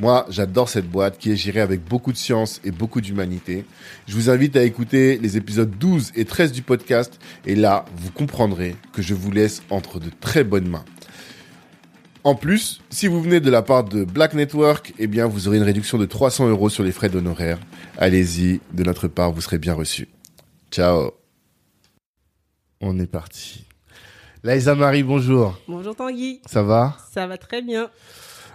Moi, j'adore cette boîte qui est gérée avec beaucoup de science et beaucoup d'humanité. Je vous invite à écouter les épisodes 12 et 13 du podcast et là, vous comprendrez que je vous laisse entre de très bonnes mains. En plus, si vous venez de la part de Black Network, eh bien, vous aurez une réduction de 300 euros sur les frais d'honoraires. Allez-y, de notre part, vous serez bien reçu. Ciao. On est parti. Laïsa Marie, bonjour. Bonjour Tanguy. Ça va? Ça va très bien.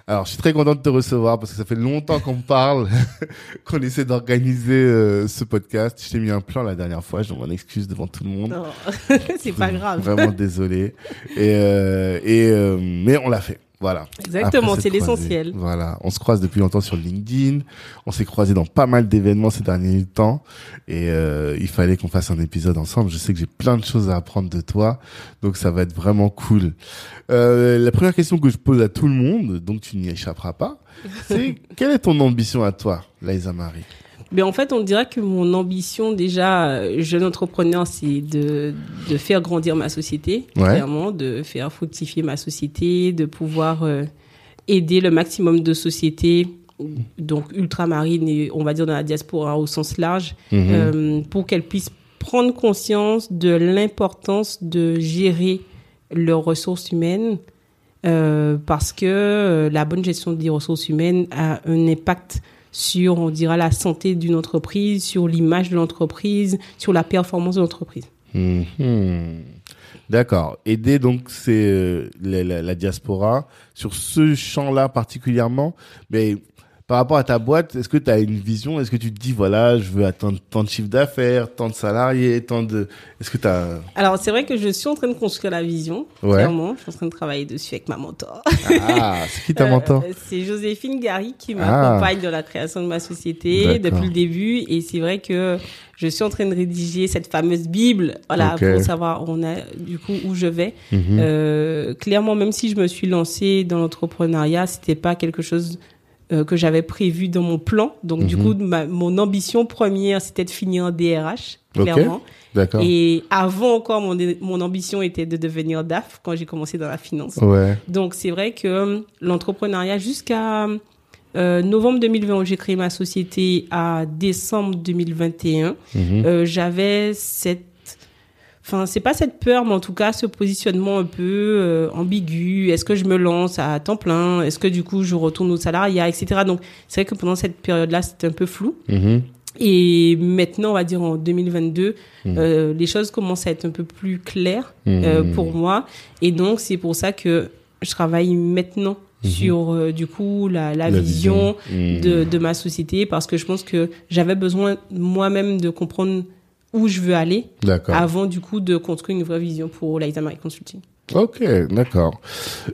Alors, je suis très content de te recevoir parce que ça fait longtemps qu'on parle, qu'on essaie d'organiser euh, ce podcast. Je t'ai mis un plan la dernière fois, je m'en excuse devant tout le monde. Non, c'est pas grave. Vraiment désolé. Et, euh, et euh, mais on l'a fait. Voilà. Exactement, c'est l'essentiel. Voilà, on se croise depuis longtemps sur LinkedIn. On s'est croisé dans pas mal d'événements ces derniers temps, et euh, il fallait qu'on fasse un épisode ensemble. Je sais que j'ai plein de choses à apprendre de toi, donc ça va être vraiment cool. Euh, la première question que je pose à tout le monde, donc tu n'y échapperas pas, c'est quelle est ton ambition à toi, Laïsa Marie? Mais en fait, on dirait que mon ambition déjà, euh, jeune entrepreneur, c'est de, de faire grandir ma société, Ouais. clairement, de faire fructifier ma société, de pouvoir euh, aider le maximum de sociétés, donc ultramarines et on va dire dans la diaspora au sens large, Mhm. euh, pour qu'elles puissent prendre conscience de l'importance de gérer leurs ressources humaines euh, parce que la bonne gestion des ressources humaines a un impact sur, on dira, la santé d'une entreprise, sur l'image de l'entreprise, sur la performance de l'entreprise. Mhm. D'accord. Aider donc c'est euh, la, la- diaspora sur ce champ-là particulièrement, mais par rapport à ta boîte, est-ce que tu as une vision? Est-ce que tu te dis voilà, je veux atteindre tant de chiffre d'affaires, tant de salariés, tant de Est-ce que tu as Alors, c'est vrai que je suis en train de construire la vision, Ouais. clairement. Je suis en train de travailler dessus avec ma mentor. Ah, c'est qui ta Euh, mentor? C'est Joséphine Gary qui Ah. m'accompagne dans la création de ma société depuis le début. Et c'est vrai que je suis en train de rédiger cette fameuse Bible, voilà, pour savoir on a, du coup où je vais. Mhm. Euh, clairement, même si je me suis lancée dans l'entrepreneuriat, c'était pas quelque chose euh, que j'avais prévu dans mon plan. Donc, du Mhm. coup, ma- mon ambition première, c'était de finir en DRH, clairement. D'accord. Et avant encore, mon, mon ambition était de devenir DAF quand j'ai commencé dans la finance. Ouais. Donc c'est vrai que euh, l'entrepreneuriat jusqu'à euh, novembre 2020 où j'ai créé ma société à décembre 2021, Mhm. euh, j'avais cette Enfin, c'est pas cette peur, mais en tout cas, ce positionnement un peu euh, ambigu. Est-ce que je me lance à temps plein? Est-ce que du coup, je retourne au salariat, etc. Donc, c'est vrai que pendant cette période-là, c'était un peu flou. Mhm. Et maintenant, on va dire en 2022, Mhm. euh, les choses commencent à être un peu plus claires euh, Mhm. pour moi. Et donc, c'est pour ça que je travaille maintenant Mhm. sur, euh, du coup, la, la, La vision, vision. De, de ma société parce que je pense que j'avais besoin moi-même de comprendre où je veux aller avant, du coup, de construire une vraie vision pour Light Marie Consulting. Ok, d'accord.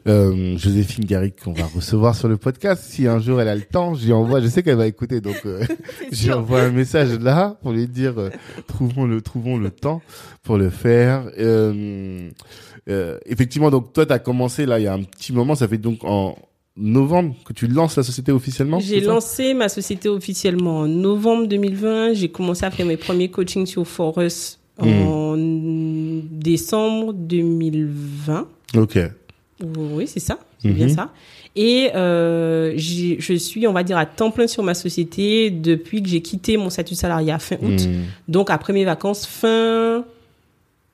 Euh, Joséphine Garrick, qu'on va recevoir sur le podcast. Si un jour elle a le temps, j'y envoie. Je sais qu'elle va écouter, donc euh, j'y envoie un message là pour lui dire euh, trouvons le trouvons le temps pour le faire. Euh, euh, effectivement, donc toi, tu as commencé là il y a un petit moment. Ça fait donc en novembre que tu lances la société officiellement. J'ai lancé ma société officiellement en novembre 2020. J'ai commencé à faire mes premiers coachings sur Forest Hmm. en décembre 2020. Ok. Oui, c'est ça, c'est bien Mhm. ça. Et euh, je suis, on va dire, à temps plein sur ma société depuis que j'ai quitté mon statut salarié à fin août. Hmm. Donc après mes vacances, fin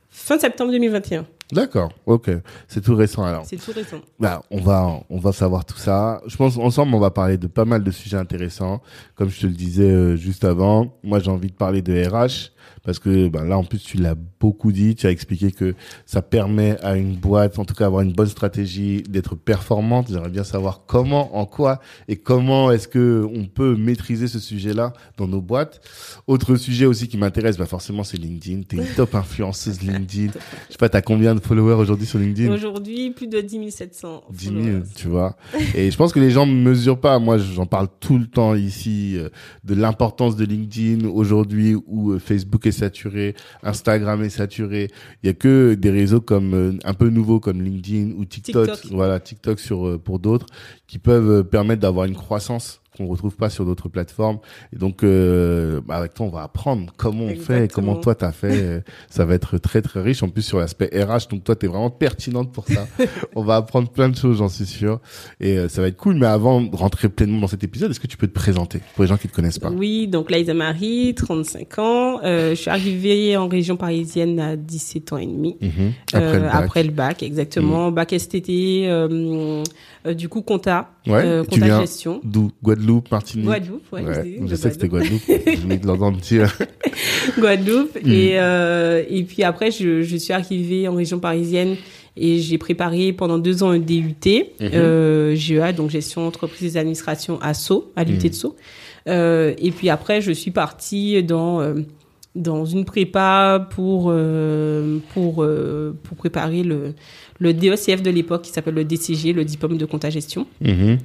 fin septembre 2021. D'accord, ok. C'est tout récent alors. C'est tout récent. Bah, on va, on va savoir tout ça. Je pense ensemble, on va parler de pas mal de sujets intéressants. Comme je te le disais euh, juste avant, moi j'ai envie de parler de RH parce que bah, là en plus tu l'as beaucoup dit, tu as expliqué que ça permet à une boîte, en tout cas avoir une bonne stratégie, d'être performante. J'aimerais bien savoir comment, en quoi et comment est-ce que on peut maîtriser ce sujet-là dans nos boîtes. Autre sujet aussi qui m'intéresse, bah forcément c'est LinkedIn. T'es une top influenceuse LinkedIn. Je sais pas, t'as combien de followers aujourd'hui sur LinkedIn? Aujourd'hui, plus de 10 700. 10 000, tu vois. Et je pense que les gens ne mesurent pas. Moi, j'en parle tout le temps ici euh, de l'importance de LinkedIn aujourd'hui où euh, Facebook est saturé, Instagram est saturé. Il y a que des réseaux comme euh, un peu nouveaux comme LinkedIn ou TikTok, TikTok. voilà, TikTok sur euh, pour d'autres qui peuvent euh, permettre d'avoir une croissance qu'on retrouve pas sur d'autres plateformes. Et donc, euh, bah, avec toi, on va apprendre comment on fait, comment toi t'as fait. Euh, ça va être très très riche. En plus sur l'aspect RH, donc toi t'es vraiment pertinente pour ça. on va apprendre plein de choses, j'en suis sûr. Et euh, ça va être cool. Mais avant de rentrer pleinement dans cet épisode, est-ce que tu peux te présenter pour les gens qui te connaissent pas? Oui, donc Laïsa Marie, 35 ans. Euh, je suis arrivée en région parisienne à 17 ans et demi. Mhm. Euh, Après le bac. après le bac, exactement. Bac STT, euh, euh, du coup, compta, Ouais, euh, tu compta viens gestion. D'où? Guadeloupe, Martinique? Guadeloupe, ouais. Ouais, je sais que c'était Guadeloupe. Je venais de l'entendre dire. Guadeloupe. Mm. Et, euh, et puis après, je, je suis arrivée en région parisienne et j'ai préparé pendant deux ans un DUT, Mhm. euh, GEA, donc gestion entreprise et administration à Sceaux, à l'UT Mhm. de Sceaux. Euh, et puis après, je suis partie dans dans une prépa pour pour pour préparer le le DECF de l'époque qui s'appelle le DCG, le diplôme de compta gestion. Mhm.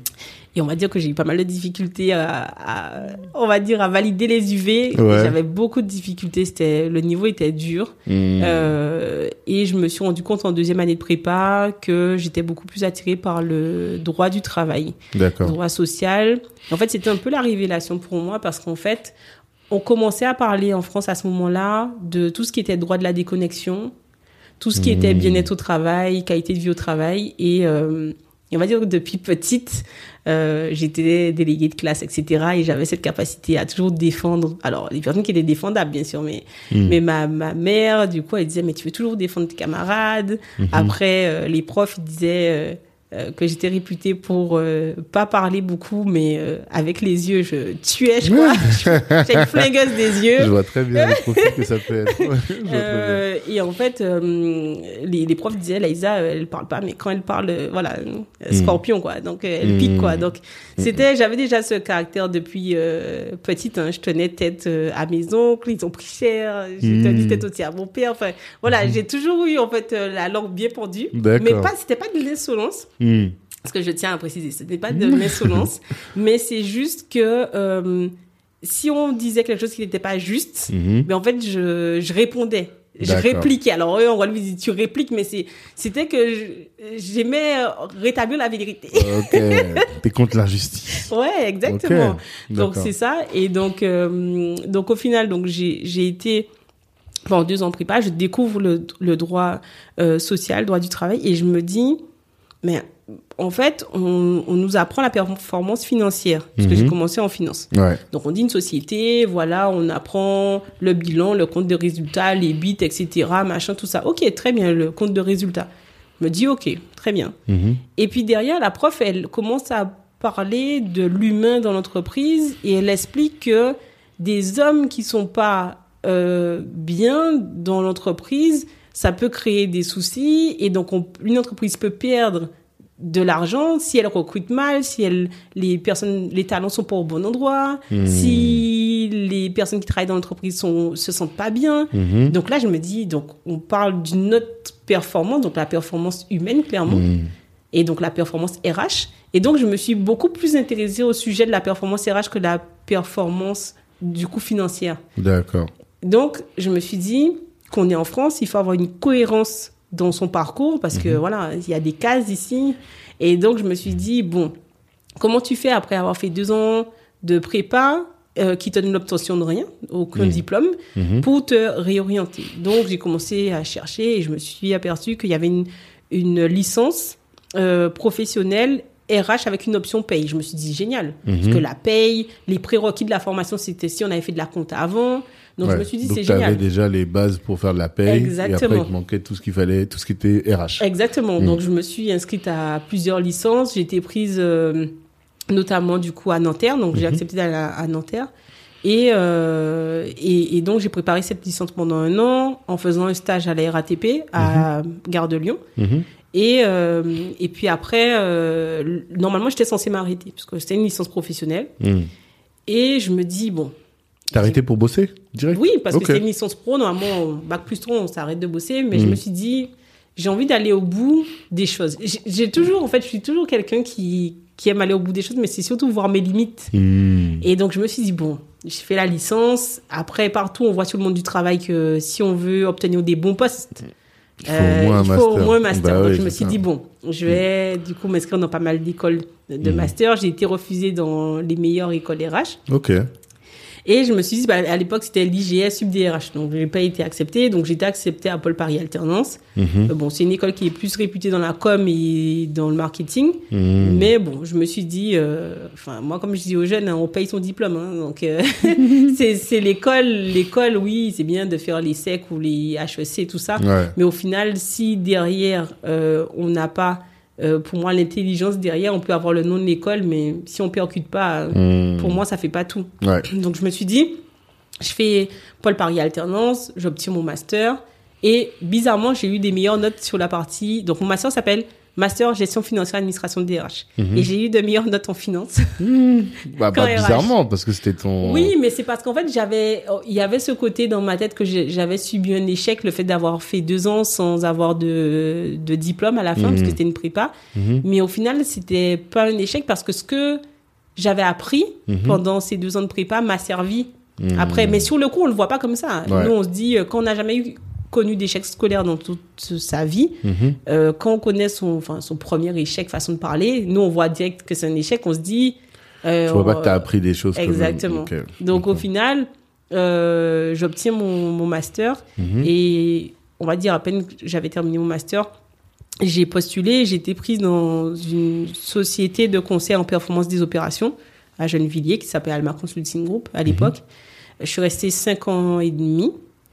Et on va dire que j'ai eu pas mal de difficultés à, à- on va dire, à valider les UV. Ouais. J'avais beaucoup de difficultés. C'était, le niveau était dur. Mhm. Euh, et je me suis rendu compte en deuxième année de prépa que j'étais beaucoup plus attirée par le droit du travail, le D'accord. droit social. En fait, c'était un peu la révélation pour moi parce qu'en fait, on commençait à parler en France à ce moment-là de tout ce qui était droit de la déconnexion, tout ce qui était Mmh. bien-être au travail, qualité de vie au travail. Et, euh, et on va dire que depuis petite, euh, j'étais déléguée de classe, etc. Et j'avais cette capacité à toujours défendre. Alors, les personnes qui étaient défendables, bien sûr, mais, Mhm. mais ma, ma mère, du coup, elle disait, mais tu veux toujours défendre tes camarades. Mhm. Après, euh, les profs disaient euh, que j'étais réputée pour euh, pas parler beaucoup, mais euh, avec les yeux, je tuais, je crois. J'ai une flingueuse des yeux. Je vois très bien le profil que ça peut être. Euh, et en fait, euh, les, les profs disaient, Laïsa, euh, elle parle pas, mais quand elle parle, euh, voilà, euh, scorpion, quoi. Donc, euh, elle pique, quoi. Donc, c'était, j'avais déjà ce caractère depuis euh, petite. Hein. Je tenais tête euh, à mes oncles, ils ont pris cher. J'ai tenu tête aussi à mon père. Enfin, voilà, j'ai toujours eu, en fait, euh, la langue bien pendue. Mais pas, c'était pas de l'insolence. Mhm. Parce que je tiens à préciser, ce n'est pas de l'insolence, mais c'est juste que euh, si on disait quelque chose qui n'était pas juste, Mhm. mais en fait, je, je répondais. Je répliquais. Alors, eux, en Guadeloupe, ils disent, tu répliques, mais c'était que j'aimais euh, rétablir la vérité. Ok. T'es contre l'injustice. ouais, exactement. Donc, c'est ça. Et donc, euh, donc au final, donc, j'ai, été, pendant deux ans prépa, je découvre le, le droit euh, social, le droit du travail, et je me dis, mais en fait, on, on nous apprend la performance financière, parce que Mhm. j'ai commencé en finance. Ouais. Donc on dit une société, voilà, on apprend le bilan, le compte de résultats, les bits, etc., machin, tout ça. Ok, très bien, le compte de résultats. Je me dis ok, très bien. Mhm. Et puis derrière, la prof, elle commence à parler de l'humain dans l'entreprise et elle explique que des hommes qui sont pas euh, bien dans l'entreprise, ça peut créer des soucis et donc on- une entreprise peut perdre de l'argent si elle recrute mal, si elle, les personnes, les talents sont pas au bon endroit, Hmm. si les personnes qui travaillent dans l'entreprise sont se sentent pas bien. Mhm. Donc là, je me dis, donc on parle d'une autre performance, donc la performance humaine clairement Mhm. et donc la performance RH. Et donc, je me suis beaucoup plus intéressée au sujet de la performance RH que de la performance du coup financière. D'accord. Donc, je me suis dit qu'on est en France, il faut avoir une cohérence dans son parcours parce que voilà, il y a des cases ici. Et donc, je me suis dit, bon, comment tu fais après avoir fait deux ans de prépa euh, qui te donne l'obtention de rien, aucun diplôme, Mhm. pour te réorienter. Donc, j'ai commencé à chercher et je me suis aperçue qu'il y avait une, une licence euh, professionnelle RH avec une option paye. Je me suis dit génial. Mhm. Parce que la paye, les prérequis de la formation, c'était si on avait fait de la compta avant. Donc je me suis dit Donc, c'est génial. déjà les bases pour faire de la paye. Et Exactement. après, il manquait tout ce qu'il fallait, tout ce qui était RH. Exactement. Mm. Donc je me suis inscrite à plusieurs licences. J'ai été prise euh, notamment du coup à Nanterre. Donc j'ai Mhm. accepté d'aller à, à Nanterre. Et, euh, et, et donc j'ai préparé cette licence pendant un an en faisant un stage à la RATP à Gare de Lyon. Mhm. Et, euh, et puis après, euh, normalement j'étais censée m'arrêter parce que c'était une licence professionnelle. Mhm. Et je me dis, bon, T'as arrêté pour bosser direct oui, parce que c'est une licence pro. Normalement, bac plus 3, on s'arrête de bosser. Mais je me suis dit, j'ai envie d'aller au bout des choses. J'ai- toujours, en fait, je suis toujours quelqu'un qui, qui aime aller au bout des choses, mais c'est surtout voir mes limites. Mhm. Et donc, je me suis dit, bon, j'ai fait la licence. Après, partout, on voit sur le monde du travail que si on veut obtenir des bons postes, Il faut au moins un il faut master. au moins un master. Bah donc, oui, je me suis ça. dit, bon, je vais du coup m'inscrire dans pas mal d'écoles de master. J'ai été refusée dans les meilleures écoles RH. Ok. Et je me suis dit, bah, à l'époque, c'était l'IGS UbDRH. Donc, je n'ai pas été acceptée. Donc, j'ai été acceptée à Paul Paris Alternance. Mhm. Euh, Bon, c'est une école qui est plus réputée dans la com et dans le marketing. Mhm. Mais bon, je me suis dit, euh, enfin, moi, comme je dis aux jeunes, hein, on paye son diplôme. hein. donc, euh, c'est c'est l'école. L'école, oui, c'est bien de faire les SEC ou les HEC, tout ça. Ouais. Mais au final, si derrière, euh, on n'a pas, euh, pour moi, l'intelligence derrière, on peut avoir le nom de l'école, mais si on ne percute pas, Mhm. pour moi, ça fait pas tout. Ouais. Donc je me suis dit, je fais Paul Paris Alternance, j'obtiens mon master. Et bizarrement, j'ai eu des meilleures notes sur la partie. Donc mon master s'appelle Master Gestion Financière Administration DRH. Mhm. Et j'ai eu de meilleures notes en finance. Bah, Quand pas RH. bizarrement, parce que c'était ton. Oui, mais c'est parce qu'en fait, j'avais, oh, il y avait ce côté dans ma tête que j'avais subi un échec, le fait d'avoir fait deux ans sans avoir de, de diplôme à la fin, Mhm. parce que c'était une prépa. Mhm. Mais au final, c'était pas un échec parce que ce que j'avais appris Mhm. pendant ces deux ans de prépa m'a servi Mhm. après. Mais sur le coup, on le voit pas comme ça. Ouais. Nous, on se dit, euh, quand on n'a jamais eu connu d'échec scolaire dans toute sa vie, Mhm. euh, quand on connaît son, enfin, son premier échec, façon de parler, nous, on voit direct que c'est un échec, on se dit... euh, Je vois pas que t'as appris des choses. Exactement. Donc, au final, euh, j'obtiens mon, mon master Mhm. et on va dire à peine que j'avais terminé mon master, j'ai postulé, j'ai été prise dans une société de conseil en performance des opérations à Gennevilliers qui s'appelle Alma Consulting Group à l'époque. Je suis restée cinq ans et demi.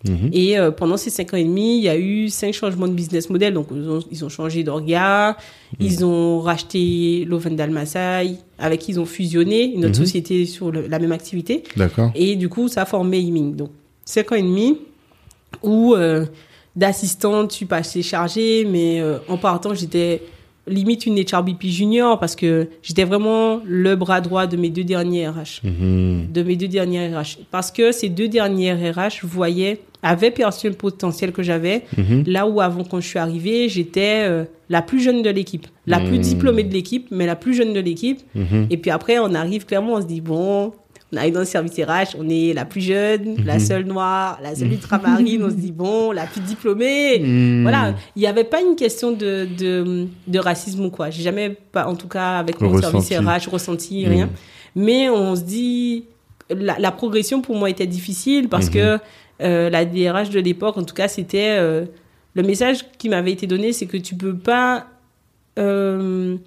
Mhm. Et euh, pendant ces cinq ans et demi, il y a eu cinq changements de business model. Donc, ils ont, ils ont changé d'orga, ils ont racheté Lovendal Maasai, avec qui ils ont fusionné une autre Mhm. société sur le- la même activité. D'accord. Et du coup, ça a formé Iming. Donc, cinq ans et demi où euh, d'assistante, je suis passée chargée, mais euh, en partant, j'étais limite une HRBP junior parce que j'étais vraiment le bras droit de mes deux derniers RH Mhm. de mes deux dernières RH. Parce que ces deux dernières RH voyaient, avaient perçu le potentiel que j'avais. Mhm. Là où avant, quand je suis arrivée, j'étais euh, la plus jeune de l'équipe. La plus Hmm. diplômée de l'équipe, mais la plus jeune de l'équipe. Mhm. Et puis après, on arrive clairement, on se dit, bon, on arrive dans le service RH, on est la plus jeune, la Mhm. seule noire, la seule ultramarine, on se dit, bon, la plus diplômée. Mhm. Voilà, il n'y avait pas une question de, de, de racisme ou quoi. J'ai jamais, pas, en tout cas avec mon Ressenti. service RH, ressenti Mhm. rien. Mais on se dit, la, la progression pour moi était difficile parce Mhm. que euh, la DRH de l'époque, en tout cas, c'était euh, le message qui m'avait été donné, c'est que tu peux pas euh,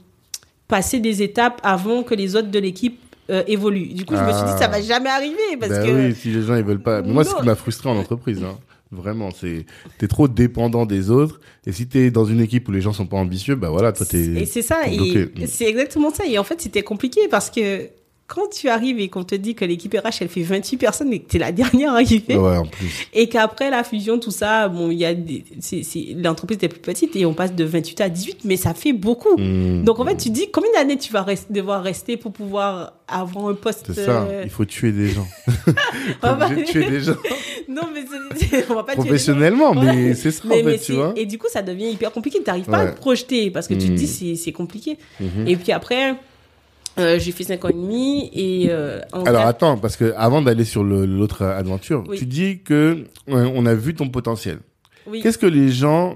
passer des étapes avant que les autres de l'équipe euh, évoluent. Du coup, je me suis dit, Ah. ça va jamais arriver parce Bah que oui, si les gens ils veulent pas. Mais moi, c'est ce qui m'a frustré en entreprise. Hein. Vraiment, c'est t'es trop dépendant des autres. Et si t'es dans une équipe où les gens sont pas ambitieux, bah voilà, toi Et t'es. c'est ça, et c'est exactement ça. Et en fait, c'était compliqué parce que quand tu arrives et qu'on te dit que l'équipe RH, elle fait 28 personnes et que tu es la dernière arrivée, Ouais, en plus. et qu'après la fusion, tout ça, bon, il y a des, c'est, l'entreprise était plus petite et on passe de 28 à 18, mais ça fait beaucoup. Mhm. Donc en fait, tu dis combien d'années tu vas rest- devoir rester pour pouvoir avoir un poste. C'est ça. euh, Il faut tuer des gens. on va pas- tuer des gens non, mais on va pas tuer les gens. professionnellement, mais c'est ça Mais- en fait, mais tu vois. Et du coup, ça devient hyper compliqué. Tu n'arrives pas à te projeter parce que tu te dis c'est, c'est compliqué. Mhm. Et puis après, euh, j'ai fait 5 ans et demi et euh, en Alors attends, parce que avant d'aller sur l'autre aventure, Oui. tu dis que on a vu ton potentiel. oui. Qu'est-ce que les gens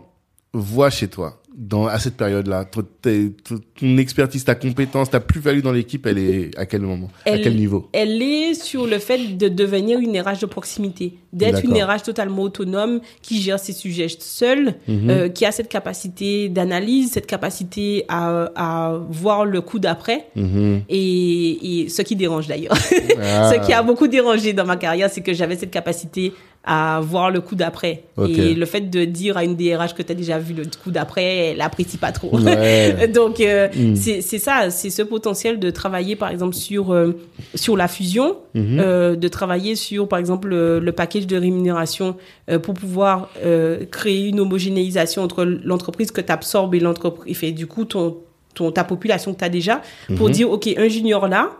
voient chez toi dans à cette période-là? Ton, tes- ton- ton expertise, ta compétence, ta plus-value dans l'équipe, elle est à quel moment? À quel niveau? Elle est sur le fait de devenir une RH de proximité, d'être une. RH totalement autonome qui gère ses sujets seule, Mhm. euh, qui a cette capacité d'analyse, cette capacité à, à voir le coup d'après. Mhm. Et, et ce qui dérange d'ailleurs, Ah. ce qui a beaucoup dérangé dans ma carrière, c'est que j'avais cette capacité à voir le coup d'après. Et le fait de dire à une DRH que tu as déjà vu le coup d'après, elle apprécie pas trop. Ouais. Donc euh, Mm. c'est ça, c'est ce potentiel de travailler par exemple sur euh, sur la fusion, Mhm. euh, de travailler sur par exemple le, le package de rémunération euh, pour pouvoir euh, créer une homogénéisation entre l'entreprise que tu absorbes et l'entreprise et du coup ton, ton ta population que tu as déjà pour Mhm. dire OK, un junior là,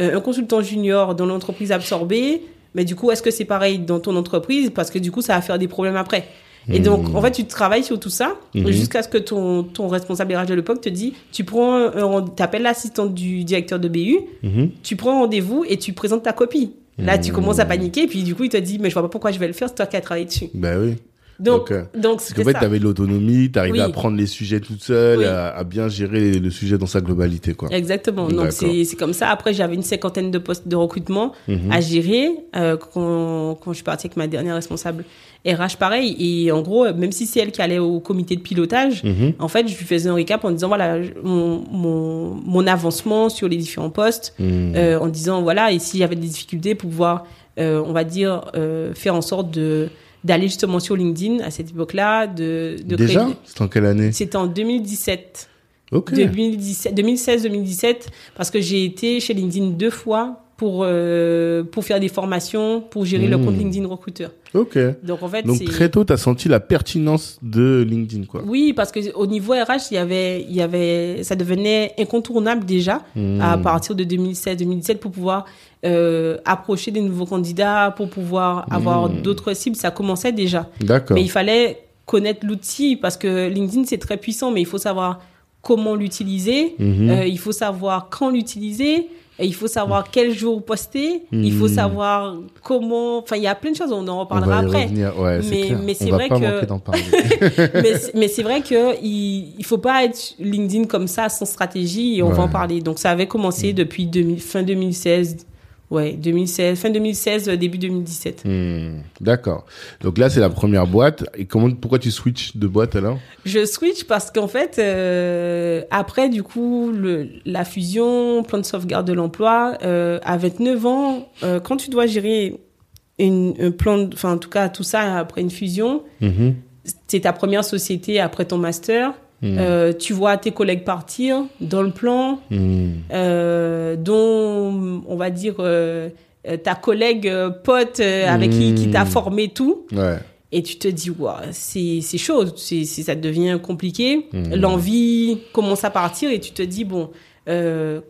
euh, un consultant junior dans l'entreprise absorbée, mais du coup est-ce que c'est pareil dans ton entreprise? Parce que du coup ça va faire des problèmes après. Et donc, Mhm. en fait, tu travailles sur tout ça Mhm. jusqu'à ce que ton, ton responsable RH de l'époque te dit, tu prends, t'appelles l'assistante du directeur de BU, tu prends rendez-vous et tu présentes ta copie. Là, tu commences à paniquer, puis du coup, il te dit, mais je vois pas pourquoi je vais le faire, c'est toi qui as travaillé dessus. Ben oui. Donc, donc Parce qu'en fait, tu avais de l'autonomie, tu arrivais Oui. à prendre les sujets toute seule, Oui. à, à bien gérer le sujet dans sa globalité, quoi. Exactement. Donc, c'est comme ça. Après, j'avais une cinquantaine de postes de recrutement Mhm. à gérer euh, quand, quand je suis partie avec ma dernière responsable RH, pareil. Et en gros, même si c'est elle qui allait au comité de pilotage, Mhm. en fait, je lui faisais un récap en disant, voilà, mon, mon, mon avancement sur les différents postes, Mhm. euh, en disant, voilà, et s'il y avait des difficultés pour pouvoir, euh, on va dire, faire en sorte de d'aller justement sur LinkedIn à cette époque-là, de, de Déjà créer- C'était en quelle année C'était en 2017. Ok. 2017 2016-2017, parce que j'ai été chez LinkedIn deux fois pour, euh, pour faire des formations, pour gérer le Mmh. compte LinkedIn recruteur. Ok. Donc en fait, Donc très tôt, tu as senti la pertinence de LinkedIn, quoi. Oui, parce que au niveau RH, il y avait, il y avait, ça devenait incontournable déjà à partir de 2016-2017 pour pouvoir euh, approcher des nouveaux candidats, pour pouvoir avoir Mhm. d'autres cibles. Ça commençait déjà. D'accord. Mais il fallait connaître l'outil parce que LinkedIn c'est très puissant, mais il faut savoir comment l'utiliser. Euh, il faut savoir quand l'utiliser. Et Il faut savoir quel jour poster. Il faut Mhm. savoir comment. Enfin, il y a plein de choses. On en reparlera après. Ouais, Mais- c'est vrai que- mais c'est- mais vrai que il, il faut pas être LinkedIn comme ça sans stratégie et on va en parler. Donc ça avait commencé depuis 2000 fin 2016. Ouais, 2016, fin 2016, euh, début 2017. Hmm, D'accord. Donc là, c'est la première boîte. Et comment, pourquoi tu switches de boîte alors? Je switch parce qu'en fait, euh, après, du coup, le, la fusion, plan de sauvegarde de l'emploi, euh, à 29 ans, euh, quand tu dois gérer une, un plan, enfin, en tout cas, tout ça après une fusion, Mhm. c'est ta première société après ton master. Hmm. Euh, tu vois tes collègues partir dans le plan, Hmm. euh, dont, on va dire, euh, ta collègue pote avec qui, qui t'a Mm. formé tout. Ouais. Et tu te dis, waouh, c'est chaud, c'est ça devient compliqué. L'envie commence à partir et tu te dis, bon,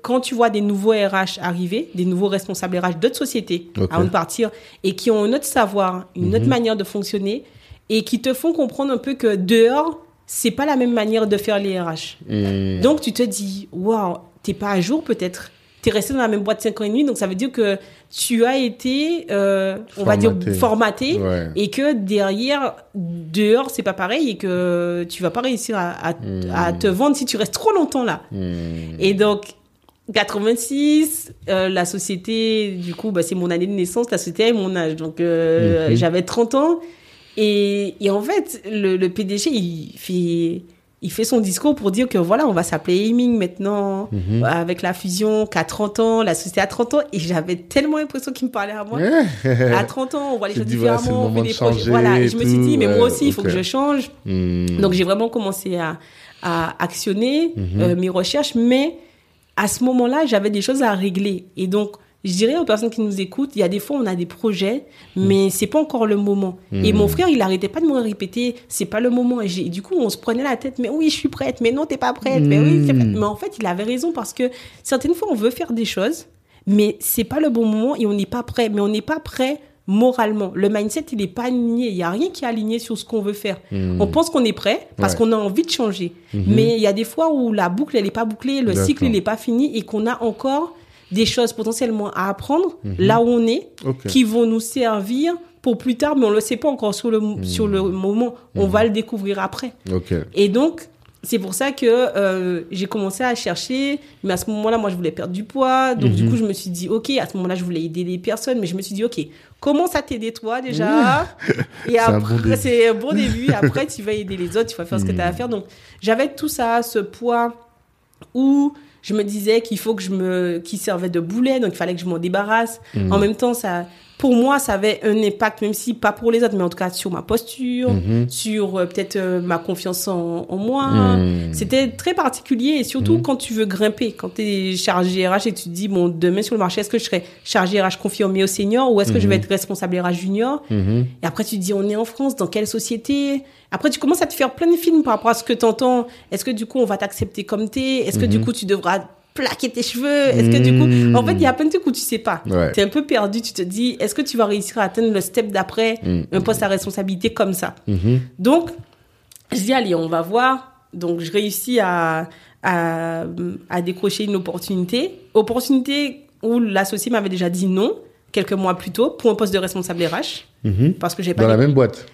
quand tu vois des nouveaux RH arriver, des nouveaux responsables RH d'autres sociétés avant de partir et qui ont un autre savoir, une autre manière de fonctionner et qui te font comprendre un peu que dehors, c'est pas la même manière de faire les RH. Hmm. Donc tu te dis, waouh, t'es pas à jour peut-être. T'es resté dans la même boîte 5 ans et demi, donc ça veut dire que tu as été, euh, on va dire, Formaté. Ouais. et que derrière, dehors, c'est pas pareil et que tu vas pas réussir à, à, Hmm. à te vendre si tu restes trop longtemps là. Hmm. Et donc, 86, euh, la société, du coup, bah, c'est mon année de naissance, la société est mon âge. Donc, euh, Mhm. j'avais 30 ans. Et, et en fait, le, le PDG, il fait, il fait son discours pour dire que voilà, on va s'appeler Aiming maintenant, Mhm. avec la fusion, qu'à 30 ans, la société a 30 ans. Et j'avais tellement l'impression qu'il me parlait à moi. À 30 ans, on voit les choses voilà, différemment, on moment fait de des projets. changer Voilà. et Et je me suis dit, mais ouais, moi aussi, il faut que je change. Hmm. Donc j'ai vraiment commencé à, à actionner Mhm. euh, mes recherches, mais à ce moment-là, j'avais des choses à régler. Et donc, je dirais aux personnes qui nous écoutent, il y a des fois, on a des projets, mais c'est pas encore le moment. Et mon frère, il arrêtait pas de me répéter, c'est pas le moment. Et du coup, on se prenait la tête, mais oui, je suis prête, mais non, t'es pas prête, mais oui, prête. Mhm. Mais en fait, il avait raison parce que certaines fois, on veut faire des choses, mais c'est pas le bon moment et on n'est pas prêt. Mais on n'est pas prêt moralement. Le mindset, il est pas aligné. Il y a rien qui est aligné sur ce qu'on veut faire. Hmm. On pense qu'on est prêt parce Ouais. qu'on a envie de changer. Mhm. Mais il y a des fois où la boucle, elle n'est pas bouclée, le cycle, il n'est pas fini et qu'on a encore des choses potentiellement à apprendre Mhm. là où on est qui vont nous servir pour plus tard, mais on ne le sait pas encore sur le, Mhm. sur le moment. On va le découvrir après. Et donc, c'est pour ça que euh, j'ai commencé à chercher, mais à ce moment-là, moi, je voulais perdre du poids. Donc, du Mhm. coup, je me suis dit, OK, à ce moment-là, je voulais aider les personnes, mais je me suis dit, OK, commence à t'aider toi déjà. Et après, c'est un bon début. Après, tu vas aider les autres, tu vas faire ce que tu as à faire. Donc, j'avais tout ça, ce poids où je me disais qu'il faut que je me, qui servait de boulet, donc il fallait que je m'en débarrasse. Mhm. En même temps, ça, pour moi, ça avait un impact, même si pas pour les autres, mais en tout cas sur ma posture, Mhm. sur euh, peut-être euh, ma confiance en, en moi. Mhm. C'était très particulier et surtout Mhm. quand tu veux grimper, quand tu es chargé RH et tu te dis, bon, demain sur le marché, est-ce que je serai chargé RH confirmé au senior ou est-ce que je vais être responsable RH junior? Et après, tu te dis, on est en France, dans quelle société? Après, tu commences à te faire plein de films par rapport à ce que tu entends. Est-ce que du coup, on va t'accepter comme t'es? Est-ce que du coup, tu devras plaquer tes cheveux Est-ce que du coup... En fait, il y a plein de trucs où tu sais pas. Ouais. Tu es un peu perdu, tu te dis, est-ce que tu vas réussir à atteindre le step d'après Mhm. un poste à responsabilité comme ça? Mhm. donc, je dis, allez, on va voir. Donc, je réussis à, à, à décrocher une opportunité. Opportunité où l'associé m'avait déjà dit non, quelques mois plus tôt, pour un poste de responsable RH. Mhm. Parce que j'ai Dans pas. la même boîte.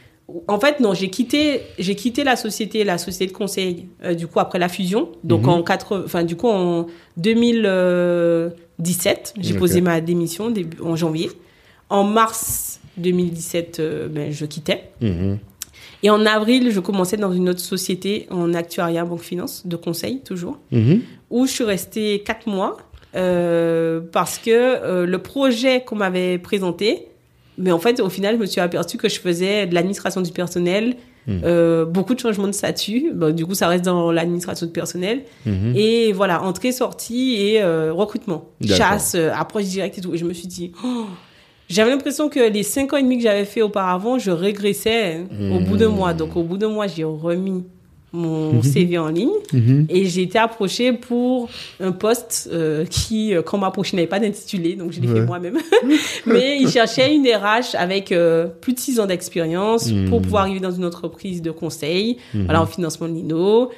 En fait, non, j'ai quitté, j'ai quitté la société, la société de conseil, euh, du coup, après la fusion. Donc, Mhm. en quatre, enfin, du coup, en 2017, j'ai posé ma démission début, en janvier. En mars 2017, euh, ben, je quittais. Mhm. Et en avril, je commençais dans une autre société en actuariat, banque finance, de conseil toujours, Mhm. où je suis restée quatre mois euh, parce que le projet qu'on m'avait présenté, mais en fait, au final, je me suis aperçue que je faisais de l'administration du personnel, Mhm. euh, beaucoup de changements de statut. Du coup, ça reste dans l'administration du personnel. Mhm. Et voilà, entrée, sortie et euh, recrutement. Chasse, euh, approche directe et tout. Et je me suis dit, oh, j'avais l'impression que les cinq ans et demi que j'avais fait auparavant, je régressais hein, au bout d'un Mmh. mois. Donc, au bout d'un mois, j'ai remis mon CV en ligne Mhm. et j'ai été approchée pour un poste euh, qui, euh, quand on m'approchait, n'avait pas d'intitulé, donc je l'ai Ouais. fait moi-même. Mais ils cherchaient une RH avec euh, plus de six ans d'expérience Mhm. pour pouvoir arriver dans une entreprise de conseil, Mhm. voilà, en financement de l'INO,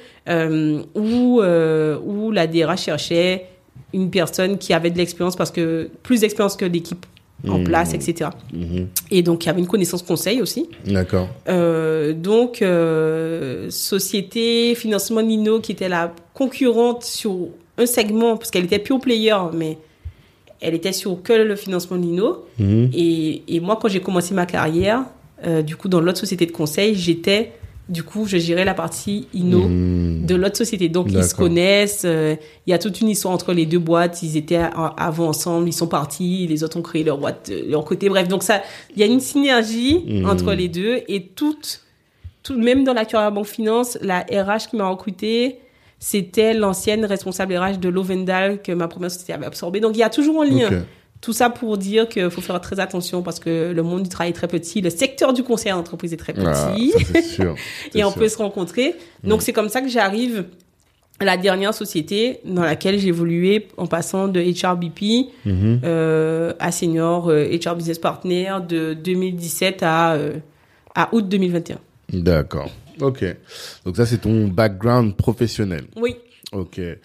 où, où la DRH cherchait une personne qui avait de l'expérience parce que plus d'expérience que l'équipe en Mhm. place, etc. Mhm. Et donc, il y avait une connaissance conseil aussi. D'accord. Euh, donc, euh, société, financement Nino, qui était la concurrente sur un segment, parce qu'elle était pure player, mais elle était sur que le financement Nino. Mhm. Et, et moi, quand j'ai commencé ma carrière, euh, du coup, dans l'autre société de conseil, j'étais, du coup, je gérais la partie Inno Mhm. de l'autre société. Donc, ils se connaissent. euh, Il y a toute une histoire entre les deux boîtes. Ils étaient avant ensemble, ils sont partis. Les autres ont créé leur boîte de leur côté. Bref, donc ça, il y a une synergie Mhm. entre les deux. Et toute, tout, même dans la Banque Finance, la RH qui m'a recruté, c'était l'ancienne responsable RH de Lovendal que ma première société avait absorbé. Donc, il y a toujours un lien. Tout ça pour dire qu'il faut faire très attention parce que le monde du travail est très petit. Le secteur du conseil à l'entreprise est très petit. Ah, ça, c'est sûr. Et on sûr. peut se rencontrer. Donc c'est comme ça que j'arrive à la dernière société dans laquelle évolué en passant de HRBP Mhm. euh, à senior euh, HR business partner de 2017 à euh, à août 2021. D'accord. Ok. Donc ça, c'est ton background professionnel. Oui, Ok. Et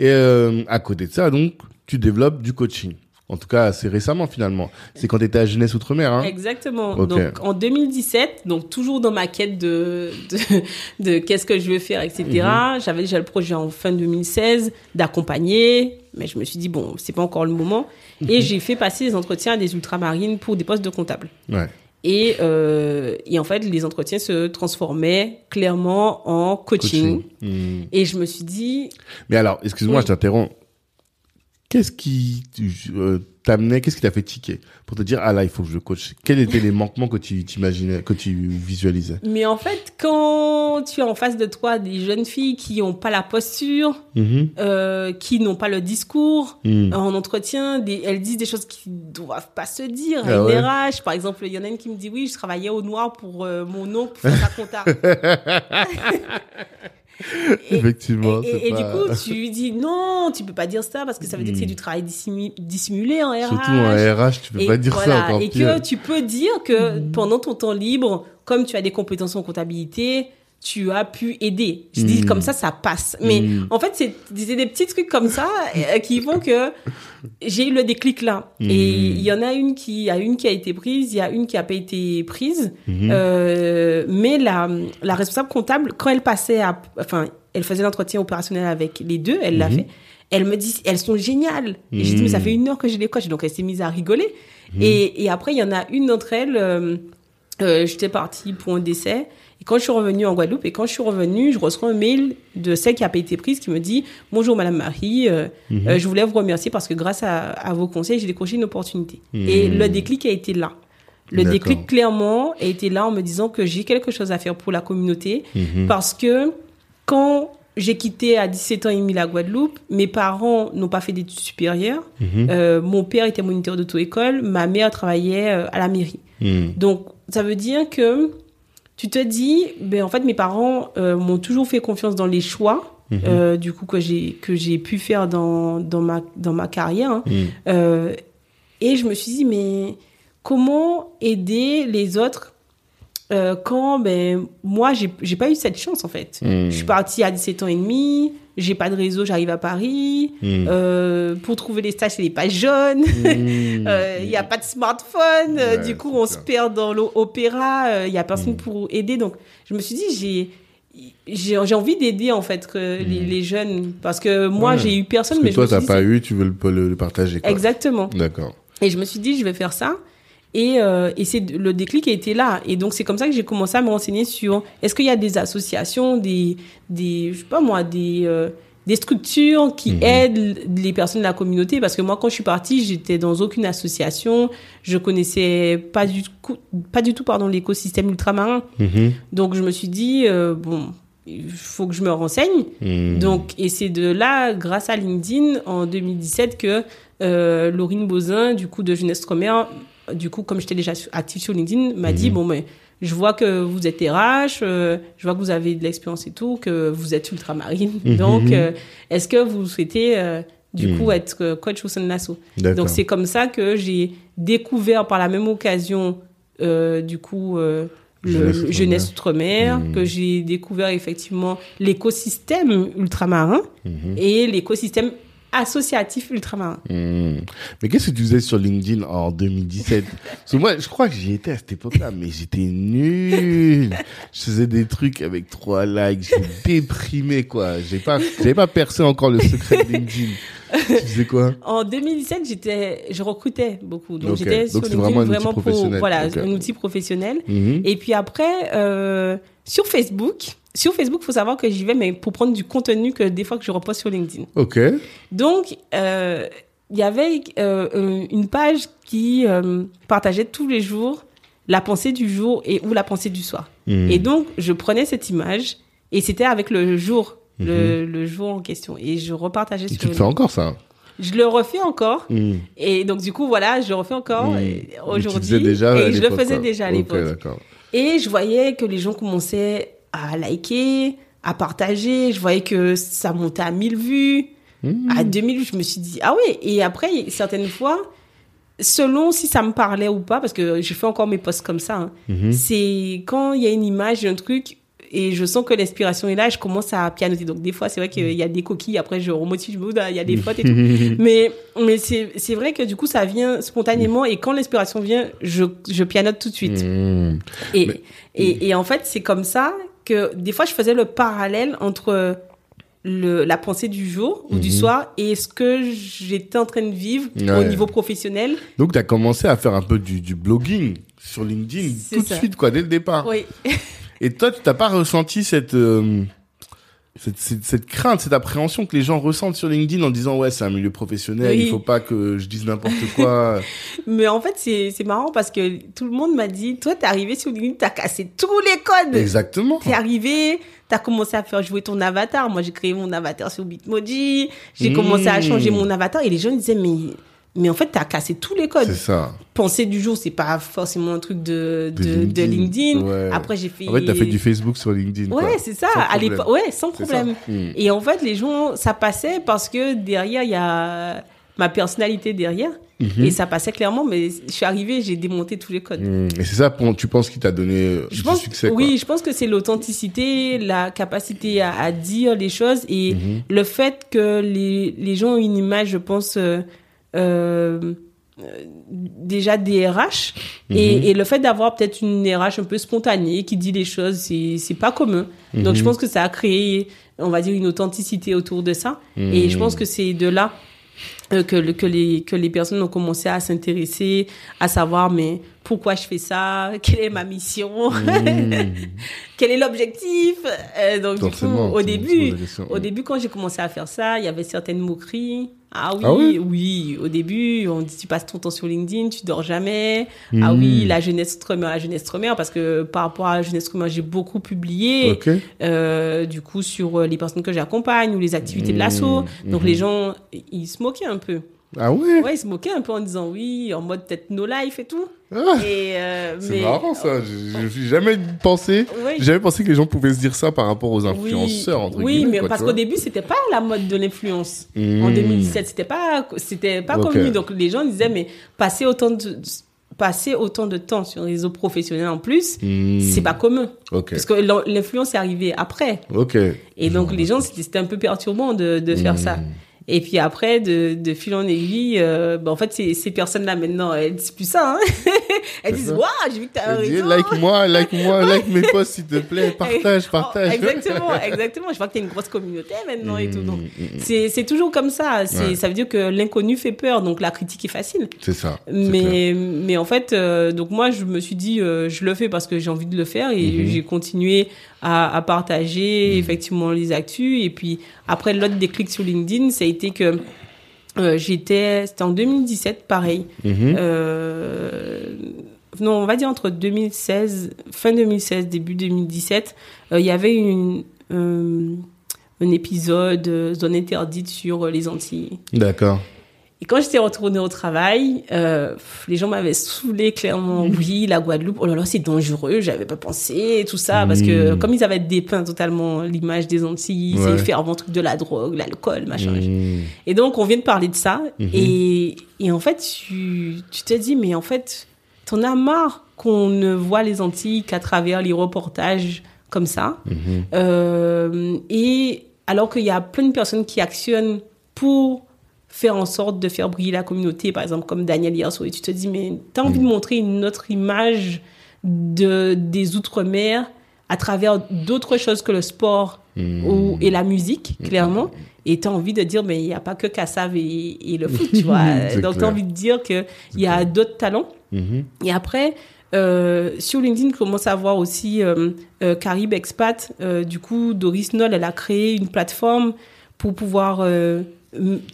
euh, à côté de ça, donc, tu développes du coaching. En tout cas, assez récemment, finalement. C'est quand tu étais à Jeunesse Outre-mer, hein exactement. Donc en 2017, donc toujours dans ma quête de de, de qu'est-ce que je veux faire, etc. Mhm. J'avais déjà le projet en fin 2016 d'accompagner, mais je me suis dit bon, c'est pas encore le moment. Mhm. Et j'ai fait passer les entretiens à des ultramarines pour des postes de comptable. Ouais. Et, euh, et en fait, les entretiens se transformaient clairement en coaching. Mhm. Et je me suis dit, Mais alors, excuse-moi, Oui. je t'interromps. Qu'est-ce qui euh, t'amenait, qu'est-ce qui t'a fait tiquer pour te dire, ah là, il faut que je coach? Quels étaient les manquements que tu t'imaginais, que tu visualisais? Mais en fait, quand tu as en face de toi des jeunes filles qui n'ont pas la posture, Mhm. euh, qui n'ont pas le discours, Mhm. en entretien, des, elles disent des choses qui doivent pas se dire. Ah une ouais. RH, par exemple, il y en a une qui me dit oui, je travaillais au noir pour euh, mon oncle pour faire sa compta. Et- Effectivement, Et, et pas... du coup, tu lui dis non, tu peux pas dire ça parce que ça veut dire que c'est du travail dissimu- dissimulé en RH. Surtout en RH, tu peux et pas dire voilà, ça encore Et pire. que tu peux dire que pendant ton temps libre, comme tu as des compétences en comptabilité, tu as pu aider. Je dis Mm. comme ça, ça passe. Mais Mm. en fait, c'est des petits trucs comme ça euh, qui font que j'ai eu le déclic là. Mm. Et il y en a une qui, a une qui a été prise, il y a une qui a pas été prise. Euh, mais la, la responsable comptable, quand elle passait à, enfin, elle faisait l'entretien opérationnel avec les deux, elle l'a fait. Elle me dit, elles sont géniales. Et j'ai dit, mais ça fait une heure que je les coach. Donc elle s'est mise à rigoler. Et, et après, il y en a une d'entre elles, euh, euh, j'étais partie pour un décès. Et quand je suis revenue en Guadeloupe, et quand je suis revenue, je reçois un mail de celle qui a pas été prise qui me dit Bonjour Madame Marie, euh, Mhm. euh, je voulais vous remercier parce que grâce à, à vos conseils, j'ai décroché une opportunité. Et Mhm. le déclic a été là. Le déclic, clairement, a été là en me disant que j'ai quelque chose à faire pour la communauté. Mhm. Parce que quand j'ai quitté à 17 ans et demi la Guadeloupe, mes parents n'ont pas fait d'études supérieures. Euh, mon père était moniteur d'auto-école, ma mère travaillait à la mairie. Donc, ça veut dire que tu te dis, ben, en fait, mes parents euh, m'ont toujours fait confiance dans les choix, Mhm. euh, du coup, que j'ai, que j'ai pu faire dans, dans, ma, dans ma carrière. hein. Mhm. Euh, et je me suis dit, mais comment aider les autres quand ben, moi, j'ai, j'ai pas eu cette chance, en fait. Mhm. Je suis partie à 17 ans et demi, j'ai pas de réseau, j'arrive à Paris. Mhm. Euh, pour trouver les stages, c'est les pages jaunes. Il n'y a pas de smartphone. euh, Ouais, du coup, on ça. se perd dans l'opéra. Il n'y a personne Mm. pour aider. Donc, je me suis dit, j'ai. J'ai envie d'aider en fait que les, les jeunes parce que moi. Ouais. j'ai eu personne Parce mais que toi, t'as pas eu, tu veux le, le- le partager. Quoi. exactement D'accord. et je me suis dit je vais faire ça et, euh, et c'est le déclic a été là et donc c'est comme ça que j'ai commencé à me renseigner sur est-ce qu'il y a des associations des des je sais pas moi des euh, des structures qui Mhm. aident les personnes de la communauté? Parce que moi quand je suis partie j'étais dans aucune association je connaissais pas du tout pas du tout pardon l'écosystème ultramarin Mhm. donc je me suis dit euh, bon il faut que je me renseigne Mhm. donc, et c'est de là, grâce à LinkedIn, en 2017, que euh, Laurine Bozin, du coup, de Jeunesse Commerce, du coup, comme j'étais déjà active sur LinkedIn, m'a dit, Mhm. bon, mais je vois que vous êtes RH, euh, je vois que vous avez de l'expérience et tout, que vous êtes ultramarine. Mhm. Donc, euh, est-ce que vous souhaitez, euh, du Mhm. coup, être coach au sein de. Donc, c'est comme ça que j'ai découvert par la même occasion, du coup, le Jeunesse Outre-mer. Que j'ai découvert effectivement l'écosystème ultramarin et l'écosystème associatif ultramarin. Hmm. Mais qu'est-ce que tu faisais sur LinkedIn en 2017 Parce que moi, je crois que j'y étais à cette époque-là, mais j'étais nul. Je faisais des trucs avec trois likes, j'étais déprimé, quoi. J'ai pas, j'avais pas percé encore le secret de LinkedIn. tu faisais quoi? En 2017, j'étais, je recrutais beaucoup. Donc, j'étais sur LinkedIn vraiment un outil vraiment pour, voilà, un outil professionnel. Mhm. Et puis après, euh, sur Facebook, sur Facebook, faut savoir que j'y vais, mais pour prendre du contenu que des fois que je reposte sur LinkedIn. Ok. Donc, euh, il y avait euh, euh, une page qui euh, partageait tous les jours la pensée du jour et ou la pensée du soir. Hmm. Et donc, je prenais cette image et c'était avec le jour, le, le jour en question. Et je repartageais Et sur tu le fais encore, ça? Je le refais encore. Hmm. Et donc, du coup, voilà, je le refais encore aujourd'hui. Et je le faisais déjà à l'époque. d'accord. Et je voyais que les gens commençaient à liker, à partager. Je voyais que ça montait à 1000 vues, Hmm. à 2000 vues. Je me suis dit, ah oui. Et après, certaines fois, selon si ça me parlait ou pas, parce que je fais encore mes posts comme ça, hein, Mhm. c'est quand il y a une image, un truc, et je sens que l'inspiration est là, je commence à pianoter. Donc, des fois, c'est vrai qu'il y a des coquilles, après, je remotive, je me dis, ah, il y a des fautes et tout. mais mais c'est c'est vrai que du coup, ça vient spontanément, et quand l'inspiration vient, je, je pianote tout de suite. Et, Mais- et, et en fait, c'est comme ça que des fois, je faisais le parallèle entre le, la pensée du jour ou du Mhm. soir et ce que j'étais en train de vivre au niveau professionnel. Donc, tu as commencé à faire un peu du, du blogging sur LinkedIn tout de suite, quoi, dès le départ. Oui. Et toi, tu t'as pas ressenti cette, euh, cette, cette, cette crainte, cette appréhension que les gens ressentent sur LinkedIn en disant ouais, c'est un milieu professionnel, Oui. il faut pas que je dise n'importe quoi. Mais en fait, c'est c'est marrant parce que tout le monde m'a dit, toi, t'es arrivé sur LinkedIn, t'as cassé tous les codes. Exactement. T'es arrivé, t'as commencé à faire jouer ton avatar. Moi, j'ai créé mon avatar sur Bitmoji. J'ai Mmh. commencé à changer mon avatar et les gens disaient, mais, mais en fait, t'as cassé tous les codes. C'est ça. Pensée du jour, c'est pas forcément un truc de, De de, de LinkedIn. Ouais. Après, j'ai fait. En fait, t'as fait du Facebook sur LinkedIn. Ouais, c'est ça. Sans À l'époque, ouais, sans problème. Hmm. Et en fait, les gens, ça passait parce que derrière, il y a ma personnalité derrière. Mhm. Et ça passait clairement, mais je suis arrivée, j'ai démonté tous les codes. Hmm. Et c'est ça, tu penses, qui t'a donné Je du pense, succès quoi. oui, je pense que c'est l'authenticité, la capacité à, à dire les choses et Mhm. le fait que les, les gens ont une image, je pense, euh, euh, déjà des RH Mhm. et, et le fait d'avoir peut-être une RH un peu spontanée qui dit les choses, c'est c'est pas commun. Donc je Mhm. pense que ça a créé, on va dire, une authenticité autour de ça. Et je Mhm. pense que c'est de là euh, que, que, les, que les personnes ont commencé à s'intéresser, à savoir, mais pourquoi je fais ça? Quelle est ma mission? Hmm. Quel est l'objectif? Euh, Donc, du coup, au début, au début, quand j'ai commencé à faire ça, il y avait certaines moqueries. Ah oui, Ah oui oui, au début, on dit tu passes ton temps sur LinkedIn, tu dors jamais. Ah Hmm. oui, la jeunesse tremeur, la jeunesse tremeur, parce que par rapport à la jeunesse tremeur, j'ai beaucoup publié, euh, du coup, sur euh, les personnes que j'accompagne ou les activités de l'assaut. Hmm, Donc mhm. les gens, ils se moquaient un peu. Ah ouais, Ouais, ils se moquaient un peu en disant oui, en mode peut-être no life et tout. Ah, Et, euh, C'est mais- marrant ça. Je je- j'ai jamais pensé. Oui. Jamais pensé que les gens pouvaient se dire ça par rapport aux influenceurs entre oui, guillemets. mais quoi, parce qu'au début, c'était pas la mode de l'influence. Hmm. En 2017, c'était pas, c'était pas Ok. connu. Donc les gens disaient, mais passer autant de, passer autant de temps sur les réseaux professionnels en plus, Hmm. c'est pas commun. Parce que l'in- l'influence est arrivée après. Et donc les gens, c'était c'était un peu perturbant de, de faire ça. Et puis après, de, de fil en aiguille, euh, bah, en fait, ces, ces personnes-là, maintenant, elles disent plus ça. Hein elles disent, waouh, j'ai vu que t'as un Elle dit, réseau. like moi, like moi, like mes posts s'il te plaît, partage, Oh, partage. exactement, exactement. Je vois que tu as une grosse communauté maintenant et tout. Donc, Hmm, hmm, hmm. c'est, toujours comme ça. Ouais. Ça veut dire que l'inconnu fait peur, donc la critique est facile. C'est ça. Mais, mais en fait, euh, donc moi, je me suis dit, euh, je le fais parce que j'ai envie de le faire et Mhm. j'ai continué à, à partager Mhm. effectivement les actus. Et puis après, l'autre déclic sur LinkedIn, ça a été que euh, j'étais, c'était en 2017, pareil. Mhm. Euh, non, on va dire entre 2016, fin 2016, début 2017, euh, il y avait une, un épisode zone interdite sur les Antilles. D'accord. Et quand j'étais retournée au travail, euh, les gens m'avaient saoulé clairement. Oui, la Guadeloupe, oh là là, c'est dangereux, j'avais pas pensé, tout ça, parce que Mm. comme ils avaient dépeint totalement l'image des Antilles, Ouais. c'est fervent truc de la drogue, l'alcool, machin. Hmm. Et donc, on vient de parler de ça. Mhm. Et, et en fait, tu, tu te dis, mais en fait, t'en as marre qu'on ne voit les Antilles qu'à travers les reportages comme ça. Mhm. Euh, et alors qu'il y a plein de personnes qui actionnent pour faire en sorte de faire briller la communauté, par exemple comme Daniel Yerso, et tu te dis, mais tu as envie de montrer une autre image de, des Outre-mer à travers d'autres choses que le sport Hmm. ou, et la musique, clairement. Et tu as envie de dire, mais il n'y a pas que Kassav et, et le foot, tu vois. Donc tu as envie de dire qu'il y a d'autres talents. Mhm. Et après, euh, sur LinkedIn, je commence à voir aussi euh, euh, Carib Expat. Euh, du coup, Doris Noll, elle a créé une plateforme pour pouvoir...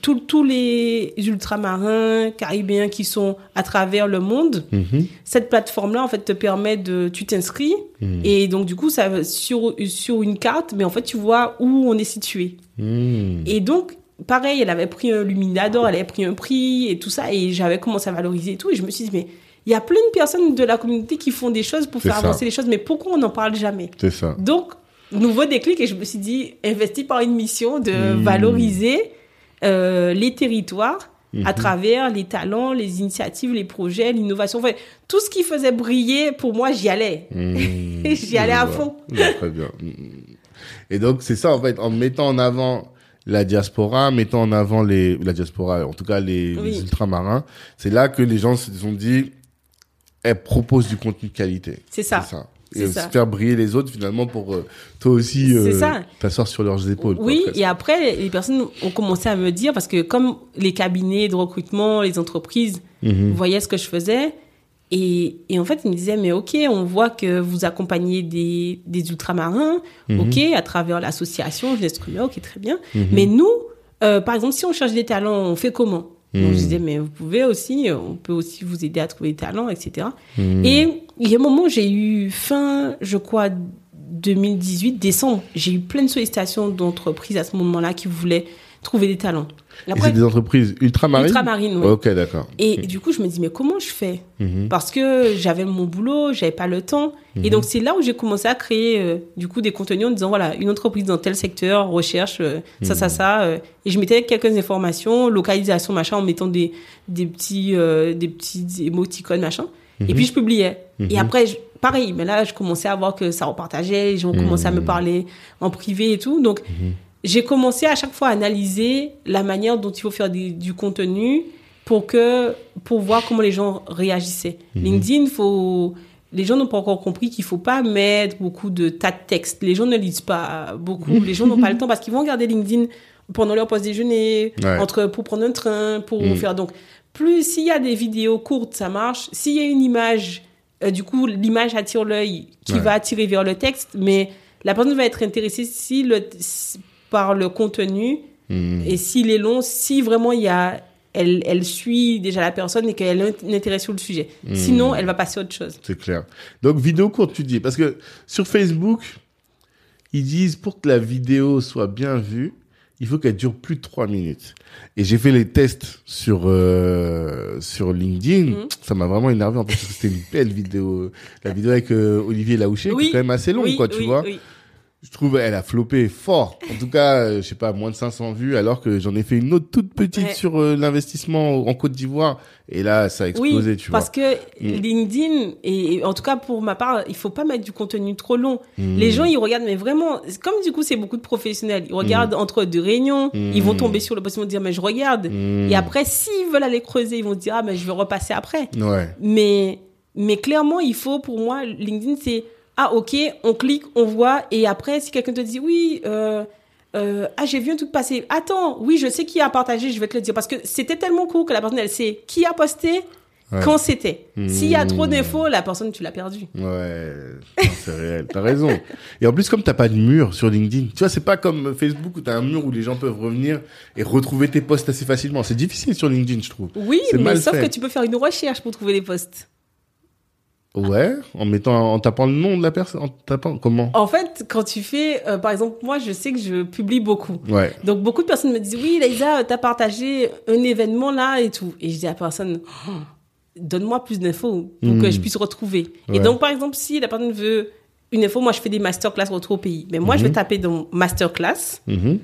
tous- les ultramarins caribéens qui sont à travers le monde, Mhm. cette plateforme-là, en fait, te permet de... Tu t'inscris Mhm. et donc, du coup, ça sur, sur une carte, mais en fait, tu vois où on est situé. Hmm. Et donc, pareil, elle avait pris un Luminador, elle avait pris un prix et tout ça, et j'avais commencé à valoriser et tout. Et je me suis dit, mais il y a plein de personnes de la communauté qui font des choses pour faire ça. avancer les choses, mais pourquoi on n'en parle jamais? C'est ça. Donc, nouveau déclic, et je me suis dit, investi par une mission de Hmm. valoriser euh, les territoires Mhm. à travers les talents, les initiatives, les projets, l'innovation. Enfin, tout ce qui faisait briller, pour moi, j'y allais. Hmm. J'y allais à fond. Très bien. Et donc, c'est ça, en fait, en mettant en avant la diaspora, mettant en avant les, la diaspora, en tout cas les, Oui. les ultramarins, c'est là que les gens se sont dit, elle propose du contenu de qualité. C'est ça. C'est ça. Et ça. faire briller les autres, finalement, pour euh, toi aussi, euh, t'asseoir sur leurs épaules. Oui, et après, les personnes ont commencé à me dire, parce que comme les cabinets de recrutement, les entreprises Mhm. voyaient ce que je faisais, et, et en fait, ils me disaient, mais ok, on voit que vous accompagnez des, des ultramarins, Mhm. ok, à travers l'association Jeunesse Trumeur, ok, très bien. Mhm. Mais nous, euh, par exemple, si on cherche des talents, on fait comment? Donc, je disais, mais vous pouvez aussi, on peut aussi vous aider à trouver des talents, etc. Mhm. Et il y a un moment, j'ai eu fin, je crois, 2018, décembre, j'ai eu plein de sollicitations d'entreprises à ce moment-là qui voulaient trouver des talents. C'est des entreprises ultramarines Ultramarines, oui. Ok, d'accord. Et du coup, je me dis, mais comment je fais Mhm. Parce que j'avais mon boulot, j'avais pas le temps. Et donc, c'est là où j'ai commencé à créer, euh, du coup, des contenus en disant, voilà, une entreprise dans tel secteur recherche euh, ça, ça, ça. euh, et je mettais quelques informations, localisation, machin, en mettant des, des petits, des petits émoticônes, machin. Et puis, je publiais. Et après, je- pareil, mais là, je commençais à voir que ça repartageait, les gens commençaient à me parler en privé et tout. Donc, j'ai commencé à chaque fois à analyser la manière dont il faut faire des- du contenu pour que pour voir comment les gens réagissaient. LinkedIn, faut les gens n'ont pas encore compris qu'il faut pas mettre beaucoup de tas de textes. Les gens ne lisent pas beaucoup. les gens n'ont pas le temps parce qu'ils vont regarder LinkedIn pendant leur pause déjeuner, Ouais. entre pour prendre un train, pour Mm. faire donc plus s'il y a des vidéos courtes, ça marche. S'il y a une image, euh, du coup l'image attire l'œil qui Ouais. va attirer vers le texte, mais la personne va être intéressée si le par le contenu Mhm. et s'il est long, si vraiment il y a, elle, elle suit déjà la personne et qu'elle a un intérêt sur le sujet. Hmm. Sinon, elle va passer à autre chose. C'est clair. Donc, vidéo courte, tu dis. Parce que sur Facebook, ils disent pour que la vidéo soit bien vue, il faut qu'elle dure plus de 3 minutes. Et j'ai fait les tests sur euh, sur LinkedIn. Mhm. Ça m'a vraiment énervé en plus parce que c'était une belle vidéo. La vidéo avec euh, Olivier Laouché, qui est quand même assez longue, oui, quoi, tu oui, vois. Je trouve elle a floppé fort. En tout cas, euh, je sais pas, moins de 500 vues, alors que j'en ai fait une autre toute petite Ouais. sur euh, l'investissement en Côte d'Ivoire. Et là, ça a explosé, Oui, tu vois. parce que Mm. LinkedIn, et en tout cas pour ma part, il faut pas mettre du contenu trop long. Mm. Les gens, ils regardent, mais vraiment, comme du coup, c'est beaucoup de professionnels, ils regardent entre deux réunions, Mm. ils vont tomber sur le post, ils vont dire, mais je regarde. Mm. Et après, s'ils veulent aller creuser, ils vont dire, ah, mais je vais repasser après. Ouais. Mais, mais clairement, il faut, pour moi, LinkedIn, c'est ah, ok, on clique, on voit, et après, si quelqu'un te dit oui, euh, euh, ah, j'ai vu un truc passer, attends, oui, je sais qui a partagé, je vais te le dire, parce que c'était tellement court que la personne, elle sait qui a posté, Ouais. quand c'était. S'il y a trop Mmh. d'infos, la personne, tu l'as perdue. Ouais, c'est réel, t'as raison. Et en plus, comme t'as pas de mur sur LinkedIn, tu vois, c'est pas comme Facebook où t'as un mur où les gens peuvent revenir et retrouver tes posts assez facilement. C'est difficile sur LinkedIn, je trouve. Oui, mais sauf fait. que tu peux faire une recherche pour trouver les posts. Ouais, en mettant, en tapant le nom de la personne, en tapant, comment? En fait, quand tu fais, euh, par exemple, moi, je sais que je publie beaucoup. Ouais. Donc beaucoup de personnes me disent oui Laïsa t'as partagé un événement là et tout et je dis à la personne Oh, donne-moi plus d'infos pour Hmm. que je puisse retrouver Ouais. et donc par exemple si la personne veut une info moi je fais des masterclass retour au pays mais moi je vais Mhm. taper dans masterclass Mhm.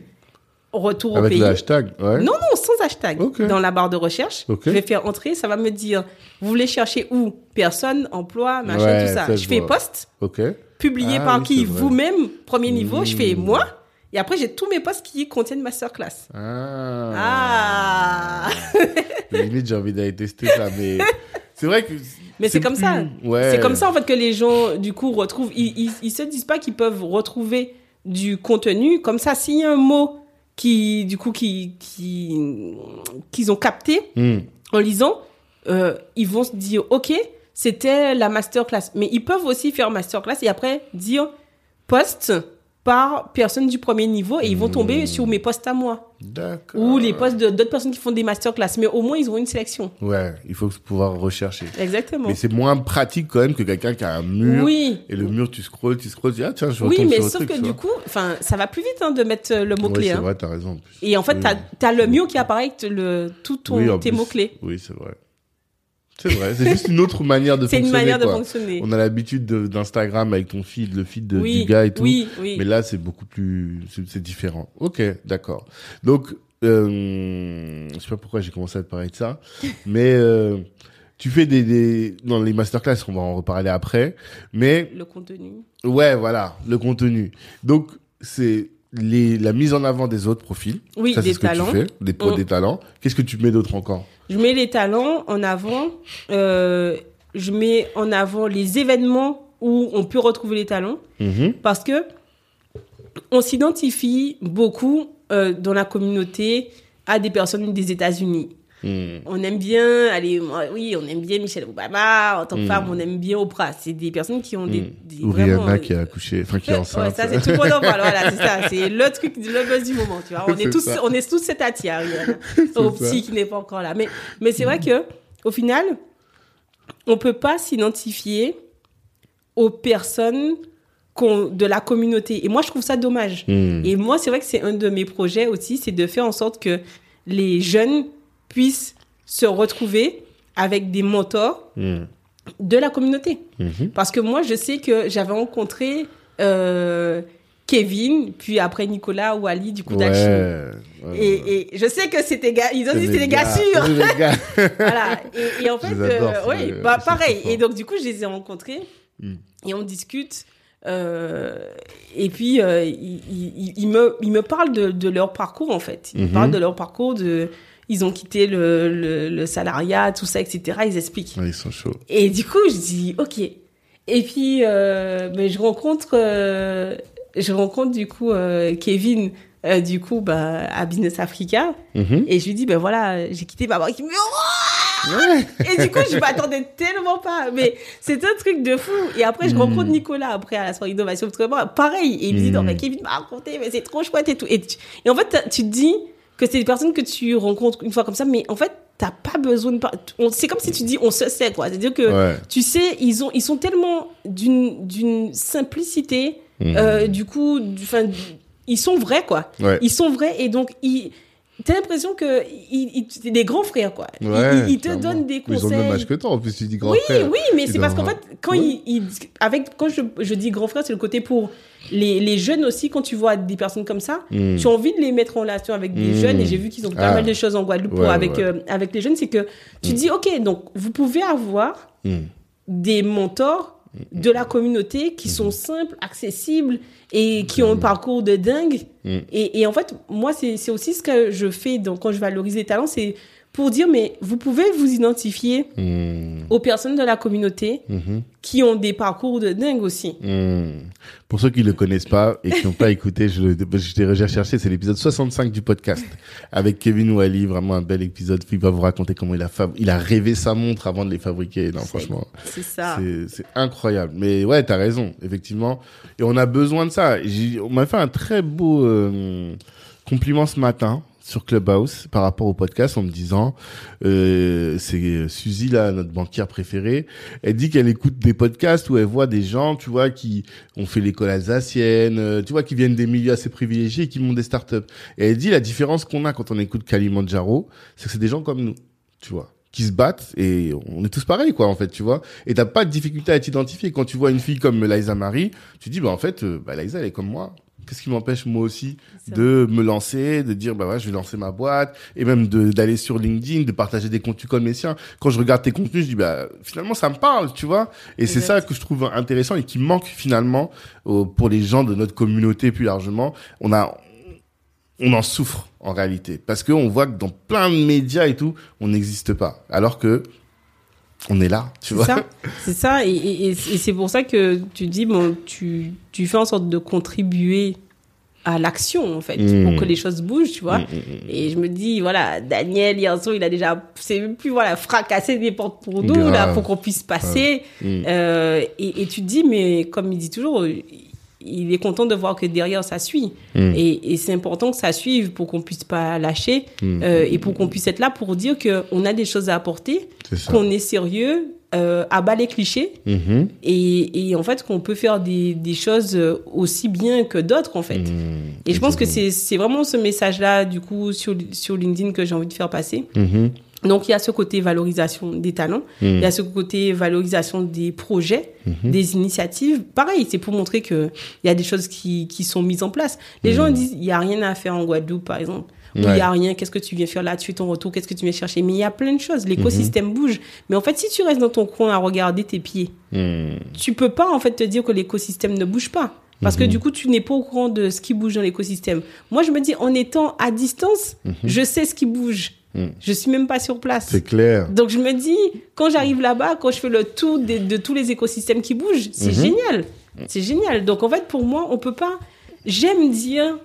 Retour au Avec pays le hashtag, ouais. non non sans hashtag dans la barre de recherche je vais faire entrer ça va me dire vous voulez chercher où? Personne emploi machin Ouais, tout ça, je je fais vois. post Ok. publié Ah par oui, qui? vous-même premier niveau je fais Hmm. moi et après j'ai tous mes posts qui contiennent masterclass Ah. ah Limite, j'ai envie d'aller tester ça, mais c'est vrai que. Mais c'est comme plus- ça. Ouais. C'est comme ça en fait que les gens du coup retrouvent. Ils, ils, ils se disent pas qu'ils peuvent retrouver du contenu comme ça. S'il y a un mot qui du coup qui qui qu'ils ont capté Hmm. en lisant, euh, ils vont se dire ok c'était la masterclass. Mais ils peuvent aussi faire masterclass et après dire post par personne du premier niveau et ils vont tomber Hmm. sur mes posts à moi D'accord. ou les posts de- d'autres personnes qui font des masterclass. Mais au moins ils ont une sélection. Ouais, il faut pouvoir rechercher. Exactement. Mais c'est moins pratique quand même que quelqu'un qui a un mur. Oui. Et le mur, tu scrolles, tu scrolles, tu dis, ah tiens, je Oui, mais sur sauf truc, que du coup, enfin, ça va plus vite hein, de mettre euh, le Oui, mot-clé. c'est hein. vrai, t'as raison. Et en fait, Oui. t'as as le mot qui apparaît avec le, tout ton, Oui, tes mots-clés. Oui, c'est vrai. C'est vrai, c'est juste une autre manière de C'est fonctionner. une manière de fonctionner. On a l'habitude de- d'Instagram avec ton feed, le feed de, oui, du gars et tout. Oui, oui. Mais là, c'est beaucoup plus, c'est c'est différent. Ok, d'accord. Donc, euh, je sais pas pourquoi j'ai commencé à te parler de ça, mais euh, tu fais des, des, dans les masterclass, on va en reparler après, mais Le contenu. ouais, voilà, le contenu. Donc, c'est les, la mise en avant des autres profils. Oui, ça, c'est des ce que talents. tu fais, des, pro- Mm. des talents. Qu'est-ce que tu mets d'autre encore? Je mets les talents en avant. euh, je mets en avant les événements où on peut retrouver les talents. Mhm. Parce que on s'identifie beaucoup euh, dans la communauté à des personnes des États-Unis. Mm. On aime bien, allez, oui, on aime bien Michelle Obama. En tant que Mm. femme, on aime bien Oprah. C'est des personnes qui ont des, Mm. des Ou vraiment, Rihanna euh, qui a accouché, enfin qui est Ouais, enceinte. ça c'est tout le monde en parle. Voilà, c'est ça. C'est le truc, le buzz du moment. Tu vois, on est tous, ça. on est tous cette attire. Au ça. petit qui n'est pas encore là. Mais, mais c'est vrai que, au final, on peut pas s'identifier aux personnes qu'on- de la communauté. Et moi, je trouve ça dommage. Hmm. Et moi, c'est vrai que c'est un de mes projets aussi, c'est de faire en sorte que les jeunes puissent se retrouver avec des mentors Hmm. de la communauté. Mhm. Parce que moi, je sais que j'avais rencontré euh, Kevin, puis après Nicolas ou Ali du coup. Ouais. Ouais. Et, et je sais que c'était gars, ils ont C'est dit c'était des gars sûrs. C'est voilà. Et, et en fait, euh, c'est des- bah, c'est pareil. Et donc, du coup, je les ai rencontrés Mm. et on discute. euh, et puis, euh, ils, me, ils me parlent de, de leur parcours, en fait. Ils Mhm. parlent de leur parcours, de, ils ont quitté le, le, le salariat, tout ça, etc. Ils expliquent. Ouais, ils sont chauds. Et du coup, je dis, OK. Et puis, euh, mais je rencontre, euh, je rencontre du coup euh, Kevin, euh, du coup, bah, à Business Africa. Mhm. Et je lui dis, ben voilà, j'ai quitté ma banque. Il me dit, Oh Ouais. et du coup, je m'attendais tellement pas. Mais c'est un truc de fou. Et après, je Mm. rencontre Nicolas après à la soirée innovation. Pareil. Et il me dit, Mm. non, mais Kevin m'a raconté, mais c'est trop chouette et tout. Et, tu- et en fait, tu te dis que c'est des personnes que tu rencontres une fois comme ça. Mais en fait, t'as pas besoin de. par- C'est comme si tu dis, on se sait, quoi. C'est-à-dire que, Ouais. tu sais, ils, ont, ils sont tellement d'une d'une simplicité. Mhm. euh, du coup, du- du- ils sont vrais, quoi. Ouais. Ils sont vrais et donc ils. T'as l'impression que ils- c'est des grands frères quoi. Ils- Ouais, ils, ils te donnent des Mais Ils ont le même conseils. âge que toi, en plus, tu dis grand Oui, frère. oui, mais c'est parce qu'en fait, quand Ouais. ils, avec, quand je, je dis grand frère, c'est le côté pour les, les jeunes aussi. Quand tu vois des personnes comme ça, Hmm. tu as envie de les mettre en relation avec des Mm. jeunes. Et j'ai vu qu'ils ont pas Ah. mal de choses en Guadeloupe Ouais, avec euh, avec les jeunes. C'est que tu dis, ok, donc vous pouvez avoir Hmm. des mentors de la communauté qui sont simples, accessibles et qui ont un parcours de dingue. Mm. Et, et en fait, moi, c'est c'est aussi ce que je fais donc, quand je valorise les talents, c'est pour dire, mais vous pouvez vous identifier Hmm. aux personnes de la communauté Mhm. qui ont des parcours de dingue aussi. Hmm. Pour ceux qui le connaissent pas et qui n'ont pas écouté, je, je t'ai recherché, c'est l'épisode 65 du podcast avec Kevin Wally, vraiment un bel épisode. Il va vous raconter comment il a il a rêvé sa montre avant de les fabriquer. Non, franchement, C'est ça. c'est c'est incroyable. Mais ouais, t'as raison, effectivement. Et on a besoin de ça. On m'a fait un très beau euh, compliment ce matin sur Clubhouse par rapport au podcast en me disant euh, c'est Suzy là notre banquière préférée. Elle dit qu'elle écoute des podcasts où elle voit des gens tu vois qui ont fait l'école alsacienne euh, tu vois qui viennent des milieux assez privilégiés et qui montent des startups. Et elle dit la différence qu'on a quand on écoute Kalimandjaro c'est que c'est des gens comme nous tu vois qui se battent et on est tous pareils quoi en fait tu vois. Et t'as pas de difficulté à t'identifier. Quand tu vois une fille comme Liza Marie tu dis bah en fait euh, bah Liza elle est comme moi qu'est-ce qui m'empêche moi aussi de me lancer de dire bah ouais je vais lancer ma boîte et même d'aller sur LinkedIn de partager des contenus comme les siens. Quand je regarde tes contenus je dis bah finalement ça me parle tu vois. Et c'est ça que je trouve intéressant et qui manque finalement euh, pour les gens de notre communauté plus largement. On a on en souffre en réalité. Parce que on voit que dans plein de médias et tout on n'existe pas. Alors que on est là tu vois c'est ça, et, et- et c'est pour ça que tu dis bon, tu, tu fais en sorte de contribuer à l'action en fait, pour que les choses bougent, tu vois. Mm, mm, mm. Et je me dis voilà, Daniel soir, il a déjà, c'est plus voilà, fracassé des portes pour nous Grave. là, pour qu'on puisse passer. Euh, et, et tu te dis mais comme il dit toujours, il est content de voir que derrière ça suit. Et, et c'est important que ça suive pour qu'on puisse pas lâcher euh, et pour qu'on puisse être là pour dire que on a des choses à apporter qu'on est sérieux, euh, à bas les clichés, Mhm. et, et en fait qu'on peut faire des, des choses euh, aussi bien que d'autres en fait. Mm. Et je pense que c'est vraiment ce message-là du coup sur, sur LinkedIn que j'ai envie de faire passer. Mhm. Donc il y a ce côté valorisation des talents, il y a ce côté valorisation des projets, Mhm. des initiatives. Pareil, c'est pour montrer que il y a des choses qui, qui sont mises en place. Les gens disent il y a rien à faire en Guadeloupe par exemple. Il Ouais. y a rien, qu'est-ce que tu viens faire là, tu fais ton retour, qu'est-ce que tu viens chercher? Mais il y a plein de choses, l'écosystème bouge. Mais en fait, si tu restes dans ton coin à regarder tes pieds, Mm. tu peux pas en fait te dire que l'écosystème ne bouge pas. Parce que Mhm. du coup, tu n'es pas au courant de ce qui bouge dans l'écosystème. Moi, je me dis, en étant à distance, je sais ce qui bouge. Mhm. Je suis même pas sur place. c'est clair Donc je me dis, quand j'arrive là-bas, quand je fais le tour de, de tous les écosystèmes qui bougent, c'est Mhm. génial. C'est génial. Donc en fait, pour moi, on peut pas. J'aime dire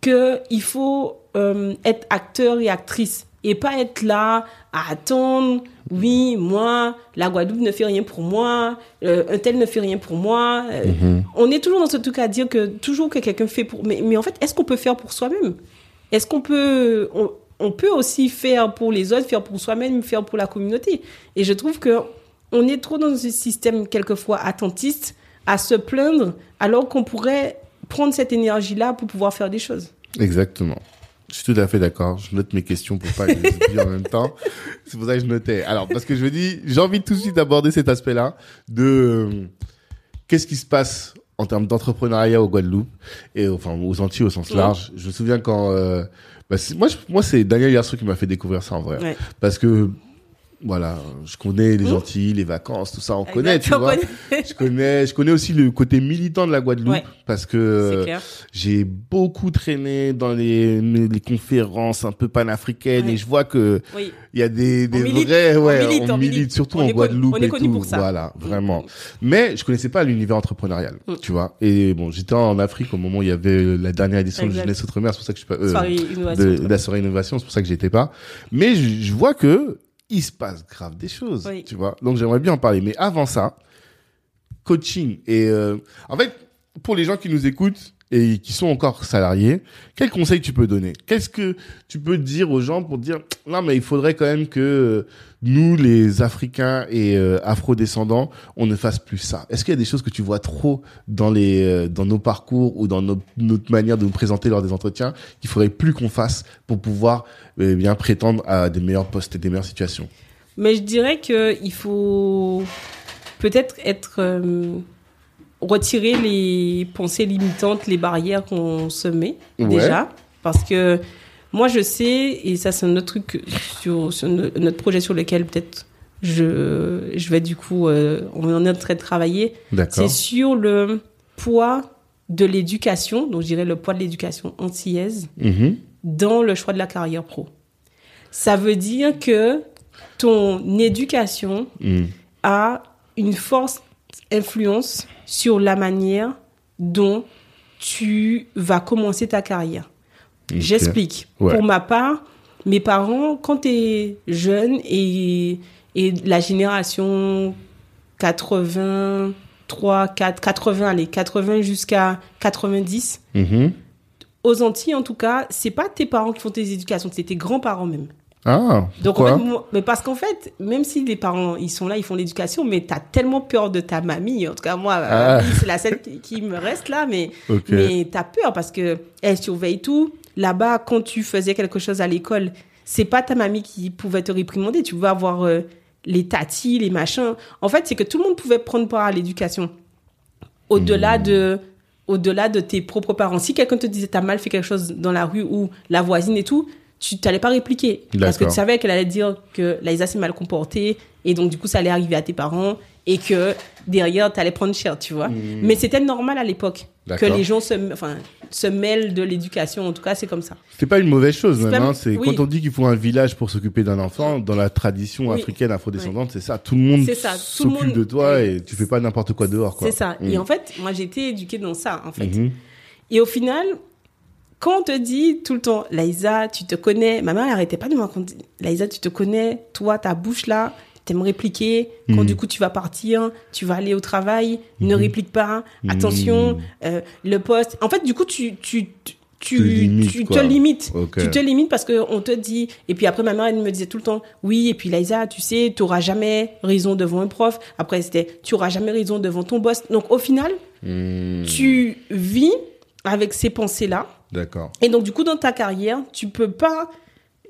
que il faut euh, être acteur et actrice et pas être là à attendre. Oui, moi, la Guadeloupe ne fait rien pour moi, euh, un tel ne fait rien pour moi. Euh, Mhm. On est toujours dans ce truc à dire que toujours que quelqu'un fait pour. Mais, mais en fait, est-ce qu'on peut faire pour soi-même? Est-ce qu'on peut. On, on peut aussi faire pour les autres, faire pour soi-même, faire pour la communauté? Et je trouve que on est trop dans un système quelquefois attentiste à se plaindre alors qu'on pourrait prendre cette énergie-là pour pouvoir faire des choses. Exactement. Je suis tout à fait d'accord. Je note mes questions pour pas les oublier en même temps. C'est pour ça que je notais. Alors, parce que je me dis, j'ai envie tout de suite d'aborder cet aspect-là de euh, qu'est-ce qui se passe en termes d'entrepreneuriat au Guadeloupe et enfin aux Antilles au sens Ouais. large. Je me souviens quand euh, bah, moi je- moi c'est Daniel Yarso qui m'a fait découvrir ça en vrai Ouais. parce que voilà, je connais les. Antilles, les vacances, tout ça, on connaît, tu on vois. connaît. Je connais, je connais aussi le côté militant de la Guadeloupe Ouais. parce que j'ai beaucoup traîné dans les, les conférences un peu panafricaines Ouais. et je vois que Oui. il y a des, des milite, vrais, on ouais, milite, on on milite, surtout On en Guadeloupe on est et tout. pour ça. Voilà, vraiment. Mais je connaissais pas l'univers entrepreneurial, Mm. tu vois. Et bon, j'étais en Afrique au moment où il y avait la dernière édition Exact. de Jeunesse Outre-mer, c'est pour ça que je suis pas, euh, Soirée de, de la soirée innovation, c'est pour ça que j'étais pas. Mais je, je vois que il se passe grave des choses, Oui. tu vois. Donc j'aimerais bien en parler. Mais avant ça, coaching et euh, en fait pour les gens qui nous écoutent et qui sont encore salariés, quels conseils tu peux donner? Qu'est-ce que tu peux dire aux gens pour dire non mais il faudrait quand même que euh, nous les Africains et euh, Afro-descendants, on ne fasse plus ça. Est-ce qu'il y a des choses que tu vois trop dans les euh, dans nos parcours ou dans notre manière de nous présenter lors des entretiens qu'il faudrait plus qu'on fasse pour pouvoir euh, bien prétendre à des meilleurs postes et des meilleures situations? Mais je dirais que il faut peut-être être retirer les pensées limitantes, les barrières qu'on se met Ouais. déjà, parce que moi je sais et ça c'est un autre truc sur, sur no- notre projet sur lequel peut-être je je vais du coup euh, on est en train de travailler, c'est sur le poids de l'éducation, donc je dirais le poids de l'éducation antillaise Mhm. dans le choix de la carrière pro. Ça veut dire que ton éducation Mhm. a une forte influence sur la manière dont tu vas commencer ta carrière. J'explique. Ouais. Pour ma part, mes parents, quand tu es jeune et, et la génération 83, 4, 80, allez, 80 jusqu'à 90, Mhm. aux Antilles en tout cas, c'est pas tes parents qui font tes éducations, c'est tes grands-parents même. Ah, Donc en fait, mais parce qu'en fait, même si les parents ils sont là, ils font l'éducation, mais t'as tellement peur de ta mamie. En tout cas moi, ma Ah. c'est la seule qui, qui me reste là, mais Ok. mais t'as peur parce que elle surveille tout. Là-bas, quand tu faisais quelque chose à l'école, c'est pas ta mamie qui pouvait te réprimander. Tu pouvais avoir euh, les tatis, les machins. En fait, c'est que tout le monde pouvait prendre part à l'éducation. Au-delà Hmm. de au-delà de tes propres parents. Si quelqu'un te disait t'as mal fait quelque chose dans la rue ou la voisine et tout, tu t'allais pas répliquer parce que tu savais qu'elle allait dire que Laïsa s'est mal comportée et donc du coup ça allait arriver à tes parents et que derrière t'allais prendre cher, tu vois. Mais c'était normal à l'époque que Hmm. Les gens se enfin se mêlent de l'éducation. En tout cas, c'est comme ça. C'est pas une mauvaise chose, même. hein. C'est oui. quand on dit qu'il faut un village pour s'occuper d'un enfant, dans la tradition Oui. africaine afrodescendante, c'est ça. Tout le monde s'occupe monde- de toi et tu fais pas n'importe quoi dehors. C'est ça. Et en fait, moi j'ai été éduquée dans ça en fait. Mhm. Et au final, quand on te dit tout le temps, Laïsa, tu te connais, ma mère n'arrêtait pas de me raconter, Laïsa, tu te connais, toi, ta bouche là, t'aimes répliquer, quand Mhm. du coup tu vas partir, tu vas aller au travail, ne Mhm. réplique pas, attention, Mhm. euh, le poste. En fait, du coup, tu, tu, tu, Te limites, tu te limites. Ok. Tu te limites parce qu'on te dit. Et puis après, ma mère, elle me disait tout le temps Oui, et puis Laïsa, tu sais, tu n'auras jamais raison devant un prof. Après, c'était Tu n'auras jamais raison devant ton boss. Donc, au final, Mm. tu vis avec ces pensées-là. D'accord. Et donc, du coup, dans ta carrière, tu peux pas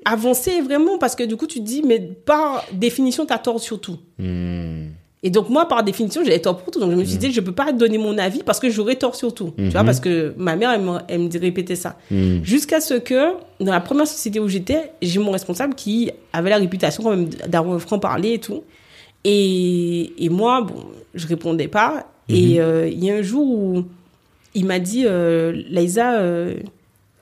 avancer vraiment parce que du coup, tu te dis, mais par définition, tu as tort sur tout. Mm. Et donc, moi, par définition, j'avais tort pour tout. Donc, je me suis dit, je peux pas donner mon avis parce que j'aurais tort sur tout. Tu vois, Mhm. parce que ma mère, elle me, elle me répétait ça. Mm. Jusqu'à ce que, dans la première société où j'étais, j'ai mon responsable qui avait la réputation quand même d'avoir un franc-parler et tout. Et, et moi, bon, je répondais pas. Et euh, il y a un jour où il m'a dit, euh, Laïsa, euh,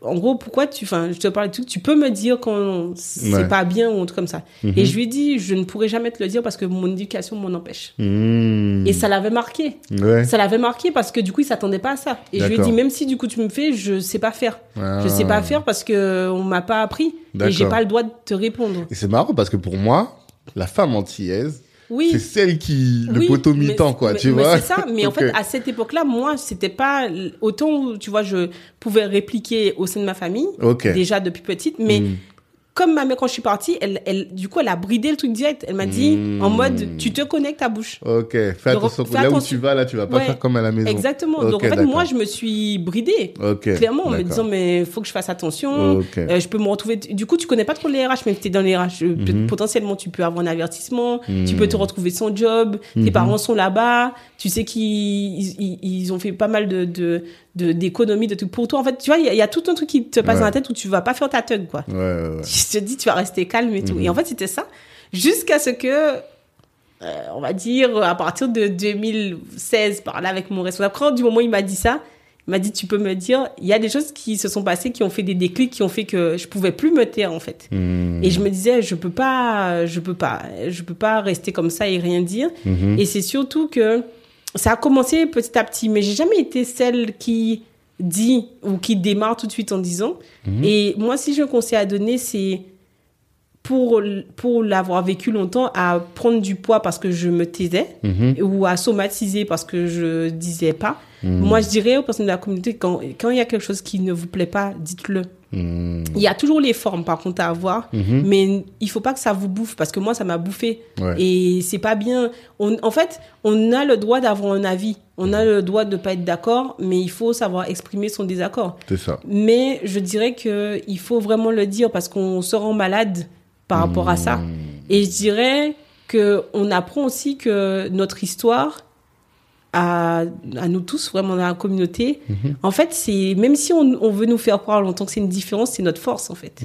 en gros, pourquoi tu, enfin, je te parle de tout, tu peux me dire quand c'est Ouais. pas bien ou un truc comme ça. Mhm. Et je lui ai dit, je ne pourrais jamais te le dire parce que mon éducation m'en empêche. Mm. Et ça l'avait marqué. Ouais. Ça l'avait marqué parce que du coup, il s'attendait pas à ça. Et je lui ai dit, même si du coup tu me fais, je sais pas faire. Je sais Ah. pas faire parce que on m'a pas appris et j'ai pas le droit de te répondre. Et c'est marrant parce que pour moi, la femme antillaise, Oui. c'est celle qui, le oui, poteau mi-temps, quoi, mais- tu mais vois. C'est ça. Mais en fait, à cette époque-là, moi, c'était pas autant, tu vois, je pouvais répliquer au sein de ma famille Ok. déjà depuis petite, mais Mm. Comme ma mère quand je suis partie, elle, elle, du coup, elle a bridé le truc direct. Elle m'a dit en Hmm. mode, tu te connectes ta bouche. Ok, fais Donc, attention. fais là où tu vas, là, tu vas pas Ouais. faire comme à la maison. Exactement. Donc en fait, moi, je me suis bridée. Ok. Clairement, en me disant, mais faut que je fasse attention. Ok. Euh, je peux me retrouver. Du coup, tu connais pas trop les RH, mais tu es dans les RH. euh, Mhm. Potentiellement, tu peux avoir un avertissement. Tu peux te retrouver sans job. Tes Mhm. parents sont là-bas. Tu sais qu'ils ils, ont fait pas mal de de de- d'économies de, trucs pour toi. En fait, tu vois, il y, a- il y a tout un truc qui te passe Ouais. dans la tête où tu vas pas faire ta thug, quoi. Ouais, ouais, Tu te dis, tu vas rester calme et tout. Mhm. Et en fait, c'était ça. Jusqu'à ce que, euh, on va dire, à partir de 2016, par là, avec mon responsable, quand du moment où il m'a dit ça, il m'a dit, tu peux me dire, il y a des choses qui se sont passées, qui ont fait des déclics, qui ont fait que je pouvais plus me taire, en fait. Hmm. Et je me disais, je peux pas, je peux pas, je peux pas rester comme ça et rien dire. Mhm. Et c'est surtout que ça a commencé petit à petit, mais j'ai jamais été celle qui dit ou qui démarre tout de suite en disant. Mhm. Et moi, si j'ai un conseil à donner, c'est pour, pour l'avoir vécu longtemps, à prendre du poids parce que je me taisais Mhm. ou à somatiser parce que je disais pas. Mhm. Moi, je dirais aux personnes de la communauté, quand, quand il y a quelque chose qui ne vous plaît pas, dites-le. Hmm. Il y a toujours les formes, par contre, à avoir, Mhm. mais il faut pas que ça vous bouffe parce que moi, ça m'a bouffé. Ouais. Et c'est pas bien. On, en fait, on a le droit d'avoir un avis. On a le droit de pas être d'accord, mais il faut savoir exprimer son désaccord. C'est ça. Mais je dirais que il faut vraiment le dire parce qu'on se rend malade par rapport à ça. Hmm. Et je dirais que on apprend aussi que notre histoire à, à nous tous, vraiment dans la communauté, Mhm. en fait, c'est même si on, on veut nous faire croire longtemps que c'est une différence, c'est notre force en fait.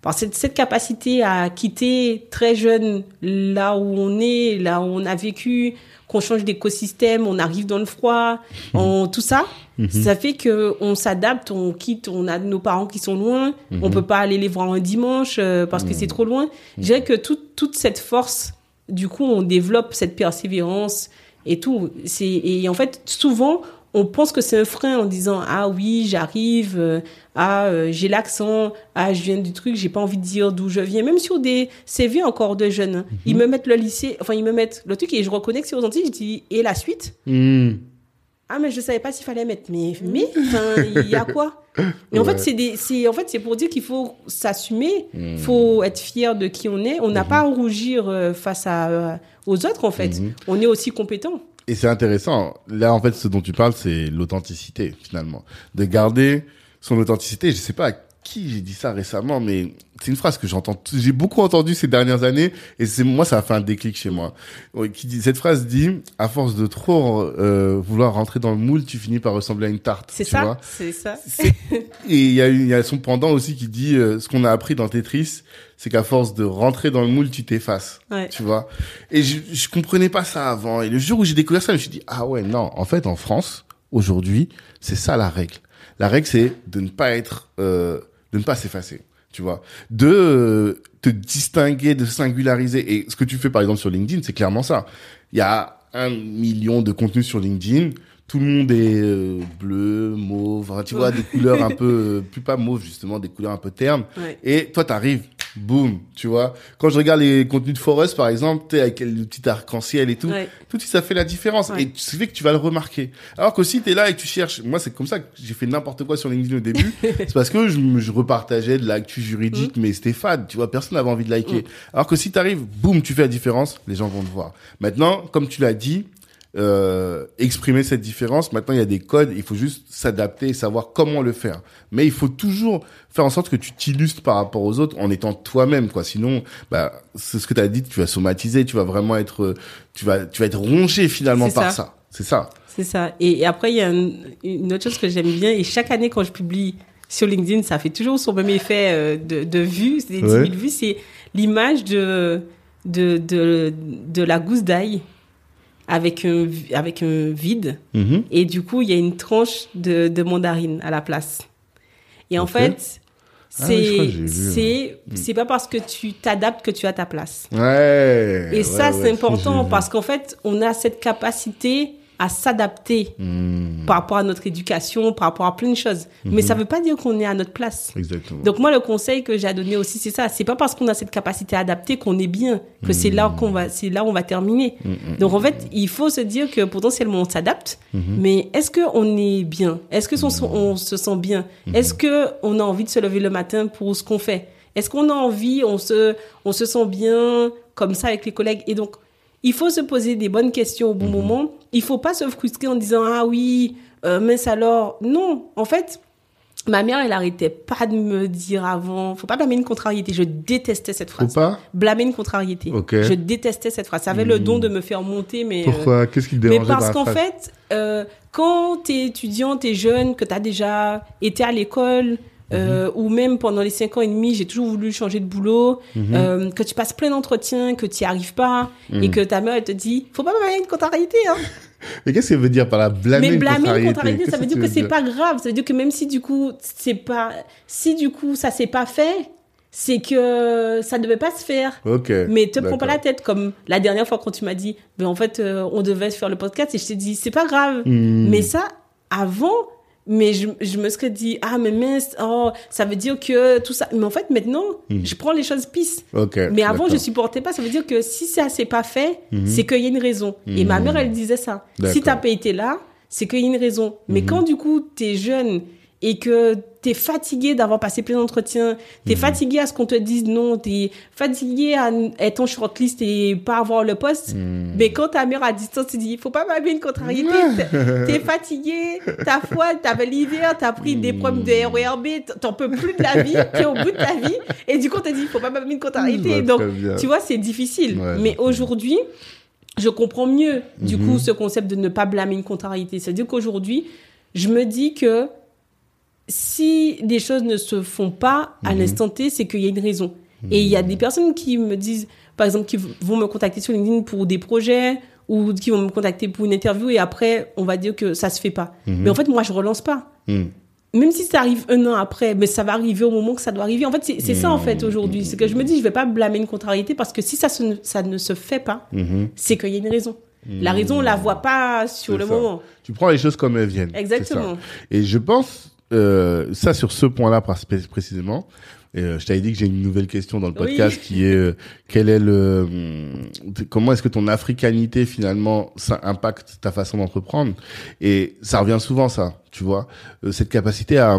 Parce que cette, capacité à quitter très jeune là où on est, là où on a vécu, qu'on change d'écosystème, on arrive dans le froid, on, tout ça, ça fait que on s'adapte, on quitte, on a nos parents qui sont loin, on peut pas aller les voir un dimanche euh, parce que c'est trop loin. Je dirais que toute toute cette force, du coup, on développe cette persévérance et tout. C'est et en fait souvent on pense que c'est un frein en disant ah oui j'arrive euh, ah euh, j'ai l'accent ah je viens du truc j'ai pas envie de dire d'où je viens même sur des CV encore de jeunes hein. ils me mettent le lycée enfin ils me mettent le truc et je reconnais que c'est aux Antilles je dis et la suite? Hmm. ah mais je savais pas s'il fallait mettre mais mais enfin il y a quoi? Mais en Ouais. fait c'est des c'est en fait c'est pour dire qu'il faut s'assumer Hmm. faut être fier de qui on est on n'a pas à rougir euh, face à euh, aux autres en fait Mhm. on est aussi compétent Et c'est intéressant. Là, en fait, ce dont tu parles, c'est l'authenticité, finalement. De garder son authenticité. Je sais pas à qui j'ai dit ça récemment, mais c'est une phrase que j'entends, j'ai beaucoup entendu ces dernières années, et c'est moi, ça a fait un déclic chez moi. Ouais, Qui dit, cette phrase dit, à force de trop euh, vouloir rentrer dans le moule, tu finis par ressembler à une tarte. c'est ça c'est ça Et il y a, y a son pendant aussi qui dit, euh, ce qu'on a appris dans Tetris, c'est qu'à force de rentrer dans le moule, tu t'effaces ouais tu vois. Et je, je comprenais pas ça avant. Et le jour où j'ai découvert ça, je me suis dit, ah ouais, non, en fait, en France, aujourd'hui, c'est ça la règle. La règle, c'est de ne pas être, euh, de ne pas s'effacer, tu vois. De euh, te distinguer, de singulariser. Et ce que tu fais, par exemple, sur LinkedIn, c'est clairement ça. Il y a un million de contenus sur LinkedIn. Tout le monde est euh, bleu, mauve, tu vois, des couleurs un peu, euh, plus pas mauve, justement, des couleurs un peu ternes. ouais Et toi, t'arrives, boum, tu vois. Quand je regarde les contenus de Forest, par exemple, t'es avec le petit arc-en-ciel et tout, Ouais. tout de suite, ça fait la différence. Ouais. Et tu fait que tu vas le remarquer. Alors que si t'es là et que tu cherches, moi, c'est comme ça que j'ai fait n'importe quoi sur LinkedIn au début. c'est parce que je, je repartageais de l'actu juridique, mais c'était fade, tu vois. Personne n'avait envie de liker. Mm. Alors que si t'arrives, boum, tu fais la différence, les gens vont te voir. Maintenant, comme tu l'as dit, euh, exprimer cette différence. Maintenant, il y a des codes. Il faut juste s'adapter et savoir comment le faire. Mais il faut toujours faire en sorte que tu t'illustres par rapport aux autres en étant toi-même, quoi. Sinon, bah, c'est ce que tu as dit, tu vas somatiser, tu vas vraiment être, euh, tu vas, tu vas être rongé finalement par ça. ça. C'est ça. C'est ça. Et, et après, il y a un- une autre chose que j'aime bien. Et chaque année, quand je publie sur LinkedIn, ça fait toujours son même effet euh, de, de vues, des 10 000 Ouais. vues. C'est l'image de, de, de, de la gousse d'ail avec un, vi- avec un vide. Mhm. Et du coup, il y a une tranche de, de mandarine à la place. Et en fait, Ah oui, c'est c'est c'est pas parce que tu t'adaptes que tu as ta place. Ouais. Et ça, ouais, c'est ouais, important parce qu'en fait, on a cette capacité à s'adapter Hmm, par rapport à notre éducation, par rapport à plein de choses. Mais ça veut pas dire qu'on est à notre place. Exactement. Donc moi, le conseil que j'ai à donner aussi, c'est ça. C'est pas parce qu'on a cette capacité à adapter qu'on est bien, que c'est là qu'on va, c'est là où on va terminer. Donc en fait, il faut se dire que potentiellement on s'adapte, mais est-ce que on est bien? Est-ce que son- on se sent bien? Est-ce que on a envie de se lever le matin pour ce qu'on fait? Est-ce qu'on a envie, on se, on se sent bien comme ça avec les collègues? Et donc, il faut se poser des bonnes questions au bon moment. Il faut pas se frustrer en disant ah oui, euh, mince alors. Non, en fait, ma mère, elle arrêtait pas de me dire avant. Faut pas blâmer une contrariété. Je détestais cette Faut phrase. pas Blâmer une contrariété. Je détestais cette phrase. Ça avait le don de me faire monter, mais. euh, Pourquoi? Qu'est-ce qui te mais dérangeait parce dans la qu'en fait, euh, quand t'es étudiant, t'es jeune, que t'as déjà été à l'école, euh, ou même pendant les cinq ans et demi, j'ai toujours voulu changer de boulot, Mhm. euh, que tu passes plein d'entretiens, que tu n'y arrives pas, Mhm. et que ta mère, elle te dit, faut pas blâmer une contrariété, hein. Mais qu'est-ce qu'elle veut dire par la blâmer Mais blâmer une contrariété? contrariété, ça veut dire que c'est pas grave. Ça veut dire que même si du coup, c'est pas, si du coup, ça s'est pas fait, c'est que ça devait pas se faire. Ok. Mais te prends pas la tête comme la dernière fois quand tu m'as dit, ben en fait, euh, on devait faire le podcast et je t'ai dit, c'est pas grave. Hmm. Mais ça, avant, mais je, je me serais dit, ah, mais mince, oh, ça veut dire que tout ça. Mais en fait, maintenant, je prends les choses pisses. Ok. Mais avant, je supportais pas. Ça veut dire que si ça s'est pas fait, Mhm. c'est qu'il y a une raison. Et ma Mhm. mère, elle disait ça. Si t'as pas été là, c'est qu'il y a une raison. Mais Mhm. quand du coup, t'es jeune et que t'es fatigué d'avoir passé plein d'entretiens, Mhm. t'es fatigué à ce qu'on te dise non, t'es fatigué à être en shortlist et pas avoir le poste, mais quand ta mère à distance te dit, faut pas m'amener une contrariété, t'es- t'es fatigué, ta foi, t'avais l'hiver, t'as pris des problèmes de RERB, t'en peux plus de la vie, t'es au bout de ta vie, et du coup, on te dit, faut pas m'amener une contrariété. vois Donc, tu vois, c'est difficile. Ouais, mais aujourd'hui, je comprends mieux, du Mhm. coup, ce concept de ne pas blâmer une contrariété. C'est-à-dire qu'aujourd'hui, je me dis que si des choses ne se font pas à Mhm. l'instant T, c'est qu'il y a une raison. Et il y a des personnes qui me disent, par exemple, qui vont me contacter sur LinkedIn pour des projets ou qui vont me contacter pour une interview et après, on va dire que ça se fait pas. Mhm. Mais en fait, moi, je relance pas. Même si ça arrive un an après, mais ça va arriver au moment que ça doit arriver. En fait, c'est ça, en fait, Mhm. aujourd'hui. C'est que je me dis, je vais pas blâmer une contrariété parce que si ça, se- ça ne se fait pas, Mhm. c'est qu'il y a une raison. La raison, on la voit pas sur le ça. moment. Tu prends les choses comme elles viennent. Exactement. Et je pense, euh, ça sur ce point-là précisément, et, euh, je t'avais dit que j'ai une nouvelle question dans le Oui. podcast qui est euh, quel est le hum, comment est-ce que ton africanité finalement ça impacte ta façon d'entreprendre? Et ça revient souvent ça tu vois? Euh, cette capacité à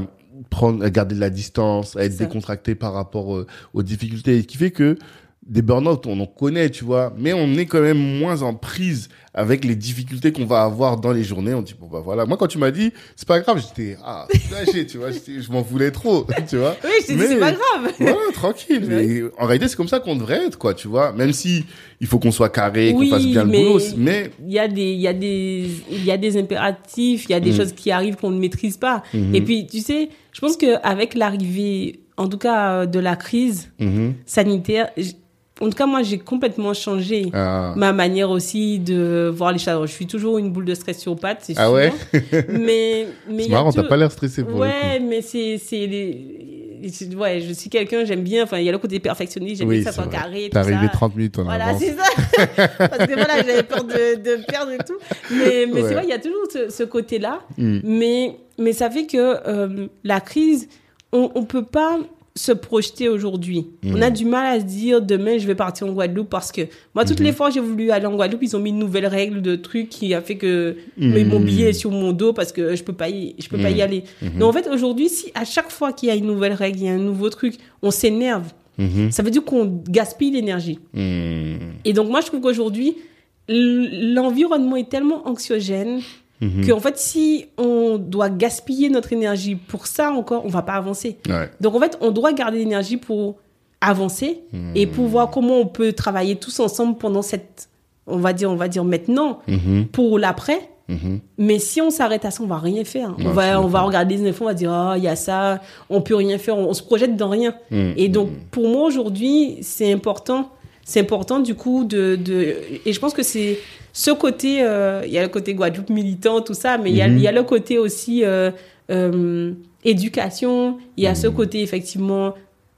prendre à garder de la distance à être décontracté par rapport euh, aux difficultés. Qui fait que des burn-out, on en connaît, tu vois, mais on est quand même moins en prise avec les difficultés qu'on va avoir dans les journées. On dit, bon, bah voilà. Moi, quand tu m'as dit, c'est pas grave, j'étais, ah, lâché, tu vois, je m'en voulais trop, tu vois. Oui, je t'ai dit, Mais- c'est pas grave. Voilà, tranquille. Mais en réalité, c'est comme ça qu'on devrait être, quoi, tu vois. Même si il faut qu'on soit carré, qu'on Oui, fasse bien mais- le boulot, mais Il y a des, il y a des, il y a des impératifs, il y a des Mm. choses qui arrivent qu'on ne maîtrise pas. Mhm. Et puis, tu sais, je pense qu'avec l'arrivée, en tout cas, de la crise Mhm. sanitaire, en tout cas, moi, j'ai complètement changé. Ah. Ma manière aussi de voir les choses. Je suis toujours une boule de stress sur pattes, c'est Ah sûr. ouais Mais, mais c'est marrant, t'as pas l'air stressé pour Ouais, mais c'est, c'est les, ouais, je suis quelqu'un, j'aime bien, enfin, il y a le côté perfectionniste, j'aime Oui, bien que ça soit carré. T'es arrivé ça. 30 minutes en Voilà, c'est ça. Parce que voilà, j'avais peur de, de perdre et tout. Mais, mais Ouais. c'est vrai, il y a toujours ce, ce côté-là. Mm. Mais, mais ça fait que euh, la crise, on ne peut pas se projeter aujourd'hui. Mm. On a du mal à se dire demain je vais partir en Guadeloupe parce que moi toutes Mhm. les fois j'ai voulu aller en Guadeloupe ils ont mis une nouvelle règle de truc qui a fait que Mm. mon billet est sur mon dos parce que je peux pas y, je peux pas y aller. Mhm. Donc en fait aujourd'hui si à chaque fois qu'il y a une nouvelle règle, il y a un nouveau truc, on s'énerve. Ça veut dire qu'on gaspille l'énergie. Et donc moi je trouve qu'aujourd'hui l'environnement est tellement anxiogène Mhm. qu'en fait si on doit gaspiller notre énergie pour ça encore, on va pas avancer. Ouais. Donc en fait, on doit garder l'énergie pour avancer et pour voir comment on peut travailler tous ensemble pendant cette, on va dire, on va dire maintenant Mhm. pour l'après. Mhm. Mais si on s'arrête à ça, on va rien faire. Ouais, on va, on va regarder les infos, on va dire ah il y a ça, on peut rien faire, on, on se projette dans rien. Mhm. Et donc pour moi aujourd'hui, c'est important, c'est important du coup de, de et je pense que c'est ce côté, euh, il y a le côté Guadeloupe militant tout ça, mais il y a- Mhm. il y, a le côté aussi euh, euh, éducation, il y a ce côté effectivement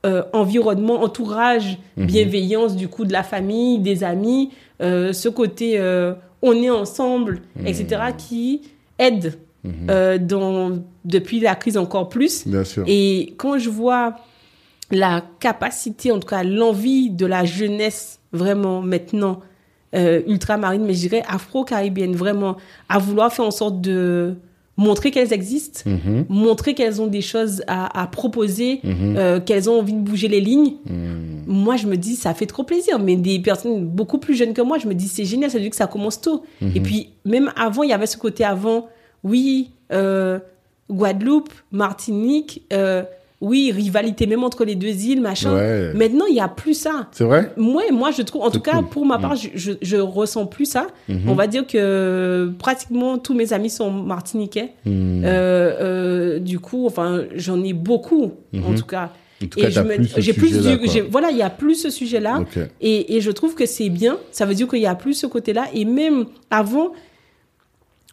euh, environnement, entourage, Mhm. bienveillance du coup de la famille, des amis, euh, ce côté euh, on est ensemble, etc. qui aide Mhm. dans, depuis la crise encore plus. Bien sûr. Et quand je vois la capacité, en tout cas l'envie de la jeunesse vraiment maintenant euh, ultramarine, mais je dirais afro-caribéenne, vraiment, à vouloir faire en sorte de montrer qu'elles existent, Mhm. montrer qu'elles ont des choses à, à proposer, Mhm. euh, qu'elles ont envie de bouger les lignes. Mhm. Moi, je me dis, ça fait trop plaisir. Mais des personnes beaucoup plus jeunes que moi, je me dis, c'est génial, ça veut dire que ça commence tôt. Et puis, même avant, il y avait ce côté avant, oui, euh, Guadeloupe, Martinique, euh, oui, rivalité même entre les deux îles, machin. Ouais. Maintenant, il n'y a plus ça. C'est vrai? Moi, moi, je trouve, en tout cas, pour ma Mm. part, je, je, je ressens plus ça. Mhm. On va dire que pratiquement tous mes amis sont martiniquais. Mhm. Euh, euh, du coup, enfin, j'en ai beaucoup, en Mhm. tout cas. En tout cas, Et je me- plus j'ai plus du, j'ai- voilà, il y a plus ce sujet-là. Et, et je trouve que c'est bien. Ça veut dire qu'il y a plus ce côté-là. Et même avant,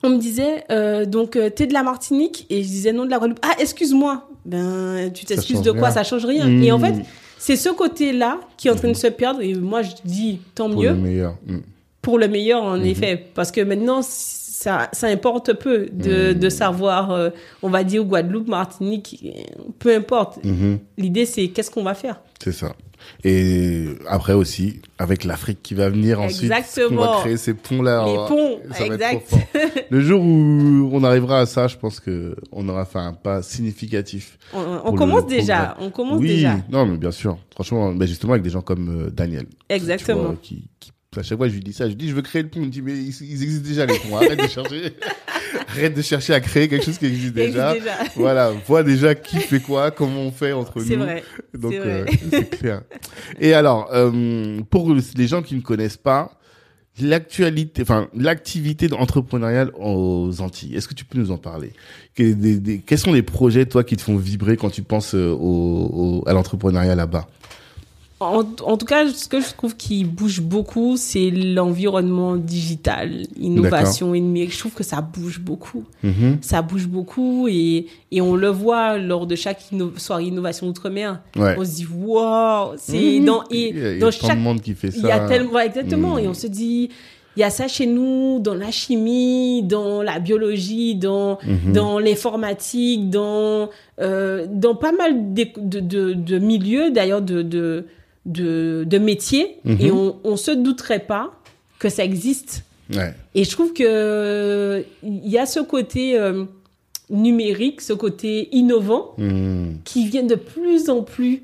on me disait, euh, donc, t'es de la Martinique? Et je disais non de la Guadeloupe. Ah, excuse-moi. Ben, tu t'excuses de quoi? rien. Ça change rien. Mmh. Et en fait, c'est ce côté-là qui est en train de se perdre. Et moi, je dis tant Pour mieux le meilleur. Mhm. pour le meilleur en effet parce que maintenant ça, ça importe peu de, de savoir euh, on va dire Guadeloupe Martinique peu importe Mhm. l'idée c'est qu'est-ce qu'on va faire C'est ça. Et après aussi, avec l'Afrique qui va venir ensuite, Exactement. on va créer ces ponts-là. les va- ponts ça va être exact trop fort. Le jour où on arrivera à ça, je pense que on aura fait un pas significatif. on, commence déjà on commence oui, déjà non, mais bien sûr. Franchement, mais justement avec des gens comme euh, Daniel. exactement vois, qui, qui- à chaque fois, je lui dis ça. Je lui dis, je veux créer le pont. Il me dit, mais ils, ils existent déjà les ponts. Arrête de chercher. Arrête de chercher à créer quelque chose qui existe déjà. Voilà, vois déjà qui fait quoi, comment on fait entre nous. c'est vrai Donc C'est euh, c'est clair. Et alors, euh, pour les gens qui ne connaissent pas, l'actualité, enfin l'activité entrepreneuriale aux Antilles, est-ce que tu peux nous en parler? Quels, des- des- quels sont les projets, toi, qui te font vibrer quand tu penses euh, au, au- à l'entrepreneuriat là-bas? En, en tout cas ce que je trouve qui bouge beaucoup c'est l'environnement digital innovation et numérique je trouve que ça bouge beaucoup Mhm. ça bouge beaucoup et, et on le voit lors de chaque inno- soirée innovation outre-mer Ouais. on se dit waouh c'est Mhm. dans il y a, et il y a dans tant chaque de monde qui fait ça. il y a tellement exactement Mhm. et on se dit il y a ça chez nous dans la chimie dans la biologie dans Mhm. dans l'informatique dans euh, dans pas mal de de, de, de milieux d'ailleurs de de de, de métiers Mhm. et on on se douterait pas que ça existe Ouais. et je trouve que il y a ce côté euh, numérique, ce côté innovant Mhm. qui vient de plus en plus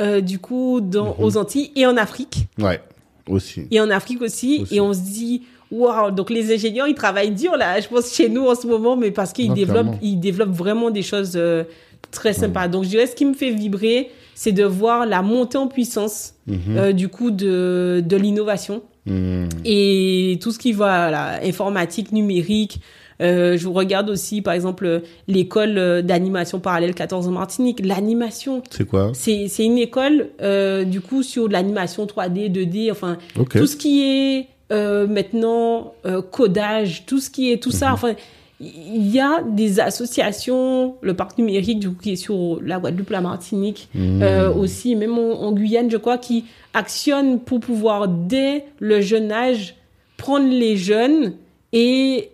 euh, du coup dans, Mhm. aux Antilles et en Afrique Ouais. Aussi. et en Afrique aussi, Aussi. et on se dit waouh donc les ingénieurs ils travaillent dur là je pense chez nous en ce moment mais parce qu'ils développent clairement. ils développent vraiment des choses euh, très sympas donc je dirais ce qui me fait vibrer c'est de voir la montée en puissance Mhm. euh, du coup de de l'innovation Mhm. et tout ce qui va là, informatique, numérique. Euh, je regarde aussi, par exemple, l'école euh, d'animation parallèle 14 en Martinique. L'animation, C'est quoi? c'est une école, euh, du coup, sur de l'animation 3D, 2D, enfin, Ok. tout ce qui est euh, maintenant codage, tout ce qui est tout Mhm. ça. Enfin, il y a des associations, le parc numérique, du coup, qui est sur la Guadeloupe, la Martinique, Mhm. euh, aussi, même en, en Guyane, je crois, qui actionnent pour pouvoir, dès le jeune âge, prendre les jeunes et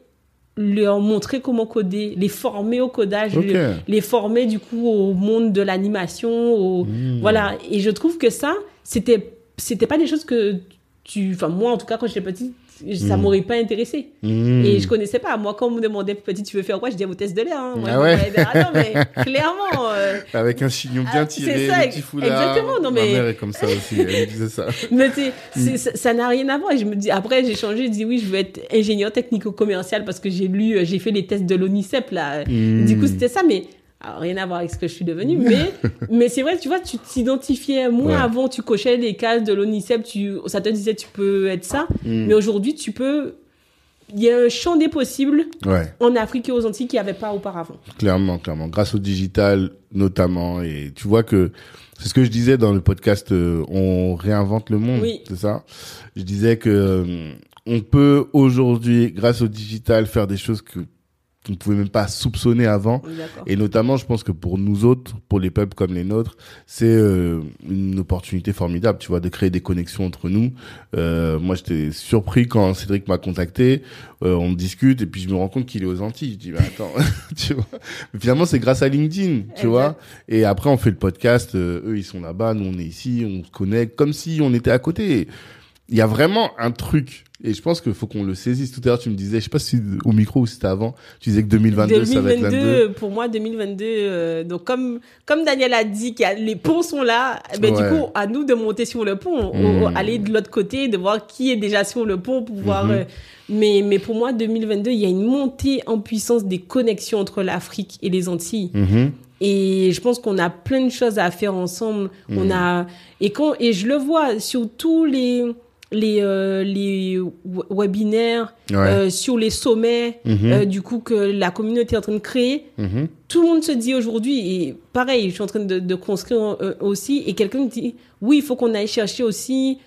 leur montrer comment coder, les former au codage, les, les former du coup au monde de l'animation, au, Mhm. voilà. Et je trouve que ça, c'était, c'était pas des choses que tu, enfin moi en tout cas quand j'étais petite, ça Mhm. m'aurait pas intéressé. Mhm. Et je connaissais pas. Moi, quand on me demandait, petit, tu veux faire quoi? Je disais, test de l'air. Hein. Moi, Ah ouais? ah non, mais clairement. euh, Avec un chignon bien Ah, tiré, c'est ça, le petit foulard. exactement, non, mais- Ma mère est comme ça aussi, elle disait ça. Mais ça n'a rien à voir. Et je me dis, après, j'ai changé, je dis oui, je veux être ingénieur technico-commercial parce que j'ai lu, euh, j'ai fait les tests de l'ONICEP, là. Mm. Du coup, c'était ça, mais alors, rien à voir avec ce que je suis devenue. Mais, mais c'est vrai, tu vois, tu t'identifiais. Moi, Ouais. avant, tu cochais les cases de l'ONICEP, tu, ça te disait, tu peux être ça. Mm. Mais aujourd'hui, tu peux. Il y a un champ des possibles Ouais, en Afrique et aux Antilles qu'il n'y avait pas auparavant. clairement, clairement. Grâce au digital, notamment. Et tu vois que, c'est ce que je disais dans le podcast, euh, on réinvente le monde. Oui. C'est ça? Je disais que, euh, on peut aujourd'hui, grâce au digital, faire des choses que, qu'on ne pouvait même pas soupçonner avant. Et notamment, je pense que pour nous autres, pour les peuples comme les nôtres, c'est euh, une opportunité formidable, tu vois, de créer des connexions entre nous. Euh, moi, j'étais surpris quand Cédric m'a contacté. Euh, on discute et puis je me rends compte qu'il est aux Antilles. Je dis, mais attends, tu vois. Mais finalement, c'est grâce à LinkedIn, tu Exact. vois. Et après, on fait le podcast. euh, eux, ils sont là-bas, nous, on est ici, on se connecte comme si on était à côté. Il y a vraiment un truc et je pense qu'il faut qu'on le saisisse. Tout à l'heure, tu me disais, je sais pas si au micro ou si c'était avant, tu disais que 2022, ça va être l'année. 2022, pour moi, 2022, euh, donc comme, comme Daniel a dit, que les ponts sont là, ben, du coup, à nous de monter sur le pont, mmh. aller de l'autre côté, de voir qui est déjà sur le pont pour voir, mmh. euh, mais, mais pour moi, 2022, il y a une montée en puissance des connexions entre l'Afrique et les Antilles. Mmh. Et je pense qu'on a plein de choses à faire ensemble. On a, et quand, et je le vois sur tous les, les, euh, les webinaires, euh, sur les sommets, mhm. euh, du coup, que la communauté est en train de créer. Mhm. Tout le monde se dit aujourd'hui, et pareil, je suis en train de, de construire aussi, et quelqu'un dit, oui, il faut qu'on aille chercher aussi,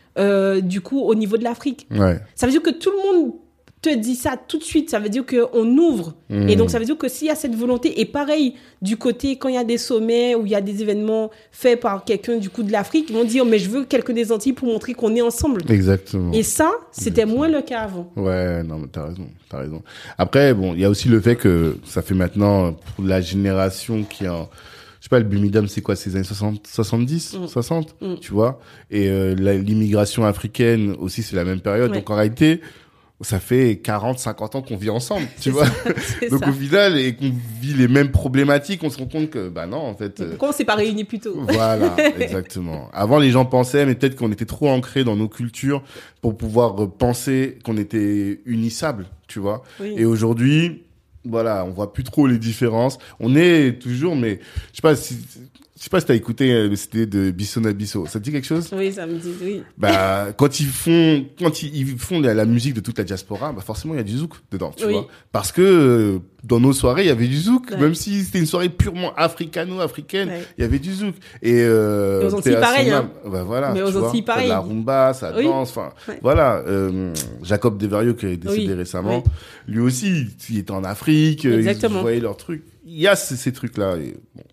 du coup, au niveau de l'Afrique. Ça veut dire que tout le monde te dit ça tout de suite, ça veut dire qu'on ouvre. Hmm. Et donc, ça veut dire que s'il y a cette volonté, et pareil, du côté, quand il y a des sommets ou il y a des événements faits par quelqu'un du coup de l'Afrique, ils vont dire, mais je veux quelqu'un des Antilles pour montrer qu'on est ensemble. Exactement. Et ça, c'était moins le cas avant. Ouais, non, mais t'as raison, t'as raison. Après, bon, il y a aussi le fait que ça fait maintenant, pour la génération qui a je sais pas, le Bumidum, c'est quoi, c'est les années 60, 70, 60, tu vois? Et euh, l'immigration africaine aussi, c'est la même période. Donc en réalité, ça fait 40, 50 ans qu'on vit ensemble, tu vois. Donc au final, et qu'on vit les mêmes problématiques, on se rend compte que, bah non, en fait. Pourquoi on s'est pas réunis plus tôt Voilà, exactement. Avant, les gens pensaient, mais peut-être qu'on était trop ancrés dans nos cultures pour pouvoir penser qu'on était unissables, tu vois. Et aujourd'hui, voilà, on voit plus trop les différences. On est toujours, mais je sais pas si je sais pas si t'as écouté euh, le CD de Bisson à Bisso. Ça te dit quelque chose? Oui, ça me dit, oui. Bah, quand ils font, quand ils, font la, musique de toute la diaspora, bah forcément il y a du zouk dedans, tu vois. Parce que euh, dans nos soirées il y avait du zouk, même si c'était une soirée purement africano-africaine, il y avait du zouk. Et, euh, aux Antilles pareil, hein. Bah voilà. Mais aux Antilles pareil. La rumba, ça danse, enfin voilà. Euh, Jacob Deverio qui est décédé récemment, lui aussi, il était en Afrique, Exactement. ils voyaient leurs trucs. Il y a ces, ces trucs là. Et, bon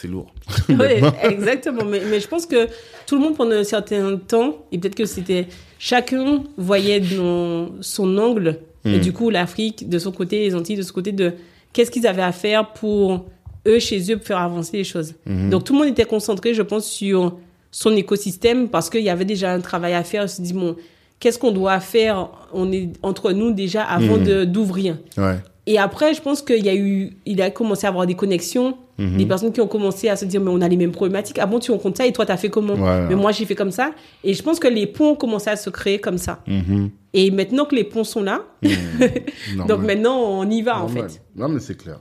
c'est lourd. oui, exactement. Mais, mais, je pense que tout le monde, pendant un certain temps, et peut-être que c'était chacun voyait dans son angle, et hmm. du coup, l'Afrique de son côté, les Antilles de son côté, de qu'est-ce qu'ils avaient à faire pour eux, chez eux, pour faire avancer les choses. Hmm. Donc, tout le monde était concentré, je pense, sur son écosystème parce qu'il y avait déjà un travail à faire. On se dit, bon, qu'est-ce qu'on doit faire on est entre nous déjà avant de d'ouvrir. Ouais. Et après, je pense qu'il y a eu, il a commencé à avoir des connexions, mhm. des personnes qui ont commencé à se dire, mais on a les mêmes problématiques. Ah bon, tu rencontres ça et toi, tu as fait comment Mais moi, j'ai fait comme ça. Et je pense que les ponts ont commencé à se créer comme ça. Mhm. Et maintenant que les ponts sont là, mhm. donc maintenant, on y va, en fait. Non, mais c'est clair.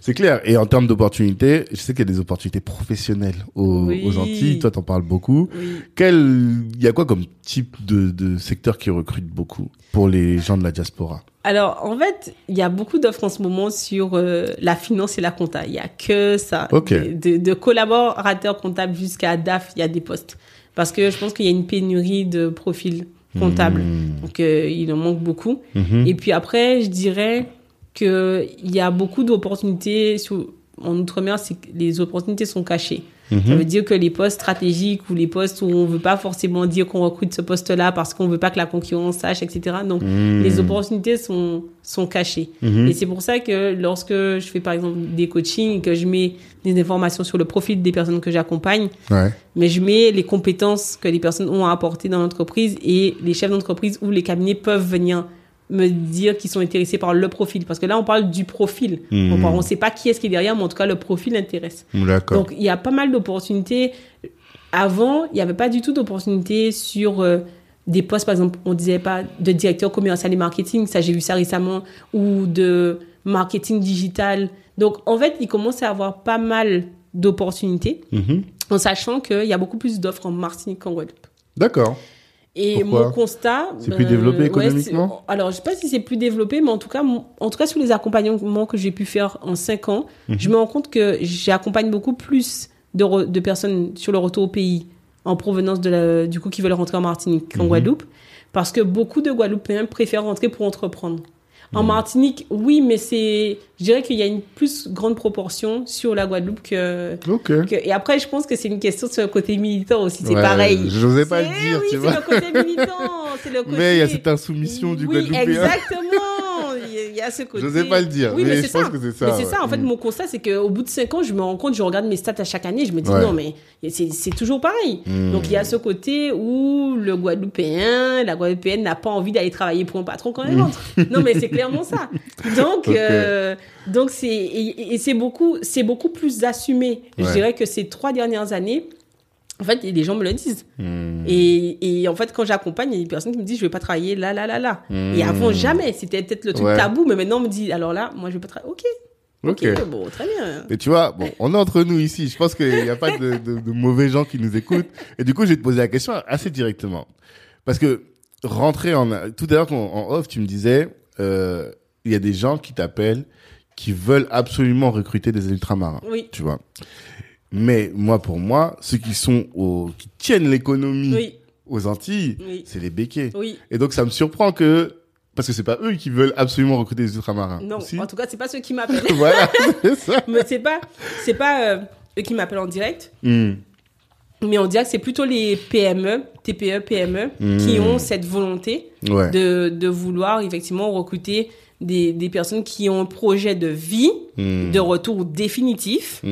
C'est clair. Et en termes d'opportunités, je sais qu'il y a des opportunités professionnelles aux, Antilles. Toi, t'en parles beaucoup. Quel, il y a quoi comme type de, de secteur qui recrute beaucoup pour les gens de la diaspora? Alors, en fait, il y a beaucoup d'offres en ce moment sur euh, la finance et la compta. Il y a que ça. De, collaborateurs comptables jusqu'à DAF, il y a des postes. Parce que je pense qu'il y a une pénurie de profils comptables. Hmm. Donc, euh, il en manque beaucoup. Mhm. Et puis après, je dirais qu'il y a beaucoup d'opportunités. En Outre-mer, les opportunités sont cachées. Ça mhm. veut dire que les postes stratégiques ou les postes où on veut pas forcément dire qu'on recrute ce poste-là parce qu'on veut pas que la concurrence sache, etc. Donc, mhm. les opportunités sont, sont cachées. Mhm. Et c'est pour ça que lorsque je fais, par exemple, des coachings, que je mets des informations sur le profil des personnes que j'accompagne, mais je mets les compétences que les personnes ont à apporter dans l'entreprise et les chefs d'entreprise ou les cabinets peuvent venir me dire qu'ils sont intéressés par le profil. Parce que là, on parle du profil. Mhm. On ne sait pas qui est-ce qui est derrière, mais en tout cas, le profil intéresse. Donc, il y a pas mal d'opportunités. Avant, il n'y avait pas du tout d'opportunités sur euh, des postes, par exemple, on disait pas de directeur commercial et marketing, ça j'ai vu ça récemment, ou de marketing digital. Donc, en fait, il commence à avoir pas mal d'opportunités, mhm. en sachant qu'il y a beaucoup plus d'offres en Martinique qu'en Guadeloupe. D'accord. Et mon constat. C'est plus développé euh, économiquement? Alors, je sais pas si c'est plus développé, mais en tout cas, en tout cas, sur les accompagnements que j'ai pu faire en cinq ans, mhm. je me rends compte que j'accompagne beaucoup plus de, de, personnes sur le retour au pays en provenance de la, du coup qui veulent rentrer en Martinique qu'en mhm. Guadeloupe, parce que beaucoup de Guadeloupéens préfèrent rentrer pour entreprendre. En hmm. Martinique, oui, mais c'est, je dirais qu'il y a une plus grande proportion sur la Guadeloupe que, que et après, je pense que c'est une question sur le côté militant aussi, c'est pareil. Je n'osais pas le dire, oui, tu vois. c'est le côté militant, c'est le côté... Mais il y a cette insoumission du oui, Exactement. Il y, a ce côté. Je sais pas le dire, Oui, mais c'est ça. c'est ça, Mais c'est ouais. ça. En fait, mon constat, c'est qu'au bout de 5 ans, je me rends compte, je regarde mes stats à chaque année, je me dis Ouais. non, mais c'est toujours pareil. Mm. Donc, il y a ce côté où le Guadeloupéen, la Guadeloupéenne n'a pas envie d'aller travailler pour un patron quand elle rentre. non, mais c'est clairement ça. Donc, euh, donc c'est et, et c'est beaucoup, plus assumé. Je dirais que ces trois dernières années, en fait, les gens me le disent. Hmm. Et, et en fait, quand j'accompagne, il y a des personnes qui me disent, je vais pas travailler là, là, là, là. Hmm. Et avant, jamais. C'était peut-être le truc Ouais. tabou, mais maintenant, on me dit, alors là, moi, je vais pas travailler. Ok. Ok. Bon, très bien. Et tu vois, bon, on est entre nous ici. Je pense qu'il n'y a pas de, de- de mauvais gens qui nous écoutent. Et du coup, je vais te poser la question assez directement. Parce que rentrer en... Tout à l'heure, en en off, tu me disais, euh, il y a des gens qui t'appellent, qui veulent absolument recruter des ultramarins. Oui. Tu vois. Mais moi, pour moi, ceux qui sont au, qui tiennent l'économie Oui. aux Antilles, Oui. c'est les béquets. Oui. Et donc, ça me surprend que, parce que c'est pas eux qui veulent absolument recruter des ultramarins. Non. Si En tout cas, c'est pas ceux qui m'appellent. voilà, c'est ça. mais c'est pas, c'est pas euh, eux qui m'appellent en direct. Hmm. Mais on dirait que c'est plutôt les PME, TPE, PME, qui Hmm. ont cette volonté Ouais. de, de vouloir effectivement recruter des, des personnes qui ont un projet de vie, Hmm. de retour définitif.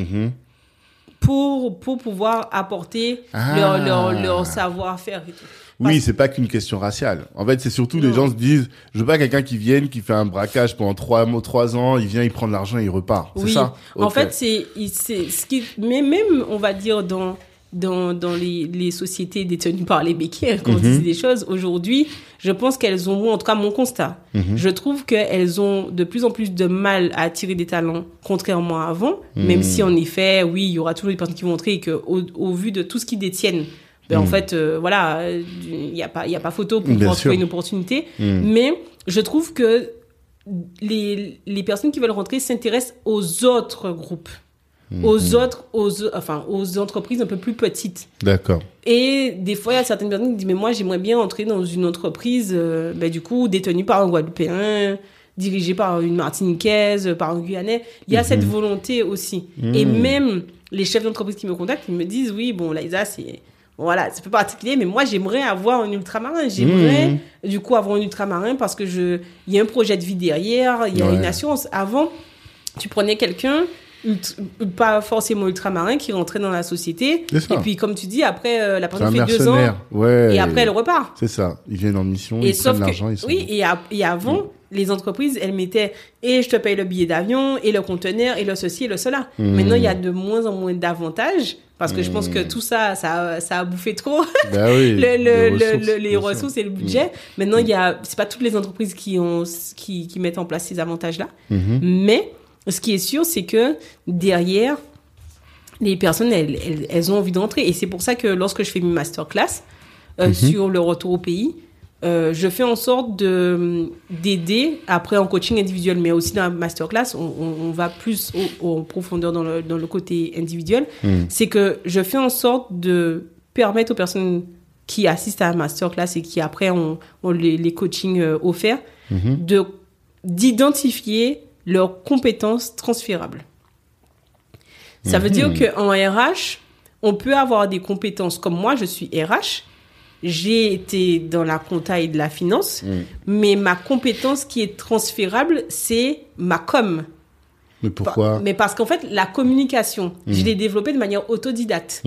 Pour, pour pouvoir apporter Ah. leur, leur, leur savoir-faire et tout. Oui, c'est pas qu'une question raciale. En fait, c'est surtout les gens se disent, je veux pas quelqu'un qui vienne, qui fait un braquage pendant trois mois, trois ans, il vient, il prend de l'argent et il repart. C'est Oui. ça. En fait, c'est, c'est ce qui, mais même, on va dire, dans, dans, dans les, les sociétés détenues par les béquets, hein, quand on Mhm. dit des choses, aujourd'hui, je pense qu'elles ont, moi, en tout cas, mon constat, Mhm. je trouve qu'elles ont de plus en plus de mal à attirer des talents, contrairement à avant, Mhm. même si, en effet, oui, il y aura toujours des personnes qui vont entrer et que, au, vu de tout ce qu'ils détiennent, ben, en fait, euh, voilà, il n'y a pas, y a pas photo pour pouvoir trouver une opportunité. Mais je trouve que les, les personnes qui veulent rentrer s'intéressent aux autres groupes, Hmm. aux autres, aux, enfin, aux entreprises un peu plus petites. D'accord. Et des fois, il y a certaines personnes qui disent, mais moi, j'aimerais bien entrer dans une entreprise, euh, ben, du coup, détenue par un Guadeloupéen, dirigée par une Martiniquaise, par un Guyanais. Il y a cette volonté aussi. Et même les chefs d'entreprise qui me contactent, ils me disent, oui, bon, Laïsa, c'est... Voilà, c'est peu particulier, mais moi j'aimerais avoir un ultramarin. J'aimerais du coup avoir un ultramarin parce que je, il y a un projet de vie derrière, il y a Ouais. une assurance. Avant, tu prenais quelqu'un, pas forcément ultramarin, qui rentrait dans la société. Et puis, comme tu dis, après, euh, la personne fait deux ans. Ouais. et après, elle repart. C'est ça. Ils viennent en mission, Et ils sauf prennent l'argent, ils sont. oui, et, avant, les entreprises, elles mettaient et je te paye le billet d'avion, et le conteneur, et le ceci, et le cela. Hmm. Maintenant, il y a de moins en moins d'avantages parce que je pense que tout ça, ça, a- ça a bouffé trop Bah oui. le, les le, le- ressources, le- les bien sûr. ressources et le budget. Maintenant, il y a, c'est pas toutes les entreprises qui ont, qui, qui mettent en place ces avantages-là. Mhm. Mais ce qui est sûr, c'est que derrière, les personnes, elles, elles, elles ont envie d'entrer. Et c'est pour ça que lorsque je fais mes masterclass euh, sur le retour au pays, euh, je fais en sorte de d'aider après en coaching individuel, mais aussi dans la masterclass, on, on, on va plus en profondeur dans le, dans le côté individuel. Mm. C'est que je fais en sorte de permettre aux personnes qui assistent à la masterclass et qui après ont, ont les, les coachings euh, offerts Mhm. de d'identifier leurs compétences transférables. Ça veut dire qu'en RH, on peut avoir des compétences comme moi, je suis RH, j'ai été dans la compta et de la finance, Mm. mais ma compétence qui est transférable, c'est ma com. Mais pourquoi Mais parce qu'en fait, la communication, je l'ai développée de manière autodidacte.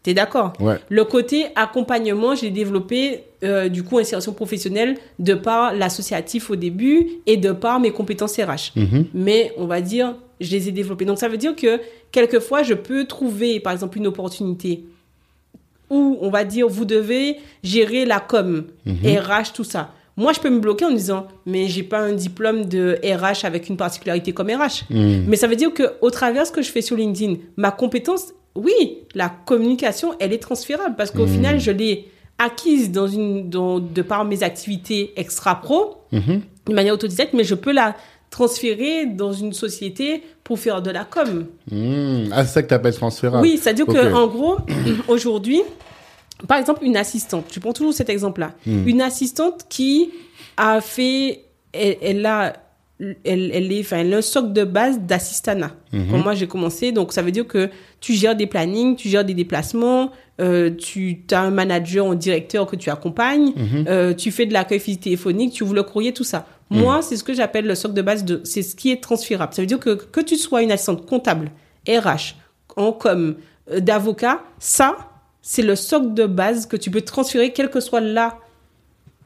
Mhm. T'es d'accord Ouais. Le côté accompagnement, j'ai développé euh, du coup insertion professionnelle de par l'associatif au début et de par mes compétences RH. Mhm. Mais on va dire, je les ai développées. Donc ça veut dire que quelquefois, je peux trouver par exemple une opportunité où on va dire, vous devez gérer la com, RH, tout ça. Moi, je peux me bloquer en me disant, mais j'ai pas un diplôme de RH avec une particularité comme RH. Mm. Mais ça veut dire que au travers de ce que je fais sur LinkedIn, ma compétence, oui, la communication, elle est transférable parce qu'au final, je l'ai acquise dans une, dans, de par mes activités extra pro, Mhm. de manière autodidacte, mais je peux la transférer dans une société pour faire de la com. Mm. Ah, c'est ça que t'appelles transférable. Oui, c'est-à-dire Ok. que en gros, aujourd'hui, par exemple, une assistante, je prends toujours cet exemple-là, Hmm. une assistante qui a fait, elle, elle a, elle, elle est, enfin, elle a un socle de base d'assistanat. Mhm. Moi j'ai commencé, donc ça veut dire que tu gères des plannings, tu gères des déplacements, euh, tu as un manager, un directeur que tu accompagnes, Mhm. euh, tu fais de l'accueil physique téléphonique, tu ouvres le courrier, tout ça. Moi, c'est ce que j'appelle le socle de base de, c'est ce qui est transférable. Ça veut dire que que tu sois une assistante comptable, RH, en com, euh, d'avocat, ça, c'est le socle de base que tu peux transférer quel que soit là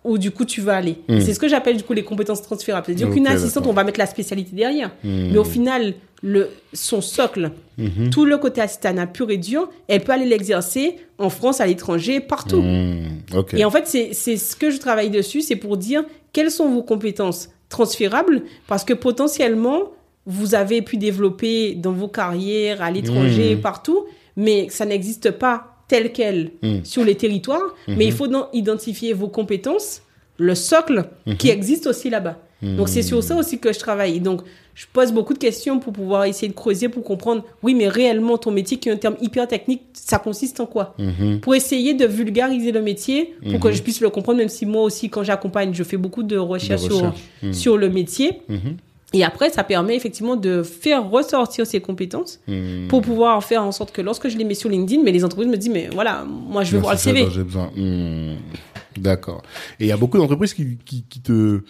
où du coup tu vas aller. Mm. C'est ce que j'appelle du coup les compétences transférables. C'est-à-dire qu'une assistante, on va mettre la spécialité derrière. Mm. Mais au final, le, son socle, Mhm. tout le côté assistanat pur et dur, elle peut aller l'exercer en France, à l'étranger, partout. Hmm. Et en fait, c'est ce que je travaille dessus, c'est pour dire quelles sont vos compétences transférables, parce que potentiellement, vous avez pu développer dans vos carrières, à l'étranger, partout, mais ça n'existe pas tel quel Mhm. sur les territoires, mais il faut donc identifier vos compétences, le socle qui existe aussi là-bas. Donc c'est sur ça aussi que je travaille. Donc je pose beaucoup de questions pour pouvoir essayer de creuser pour comprendre, oui, mais réellement ton métier qui est un terme hyper technique, ça consiste en quoi? Mhm. Pour essayer de vulgariser le métier, pour que je puisse le comprendre, même si moi aussi, quand j'accompagne, je fais beaucoup de recherches sur. Mhm. sur le métier. Et après, ça permet effectivement de faire ressortir ces compétences Hmm. pour pouvoir faire en sorte que lorsque je les mets sur LinkedIn, mais les entreprises me disent, mais voilà, moi je veux voir le CV. j'ai besoin. Hmm. D'accord. Et il y a beaucoup d'entreprises qui, qui, qui te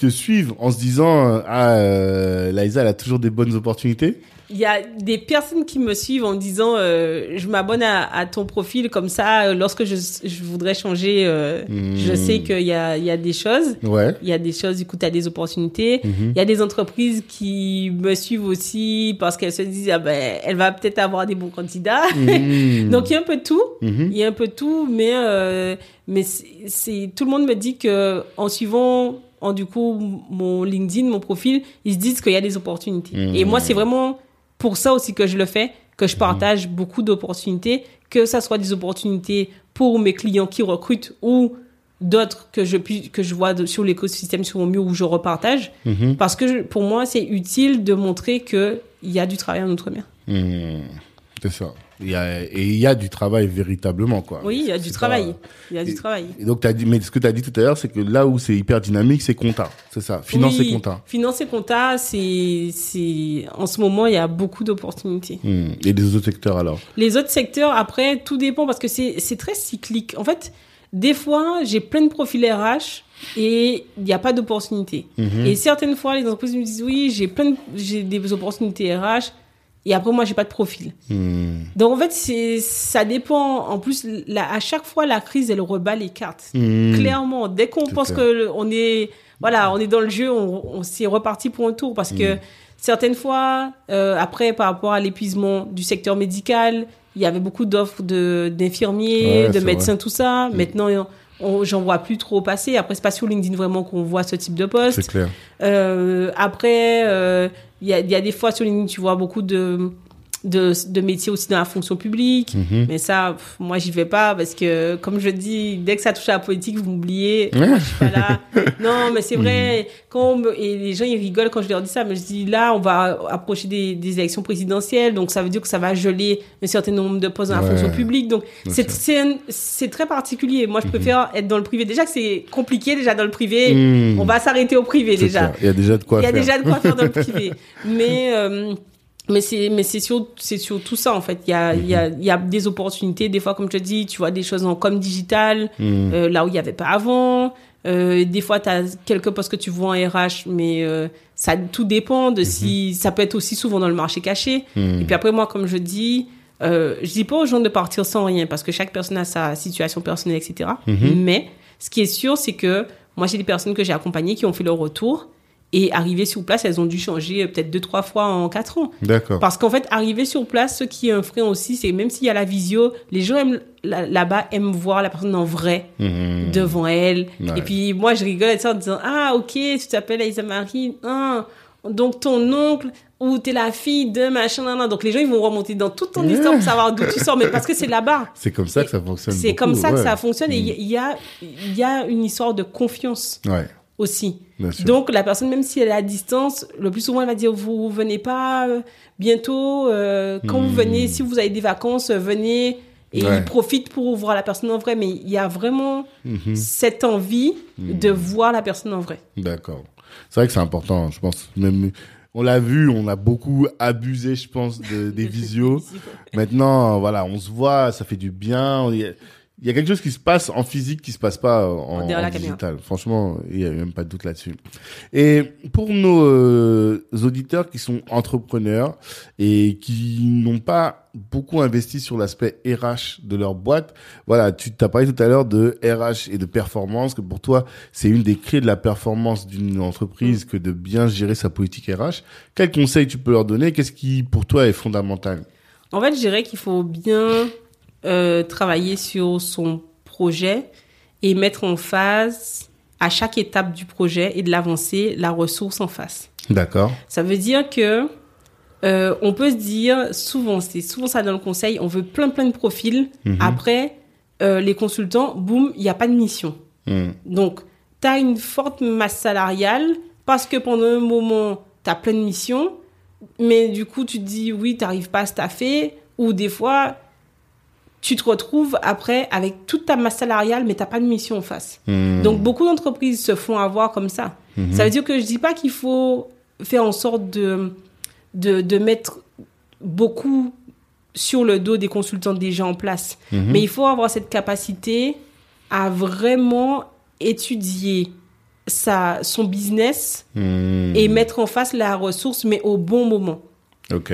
te suivent en se disant euh, ah euh, Liza elle a toujours des bonnes opportunités. Il y a des personnes qui me suivent en disant, euh, je m'abonne à, à ton profil comme ça, euh, lorsque je, je voudrais changer, euh, Hmm. je sais qu'il y a, il y a des choses. Ouais. Il y a des choses, du coup, tu as des opportunités. Mhm. Il y a des entreprises qui me suivent aussi parce qu'elles se disent, ah ben, elle va peut-être avoir des bons candidats. Hmm. Donc, il y a un peu de tout. Mhm. Il y a un peu de tout, mais, euh, mais c'est- tout le monde me dit que en suivant, en du coup, mon LinkedIn, mon profil, ils se disent qu'il y a des opportunités. Mhm. Et moi, c'est vraiment pour ça aussi que je le fais, que je partage beaucoup d'opportunités, que ça soit des opportunités pour mes clients qui recrutent ou d'autres que je puis, que je vois de- sur l'écosystème sur mon mur où je repartage Mhm. parce que je- pour moi c'est utile de montrer que il y a du travail en outre-mer. C'est ça. Il y a, et il y a du travail véritablement quoi. Oui, il y a du travail. pas- Il y a du travail. Et donc t'as dit mais ce que tu as dit tout à l'heure c'est que là où c'est hyper dynamique c'est compta. C'est ça. Finance Oui, et compta. Finance et compta, c'est, c'est, en ce moment, il y a beaucoup d'opportunités. Hmm. Et des autres secteurs alors? Les autres secteurs, après, tout dépend parce que c'est, c'est très cyclique. En fait, des fois, j'ai plein de profils RH et il n'y a pas d'opportunité. Mhm. Et certaines fois, les entreprises me disent, oui, j'ai plein de, j'ai des opportunités RH et après, moi, j'ai pas de profil. Hmm. Donc, en fait, c'est, ça dépend. En plus, la, à chaque fois, la crise, elle rebat les cartes. Hmm. Clairement, dès qu'on pense clair. que le- on est, voilà, on est dans le jeu, on, on s'est reparti pour un tour parce que Mm. certaines fois, euh, après, par rapport à l'épuisement du secteur médical, il y avait beaucoup d'offres de d'infirmiers, Ouais, de médecins, tout ça. Maintenant, on, j'en vois plus trop passer. Après, c'est pas sur LinkedIn vraiment qu'on voit ce type de poste. C'est clair. Euh, après, euh, il y, a, y a des fois sur LinkedIn, tu vois beaucoup de, de, de métiers aussi dans la fonction publique. Mhm. Mais ça, pff, moi, j'y vais pas parce que, comme je dis, dès que ça touche à la politique, vous m'oubliez. Ouais. Moi, je suis pas là. non, mais c'est vrai. Quand on me- et les gens, ils rigolent quand je leur dis ça. Mais je dis, là, on va approcher des, des élections présidentielles. Donc, ça veut dire que ça va geler un certain nombre de postes dans la fonction publique. Donc, c'est, c'est, très particulier. Moi, je préfère être dans le privé. Déjà que c'est compliqué, déjà dans le privé. On va s'arrêter au privé, déjà. Il y a déjà de quoi Il y a faire. déjà de quoi faire dans le privé. Mais, euh, mais c'est, mais c'est sur, c'est sur tout ça, en fait. Il y a, il y a, il y a des opportunités. Des fois, comme je te dis, tu vois des choses en com digital, Hmm. euh, là où il n'y avait pas avant. Euh, des fois, tu as quelques postes que tu vois en RH, mais euh, ça tout dépend de si ça peut être aussi souvent dans le marché caché. Et puis après, moi, comme je dis, je dis pas aux gens de partir sans rien parce que chaque personne a sa situation personnelle, etc. Mhm. Mais ce qui est sûr, c'est que moi, j'ai des personnes que j'ai accompagnées qui ont fait leur retour et arrivées sur place, elles ont dû changer euh, peut-être deux, trois fois en quatre ans. D'accord. Parce qu'en fait, arriver sur place, ce qui est un frein aussi, c'est même s'il y a la visio, les gens aiment, là- là-bas aiment voir la personne en vrai Hmm. devant elle. Ouais. Et puis moi, je rigole en disant Ah, ok, tu t'appelles Aïssa Marie. Ah, donc ton oncle, ou t'es la fille de machin, nan, nan. Donc les gens, ils vont remonter dans toute ton histoire pour savoir d'où tu sors. Mais parce que c'est là-bas. C'est comme ça que ça fonctionne. C'est comme ça que ça fonctionne. Et il y a, il y a une histoire de confiance Ouais, aussi. Donc la personne, même si elle est à distance, le plus souvent elle va dire vous venez pas euh, bientôt. euh, quand vous Hmm. venez, si vous avez des vacances, euh, venez. Et Ouais. il profite pour voir la personne en vrai. Mais il y a vraiment Mhm. cette envie de voir la personne en vrai. D'accord. C'est vrai que c'est important, je pense. Même, on l'a vu, on a beaucoup abusé, je pense, de, des visios. Maintenant, voilà, on se voit, ça fait du bien. Il y a quelque chose qui se passe en physique qui se passe pas en, en caméra. digital. Franchement, il y a même pas de doute là-dessus. Et pour nos euh, auditeurs qui sont entrepreneurs et qui n'ont pas beaucoup investi sur l'aspect RH de leur boîte, voilà, tu t'as parlé tout à l'heure de RH et de performance, que pour toi, c'est une des clés de la performance d'une entreprise que de bien gérer sa politique RH. Quels conseils tu peux leur donner? Qu'est-ce qui, pour toi, est fondamental? En fait, je dirais qu'il faut bien euh, travailler sur son projet et mettre en phase à chaque étape du projet et de l'avancée la ressource en face. D'accord. Ça veut dire que euh, on peut se dire souvent, c'est souvent ça dans le conseil, on veut plein plein de profils. Mhm. Après, euh, les consultants, boum, il n'y a pas de mission. Hmm. Donc, tu as une forte masse salariale parce que pendant un moment, tu as plein de missions, mais du coup, tu te dis, oui, tu n'arrives pas à staffer, ou des fois, tu te retrouves après avec toute ta masse salariale, mais tu pas de mission en face. Hmm. Donc, beaucoup d'entreprises se font avoir comme ça. Mhm. Ça veut dire que je dis pas qu'il faut faire en sorte de, de, de mettre beaucoup sur le dos des consultants déjà en place. Mhm. Mais il faut avoir cette capacité à vraiment étudier sa, son business Hmm. et mettre en face la ressource, mais au bon moment.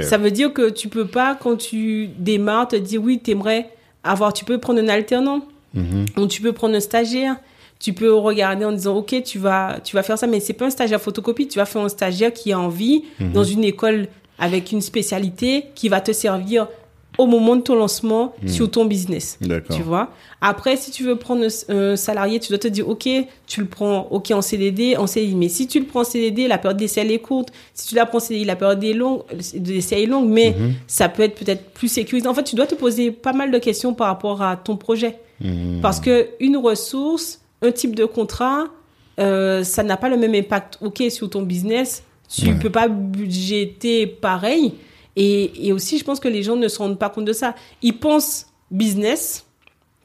Ça veut dire que tu peux pas, quand tu démarres, te dire oui, t'aimerais avoir, tu peux prendre un alternant, Mhm. ou tu peux prendre un stagiaire. Tu peux regarder en disant, OK, tu vas, tu vas faire ça, mais c'est pas un stagiaire photocopie, tu vas faire un stagiaire qui a envie Mhm. dans une école avec une spécialité qui va te servir au moment de ton lancement sur ton business. Mhm. Tu vois Après, si tu veux prendre un, un salarié, tu dois te dire, OK, tu le prends, OK, en CDD, en CDI. Mais si tu le prends en CDD, la période d'essai, elle est courte. Si tu la prends en CDI, la période d'essai est longue, mais Mhm. ça peut être peut-être plus sécurisé. En fait, tu dois te poser pas mal de questions par rapport à ton projet. Hmm. Parce que une ressource, un type de contrat, euh, ça n'a pas le même impact. Ok, sur ton business, tu Ouais. peux pas budgéter pareil. Et, et aussi, je pense que les gens ne se rendent pas compte de ça. Ils pensent business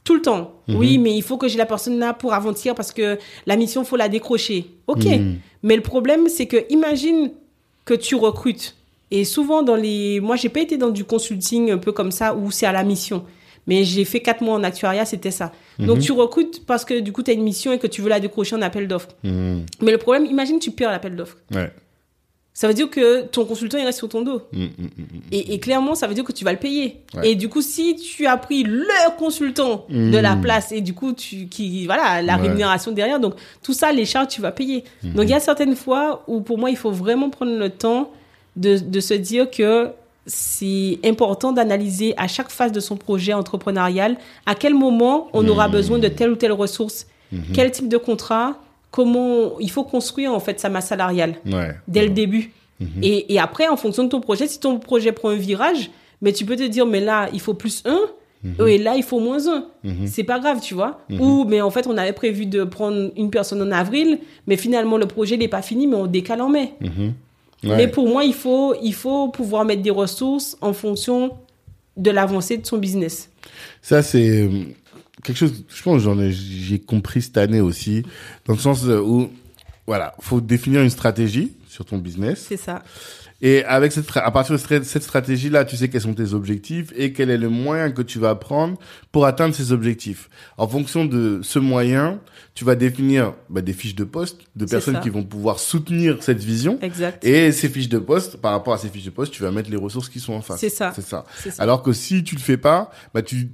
tout le temps. Mhm. Oui, mais il faut que j'ai la personne là pour aventir parce que la mission, faut la décrocher. Ok. Mhm. Mais le problème, c'est que imagine que tu recrutes. Et souvent, dans les. Moi, j'ai pas été dans du consulting un peu comme ça où c'est à la mission. Mais j'ai fait quatre mois en actuariat, c'était ça. Donc, Mhm. tu recrutes parce que du coup, tu as une mission et que tu veux la décrocher en appel d'offres. Mais le problème, imagine tu perds l'appel d'offres. Ouais. Ça veut dire que ton consultant, il reste sur ton dos. Hmm, hmm, hmm. Et, et clairement, ça veut dire que tu vas le payer. Ouais. Et du coup, si tu as pris le consultant de la place et du coup, tu, qui, voilà, la Ouais. rémunération derrière, donc tout ça, les charges, tu vas payer. Mhm. Donc il y a certaines fois où pour moi, il faut vraiment prendre le temps de, de se dire que c'est important d'analyser à chaque phase de son projet entrepreneurial à quel moment on aura besoin de telle ou telle ressource, quel type de contrat, comment il faut construire en fait sa masse salariale Ouais. dès le début. Mhm. Et, et après, en fonction de ton projet, si ton projet prend un virage, mais tu peux te dire, mais là, il faut plus un, Mhm. et là, il faut moins un. Mhm. C'est pas grave, tu vois. Ou, mais en fait, on avait prévu de prendre une personne en avril, mais finalement, le projet n'est pas fini, mais on décale en mai. Ouais. Mais pour moi, il faut, il faut pouvoir mettre des ressources en fonction de l'avancée de son business. Ça, c'est quelque chose, je pense, j'en ai, j'ai compris cette année aussi, dans le sens où, voilà, faut définir une stratégie sur ton business. C'est ça. Et avec cette, à partir de cette stratégie-là, tu sais quels sont tes objectifs et quel est le moyen que tu vas prendre pour atteindre ces objectifs. En fonction de ce moyen, tu vas définir bah, des fiches de poste de personnes qui vont pouvoir soutenir cette vision. Exact. Et ces fiches de poste, par rapport à ces fiches de poste, tu vas mettre les ressources qui sont en face. C'est ça. C'est ça. Ça. Alors que si tu le fais pas, bah tu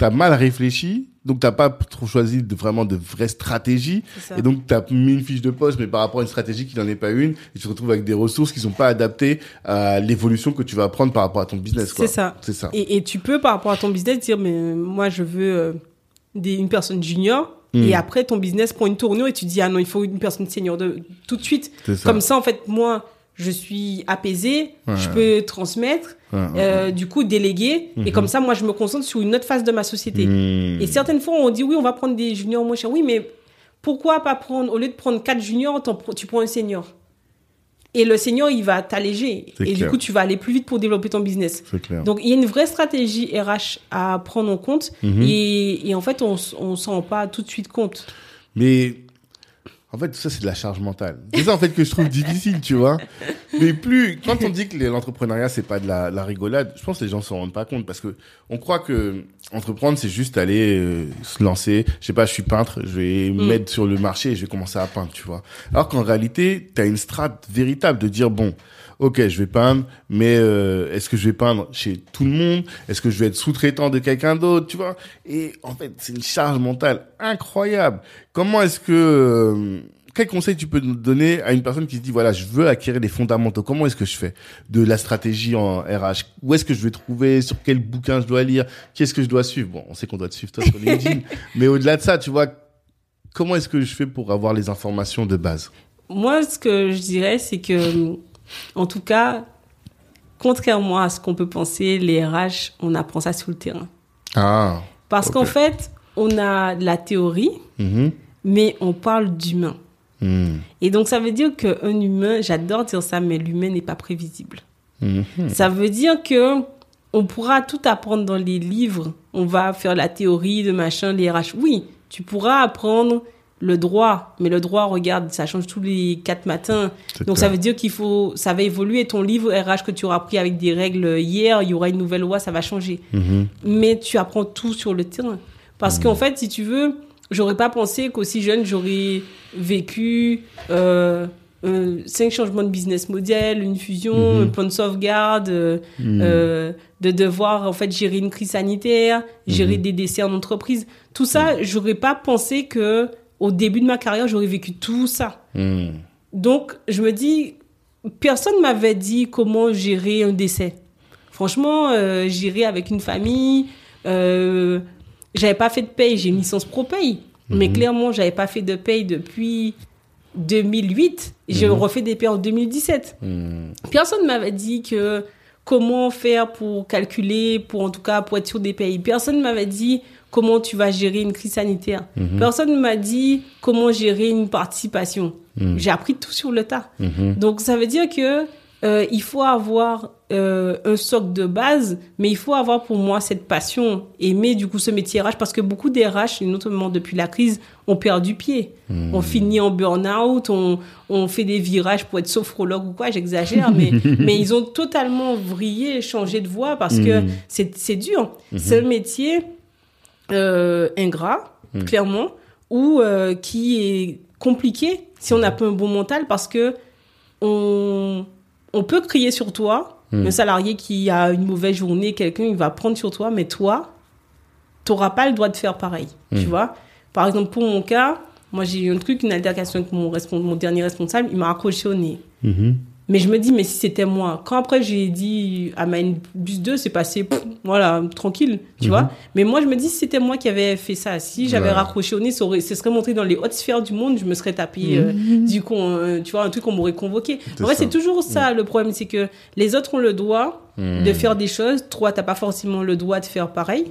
as mal réfléchi, donc t'as pas trop choisi de vraiment de vraies stratégies, et donc t'as mis une fiche de poste, mais par rapport à une stratégie qui n'en est pas une, et tu te retrouves avec des ressources qui sont pas adaptées à l'évolution que tu vas prendre par rapport à ton business. quoi. C'est ça. C'est ça. Et, et tu peux, par rapport à ton business, dire, mais euh, moi, je veux euh, des, une personne junior. Et après, ton business prend une tournure et tu dis, ah non, il faut une personne senior de, tout de suite. Ça. Comme ça, en fait, moi, je suis apaisé, Ouais. je peux transmettre, Ouais, ouais, euh, du coup, déléguer. Et Mhm. comme ça, moi, je me concentre sur une autre phase de ma société. Hmm. Et certaines fois, on dit, oui, on va prendre des juniors moins chers. Oui, mais pourquoi pas prendre, au lieu de prendre quatre juniors, tu prends un senior? Et le senior, il va t'alléger. Et du coup, tu vas aller plus vite pour développer ton business. C'est clair. Donc, il y a une vraie stratégie RH à prendre en compte. Mhm. et, et en fait, on on s'en rend pas tout de suite compte. Mais En fait, tout ça, c'est de la charge mentale. C'est ça, en fait, que je trouve difficile, tu vois. Mais plus, quand on dit que l'entrepreneuriat, c'est pas de la, la, rigolade, je pense que les gens s'en rendent pas compte parce que on croit que entreprendre, c'est juste aller euh, se lancer. Je sais pas, je suis peintre, je vais me mm. mettre sur le marché et je vais commencer à peindre, tu vois. Alors qu'en réalité, tu as une strate véritable de dire, bon, ok, je vais peindre, mais euh, est-ce que je vais peindre chez tout le monde? Est-ce que je vais être sous-traitant de quelqu'un d'autre, tu vois? Et en fait, c'est une charge mentale incroyable. Comment est-ce que euh, quel conseil tu peux nous donner à une personne qui se dit voilà je veux acquérir les fondamentaux? Comment est-ce que je fais? De la stratégie en RH où est-ce que je vais trouver? Sur quel bouquin je dois lire? Qu'est-ce que je dois suivre? Bon on sait qu'on doit te suivre toi sur LinkedIn mais au-delà de ça tu vois comment est-ce que je fais pour avoir les informations de base? Moi ce que je dirais c'est que en tout cas, contrairement à ce qu'on peut penser, les RH, on apprend ça sur le terrain. Ah. Parce qu'en fait, on a la théorie, mm-hmm. mais on parle d'humain. Mm. Et donc, ça veut dire qu'un humain, j'adore dire ça, mais l'humain n'est pas prévisible. Mm-hmm. Ça veut dire que on pourra tout apprendre dans les livres. On va faire la théorie de machin, les RH. Oui, tu pourras apprendre le droit, mais le droit, regarde, ça change tous les quatre matins. Donc ça veut dire qu'il faut, ça va évoluer. Ton livre RH que tu auras pris avec des règles hier, il y aura une nouvelle loi, ça va changer. Mhm. Mais tu apprends tout sur le terrain. Parce mhm. qu'en fait, si tu veux, j'aurais pas pensé qu'aussi jeune, j'aurais vécu euh, cinq changements de business model, une fusion, mhm. un plan de sauvegarde, euh, euh, de devoir en fait gérer une crise sanitaire, gérer des décès en entreprise. Tout ça, j'aurais pas pensé que au début de ma carrière, j'aurais vécu tout ça. Hmm. Donc, je me dis, personne m'avait dit comment gérer un décès. Franchement, euh, gérer avec une famille, euh, j'avais pas fait de paye, j'ai mis sens pro paye. Mais hmm. clairement, j'avais pas fait de paye depuis 2008. J'ai hmm. refait des payes en 2017. Personne m'avait dit que comment faire pour calculer, pour en tout cas pour être sur des pays. Personne m'avait dit comment tu vas gérer une crise sanitaire. Mhm. Personne ne m'a dit comment gérer une participation. Mhm. J'ai appris tout sur le tas. Mhm. Donc ça veut dire que euh, il faut avoir euh, un socle de base, mais il faut avoir pour moi cette passion, aimer du coup ce métier RH, parce que beaucoup des RH, notamment depuis la crise, ont perdu pied. On finit en burn-out, on, on, fait des virages pour être sophrologue ou quoi, j'exagère, mais, mais ils ont totalement vrillé, changé de voie parce que c'est dur. C'est un métier euh, ingrat, hmm. clairement, ou euh, qui est compliqué si on n'a pas un bon mental parce que on, on peut crier sur toi. Hmm. Un salarié qui a une mauvaise journée, quelqu'un, il va prendre sur toi, mais toi, tu n'auras pas le droit de faire pareil. Tu hmm. vois Par exemple, pour mon cas, moi, j'ai eu un truc, une altercation avec mon, mon dernier responsable, il m'a accroché au nez. Mais je me dis, mais si c'était moi, quand après j'ai dit à ma bus 2, c'est passé, voilà, tranquille, tu vois. Mhm. Mais moi, je me dis, si c'était moi qui avais fait ça, si j'avais raccroché au nez, ça, ce serait montré dans les hautes sphères du monde, je me serais tapé, euh, mhm. du coup, tu vois, un truc qu'on m'aurait convoqué. En fait, c'est toujours ça le problème, c'est que les autres ont le droit de mhm. faire des choses, toi, t'as pas forcément le droit de faire pareil.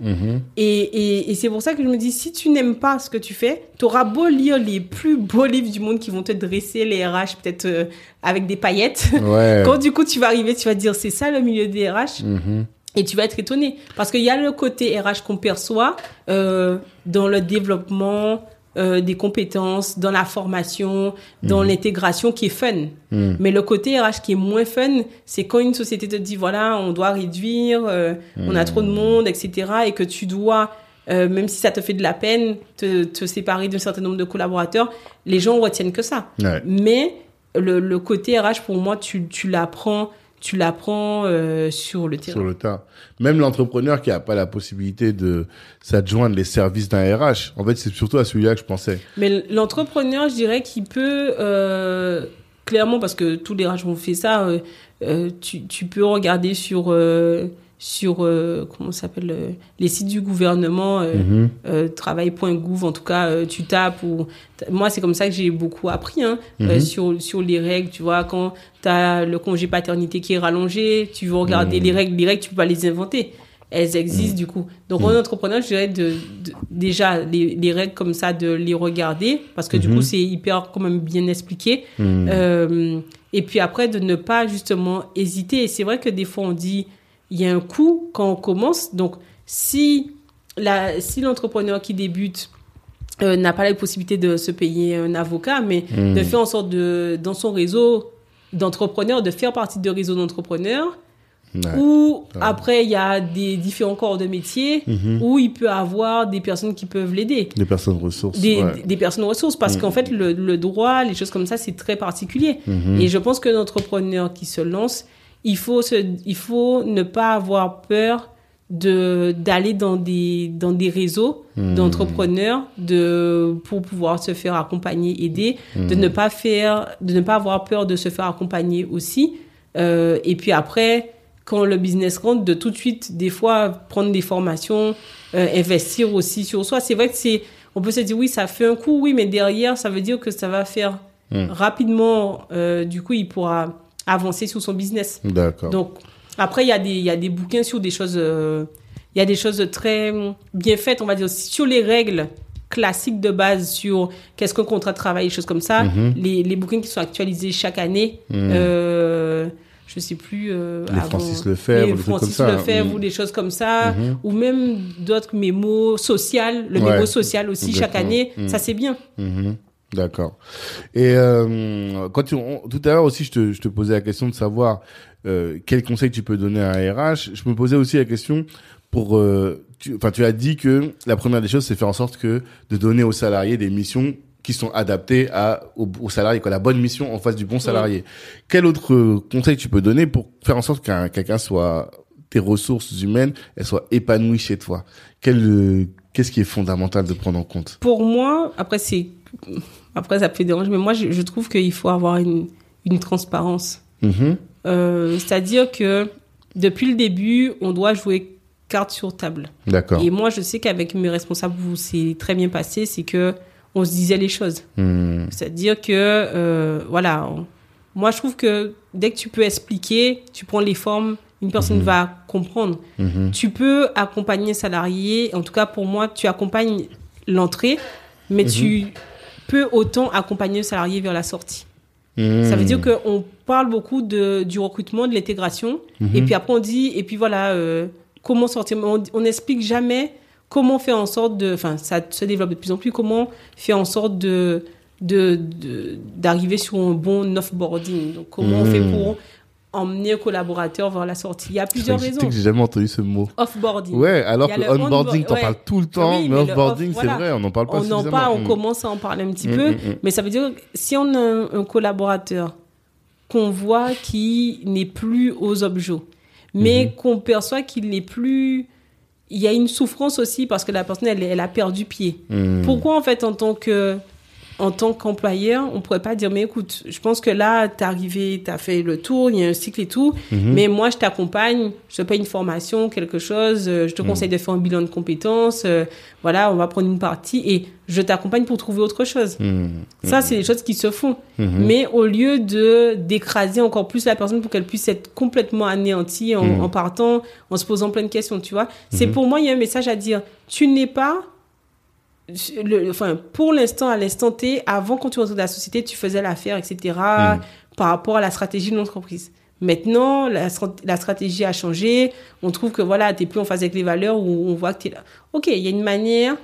Et, et, et c'est pour ça que je me dis, si tu n'aimes pas ce que tu fais, tu auras beau lire les plus beaux livres du monde qui vont te dresser les RH, peut-être euh, avec des paillettes. Quand du coup tu vas arriver, tu vas te dire c'est ça le milieu des RH. Mhm. Et tu vas être étonné. Parce qu'il y a le côté RH qu'on perçoit euh, dans le développement euh, des compétences, dans la formation, dans mhm. l'intégration qui est fun. Mhm. Mais le côté RH qui est moins fun, c'est quand une société te dit, voilà, on doit réduire, euh, on a trop de monde, etc. Et que tu dois, même si ça te fait de la peine, te, te séparer d'un certain nombre de collaborateurs, les gens retiennent que ça. Mais le, côté RH, pour moi, tu, tu l'apprends tu l'apprends euh, sur le terrain. Sur le tas. Même l'entrepreneur qui n'a pas la possibilité de s'adjoindre les services d'un RH, en fait, c'est surtout à celui-là que je pensais. Mais l'entrepreneur, je dirais qu'il peut, euh, clairement, parce que tous les RH ont fait ça, euh, tu, tu, peux regarder sur sur euh, comment s'appelle euh, les sites du gouvernement euh, mhm. euh travail.gouv en tout cas tu tapes ou moi c'est comme ça que j'ai beaucoup appris hein, mhm. sur sur les règles tu vois quand tu as le congé paternité qui est rallongé tu veux regarder mhm. les règles les règles tu peux pas les inventer. Elles existent du coup. Donc en entrepreneur je dirais de, déjà les, les, règles comme ça de les regarder parce que du coup c'est hyper quand même bien expliqué. Et puis après de ne pas justement hésiter. Et c'est vrai que des fois on dit il y a un coût quand on commence. Donc, si la, si l'entrepreneur qui débute euh, n'a pas la possibilité de se payer un avocat, mais Hmm. de faire en sorte de, dans son réseau d'entrepreneurs, de faire partie de réseaux d'entrepreneurs, Ouais. où après il y a des différents corps de métier, Mhm. où il peut avoir des personnes qui peuvent l'aider. Des personnes ressources. Des, ouais. des personnes ressources parce qu'en fait le, le droit les choses comme ça c'est très particulier Mhm. et je pense que l'entrepreneur qui se lance il faut se, il faut ne pas avoir peur de d'aller dans des dans des réseaux Mhm. d'entrepreneurs de pour pouvoir se faire accompagner aider de ne pas faire de ne pas avoir peur de se faire accompagner aussi Euh, et puis après quand le business rentre de tout de suite des fois prendre des formations euh, investir aussi sur soi c'est vrai que c'est on peut se dire oui ça fait un coup oui mais derrière ça veut dire que ça va faire Mm. rapidement euh, du coup il pourra avancer sur son business D'accord. donc après il y a des y a des bouquins sur des choses euh, y a des choses très bien faites on va dire sur les règles classiques de base sur qu'est-ce qu'un contrat de travail des choses comme ça Mhm. les, les bouquins qui sont actualisés chaque année Mhm. euh, je sais plus euh, Les avant- Francis Lefebvre, les des trucs comme Francis ça. Lefebvre Mhm. ou des choses comme ça Mhm. ou même d'autres mémos social le Ouais. mémo social aussi chaque année Mhm. ça c'est bien Mhm. D'accord. Et euh, quand tu, on- tout à l'heure aussi, je te, je te posais la question de savoir euh, quel conseil tu peux donner à un RH. Je me posais aussi la question pour, euh, tu- enfin, tu, as dit que la première des choses, c'est faire en sorte que de donner aux salariés des missions qui sont adaptées à aux, aux salariés, quoi, la bonne mission en face du bon salarié. Quel autre euh, conseil tu peux donner pour faire en sorte qu'un quelqu'un soit tes ressources humaines, elles soient épanouies chez toi? Quel, euh, qu'est-ce qui est fondamental de prendre en compte? Pour moi, après c'est après ça peut déranger, mais moi je, je trouve qu'il faut avoir une, une transparence. Mhm. Euh, C'est-à-dire que depuis le début, on doit jouer carte sur table. D'accord. Et moi, je sais qu'avec mes responsables, c'est très bien passé, c'est que on se disait les choses. Hmm. C'est-à-dire que euh, voilà, on- moi je trouve que dès que tu peux expliquer, tu prends les formes, une personne Mhm. va comprendre. Mhm. Tu peux accompagner un salarié, en tout cas pour moi, tu accompagnes l'entrée, mais tu peux autant accompagner le salarié vers la sortie. Ça veut dire Hmm. qu'on parle beaucoup de, du recrutement, de l'intégration, Mhm. et puis après on dit, et puis voilà, euh, comment sortir. On n'explique jamais comment faire en sorte de, enfin ça se développe de plus en plus, comment faire en sorte de de- de- d'arriver sur un bon offboarding. Donc comment on fait Mhm. pour emmener un collaborateur vers la sortie. Il y a plusieurs sais raisons. que j'ai jamais entendu ce mot. Offboarding. Ouais, alors que onboarding, onboard- t'en ouais. parles tout le temps, Oui, mais, mais offboarding, off, c'est voilà. vrai, on n'en parle pas on en suffisamment. parle, on Mm. commence à en parler un petit Mm, peu, mm, mais ça veut dire que si on a un, un collaborateur qu'on voit qui n'est plus aux objets, mais Mhm. qu'on perçoit qu'il n'est plus, il y a une souffrance aussi parce que la personne elle, elle a perdu pied. Pourquoi en fait en tant que en tant qu'employeur, on pourrait pas dire mais écoute, je pense que là t'es arrivé, t'as fait le tour, il y a un cycle et tout, Mhm. mais moi je t'accompagne, je te paye une formation, quelque chose, euh, je te conseille de faire un bilan de compétences, euh, voilà, on va prendre une partie et je t'accompagne pour trouver autre chose. Mm. Ça c'est des choses qui se font, Mhm. mais au lieu de d'écraser encore plus la personne pour qu'elle puisse être complètement anéantie en, Mhm. en partant, en se posant plein de questions, tu vois, c'est Mhm. pour moi il y a un message à dire, tu n'es pas le, enfin, pour l'instant, à l'instant T, avant quand tu rentrais dans la société, tu faisais l'affaire, etc., Mm. par rapport à la stratégie de l'entreprise. Maintenant, la, strat- la stratégie a changé. On trouve que voilà, t'es plus en phase avec les valeurs où on voit que t'es là. Ok, il y a une manière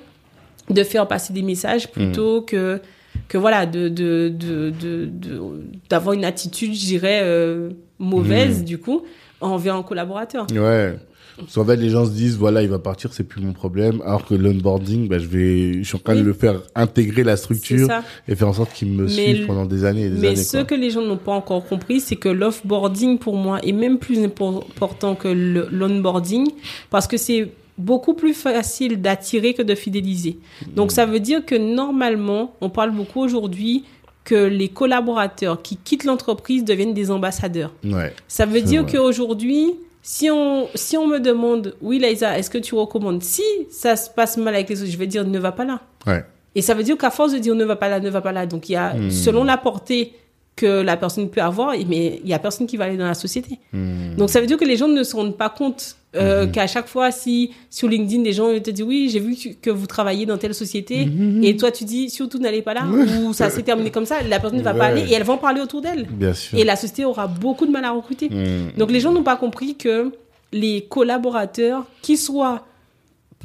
de faire passer des messages plutôt que que voilà de de de de- de- d'avoir une attitude, je dirais euh, mauvaise du coup envers un collaborateur. Ouais. Parce qu'en fait, les gens se disent, voilà, il va partir, c'est plus mon problème. Alors que l'onboarding, bah, je vais, je suis en train de le faire intégrer la structure et faire en sorte qu'il me Mais pendant des années et des Mais années. ce quoi. que les gens n'ont pas encore compris, c'est que l'offboarding, pour moi, est même plus important que l'onboarding, parce que c'est beaucoup plus facile d'attirer que de fidéliser. Donc, ça veut dire que normalement, on parle beaucoup aujourd'hui que les collaborateurs qui quittent l'entreprise deviennent des ambassadeurs. Ouais. Ça veut dire qu'aujourd'hui, si on, si on me demande, oui, Liza, est-ce que tu recommandes? Si ça se passe mal avec les autres, je vais dire, ne va pas là. Ouais. Et ça veut dire qu'à force de dire ne va pas là, ne va pas là, donc il y a, Hmm. selon la portée que la personne peut avoir, mais il y a personne qui va aller dans la société. Mm. Donc ça veut dire que les gens ne se rendent pas compte euh, qu'à chaque fois, si sur LinkedIn, des gens te disent oui, j'ai vu que, que vous travaillez dans telle société, Mhm. et toi tu dis surtout n'allez pas là, ou ça s'est terminé comme ça, la personne ne va pas aller et elle va en parler autour d'elle. Et la société aura beaucoup de mal à recruter. Donc les gens n'ont pas compris que les collaborateurs, qui soient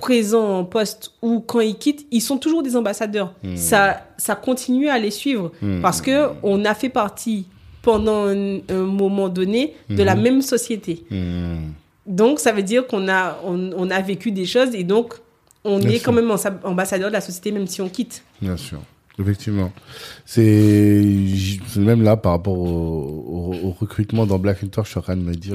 présents en poste ou quand ils quittent, ils sont toujours des ambassadeurs. Ça, ça continue à les suivre parce que on a fait partie pendant un, un moment donné de la même société. Hmm. Donc, ça veut dire qu'on a, on, on a vécu des choses et donc on Bien est sûr. quand même ambassadeur de la société même si on quitte. Bien sûr. Effectivement. C'est même là par rapport au, recrutement dans Black Network, je suis en train de me dire,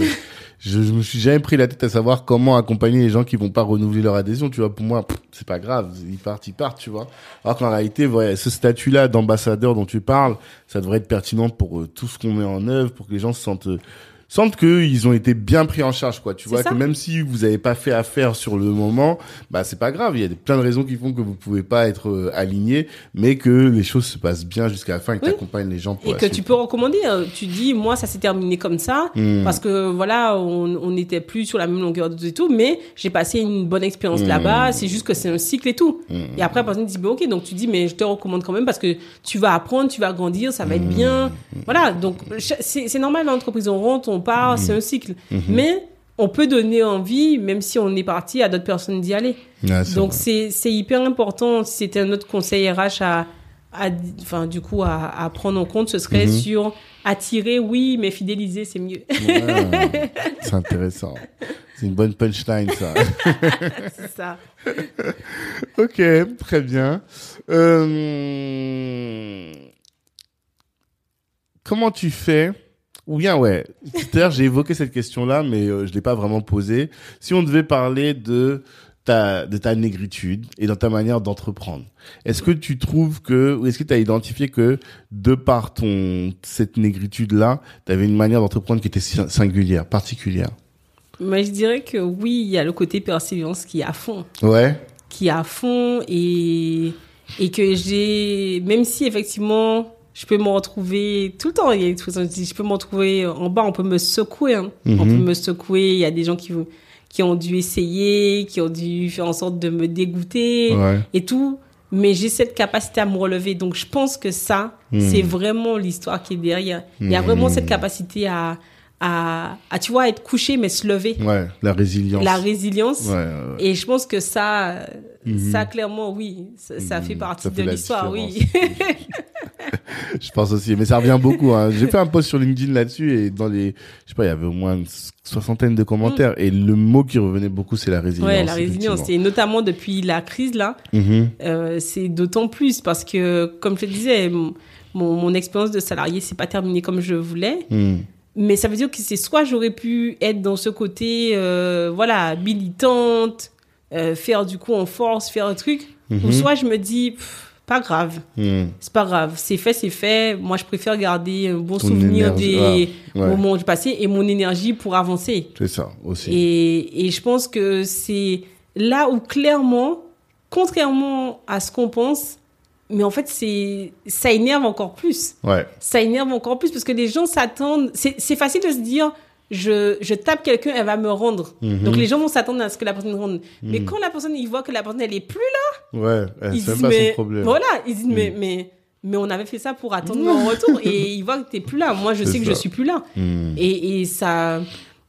je, me suis jamais pris la tête à savoir comment accompagner les gens qui vont pas renouveler leur adhésion. Tu vois, pour moi, c'est pas grave, ils partent, ils partent, tu vois. Alors qu'en réalité, ce statut-là d'ambassadeur dont tu parles, ça devrait être pertinent pour euh, tout ce qu'on met en œuvre, pour que les gens se sentent euh, sentent que ils ont été bien pris en charge, quoi. Tu vois ça. que même si vous avez pas fait affaire sur le moment, bah c'est pas grave. Il y a plein de raisons qui font que vous pouvez pas être euh, aligné, mais que les choses se passent bien jusqu'à la fin et que Oui. tu accompagnes les gens pour Et que suite. tu peux recommander. euh, Tu dis, moi, ça s'est terminé comme ça, Hmm. parce que voilà, on n'était plus sur la même longueur et tout, mais j'ai passé une bonne expérience Hmm. là-bas. C'est juste que c'est un cycle et tout. Hmm. Et après, la personne dit, bah, ok, donc tu dis, mais je te recommande quand même parce que tu vas apprendre, tu vas grandir, ça va être bien. Voilà, donc c'est normal, l'entreprise, on rentre, on part, c'est un cycle. Hmm. Mais on peut donner envie, même si on est parti, à d'autres personnes d'y aller. Donc c'est hyper important. Si c'était un autre conseil RH à, à enfin du coup à, à prendre en compte, ce serait Mhm. sur attirer, oui, mais fidéliser c'est mieux. Ouais, c'est intéressant. C'est une bonne punchline, ça. c'est ça. ok, très bien. Euh... Comment tu fais Ou bien, ouais. Tout à l'heure, j'ai évoqué cette question-là, mais euh, je l'ai pas vraiment posée. Si on devait parler de ta, de ta négritude et dans ta manière d'entreprendre, est-ce que tu trouves que, ou est-ce que tu as identifié que, de par ton, cette négritude-là, tu avais une manière d'entreprendre qui était si- singulière, particulière? Mais je dirais que oui, il y a le côté persévérance qui est à fond, Ouais. qui est à fond et et que j'ai même si effectivement je peux me retrouver tout le temps. Il y a des trucs, je dis, je peux me retrouver en bas, on peut me secouer. hein. Mhm. On peut me secouer. Il y a des gens qui, qui ont dû essayer, qui ont dû faire en sorte de me dégoûter Ouais. et tout. Mais j'ai cette capacité à me relever. Donc je pense que ça, Mhm. c'est vraiment l'histoire qui est derrière. Il y a Mhm. vraiment cette capacité à, à, à, tu vois, être couché mais se lever. Ouais, la résilience. La résilience. Ouais, ouais, ouais. Et je pense que ça, Mhm. ça clairement, oui, ça, ça fait Mhm. partie Ça fait de l'histoire, oui. Je pense aussi, mais ça revient beaucoup. Hein. J'ai fait un post sur LinkedIn là-dessus et dans les, je sais pas, il y avait au moins une soixantaine de commentaires et le mot qui revenait beaucoup, c'est la résilience. ouais, la résilience. Et notamment depuis la crise, là, Mhm. euh, c'est d'autant plus parce que, comme je te disais, mon, mon, mon expérience de salarié, c'est pas terminé comme je voulais. Mais ça veut dire que c'est soit j'aurais pu être dans ce côté, euh, voilà, militante, euh, faire du coup en force, faire un truc, ou Mhm. soit je me dis, pff, pas grave, Mhm. c'est pas grave, c'est fait, c'est fait. Moi, je préfère garder un bon Ton souvenir énergie, des ah, ouais. moments du passé et mon énergie pour avancer. C'est ça aussi. Et, et je pense que c'est là où clairement, contrairement à ce qu'on pense, mais en fait, c'est ça énerve encore plus Ouais. ça énerve encore plus parce que les gens s'attendent. C'est facile de se dire, je, je tape quelqu'un, elle va me rendre. Mhm. Donc les gens vont s'attendre à ce que la personne rende. Mais quand la personne, ils voient que la personne, elle est plus là, Ouais, ils disent, pas mais son problème. voilà, ils disent, mais, Mhm. mais, mais on avait fait ça pour attendre mon retour et ils voient que t'es plus là. Moi, je sais que je suis plus là. Mhm. Et, et ça,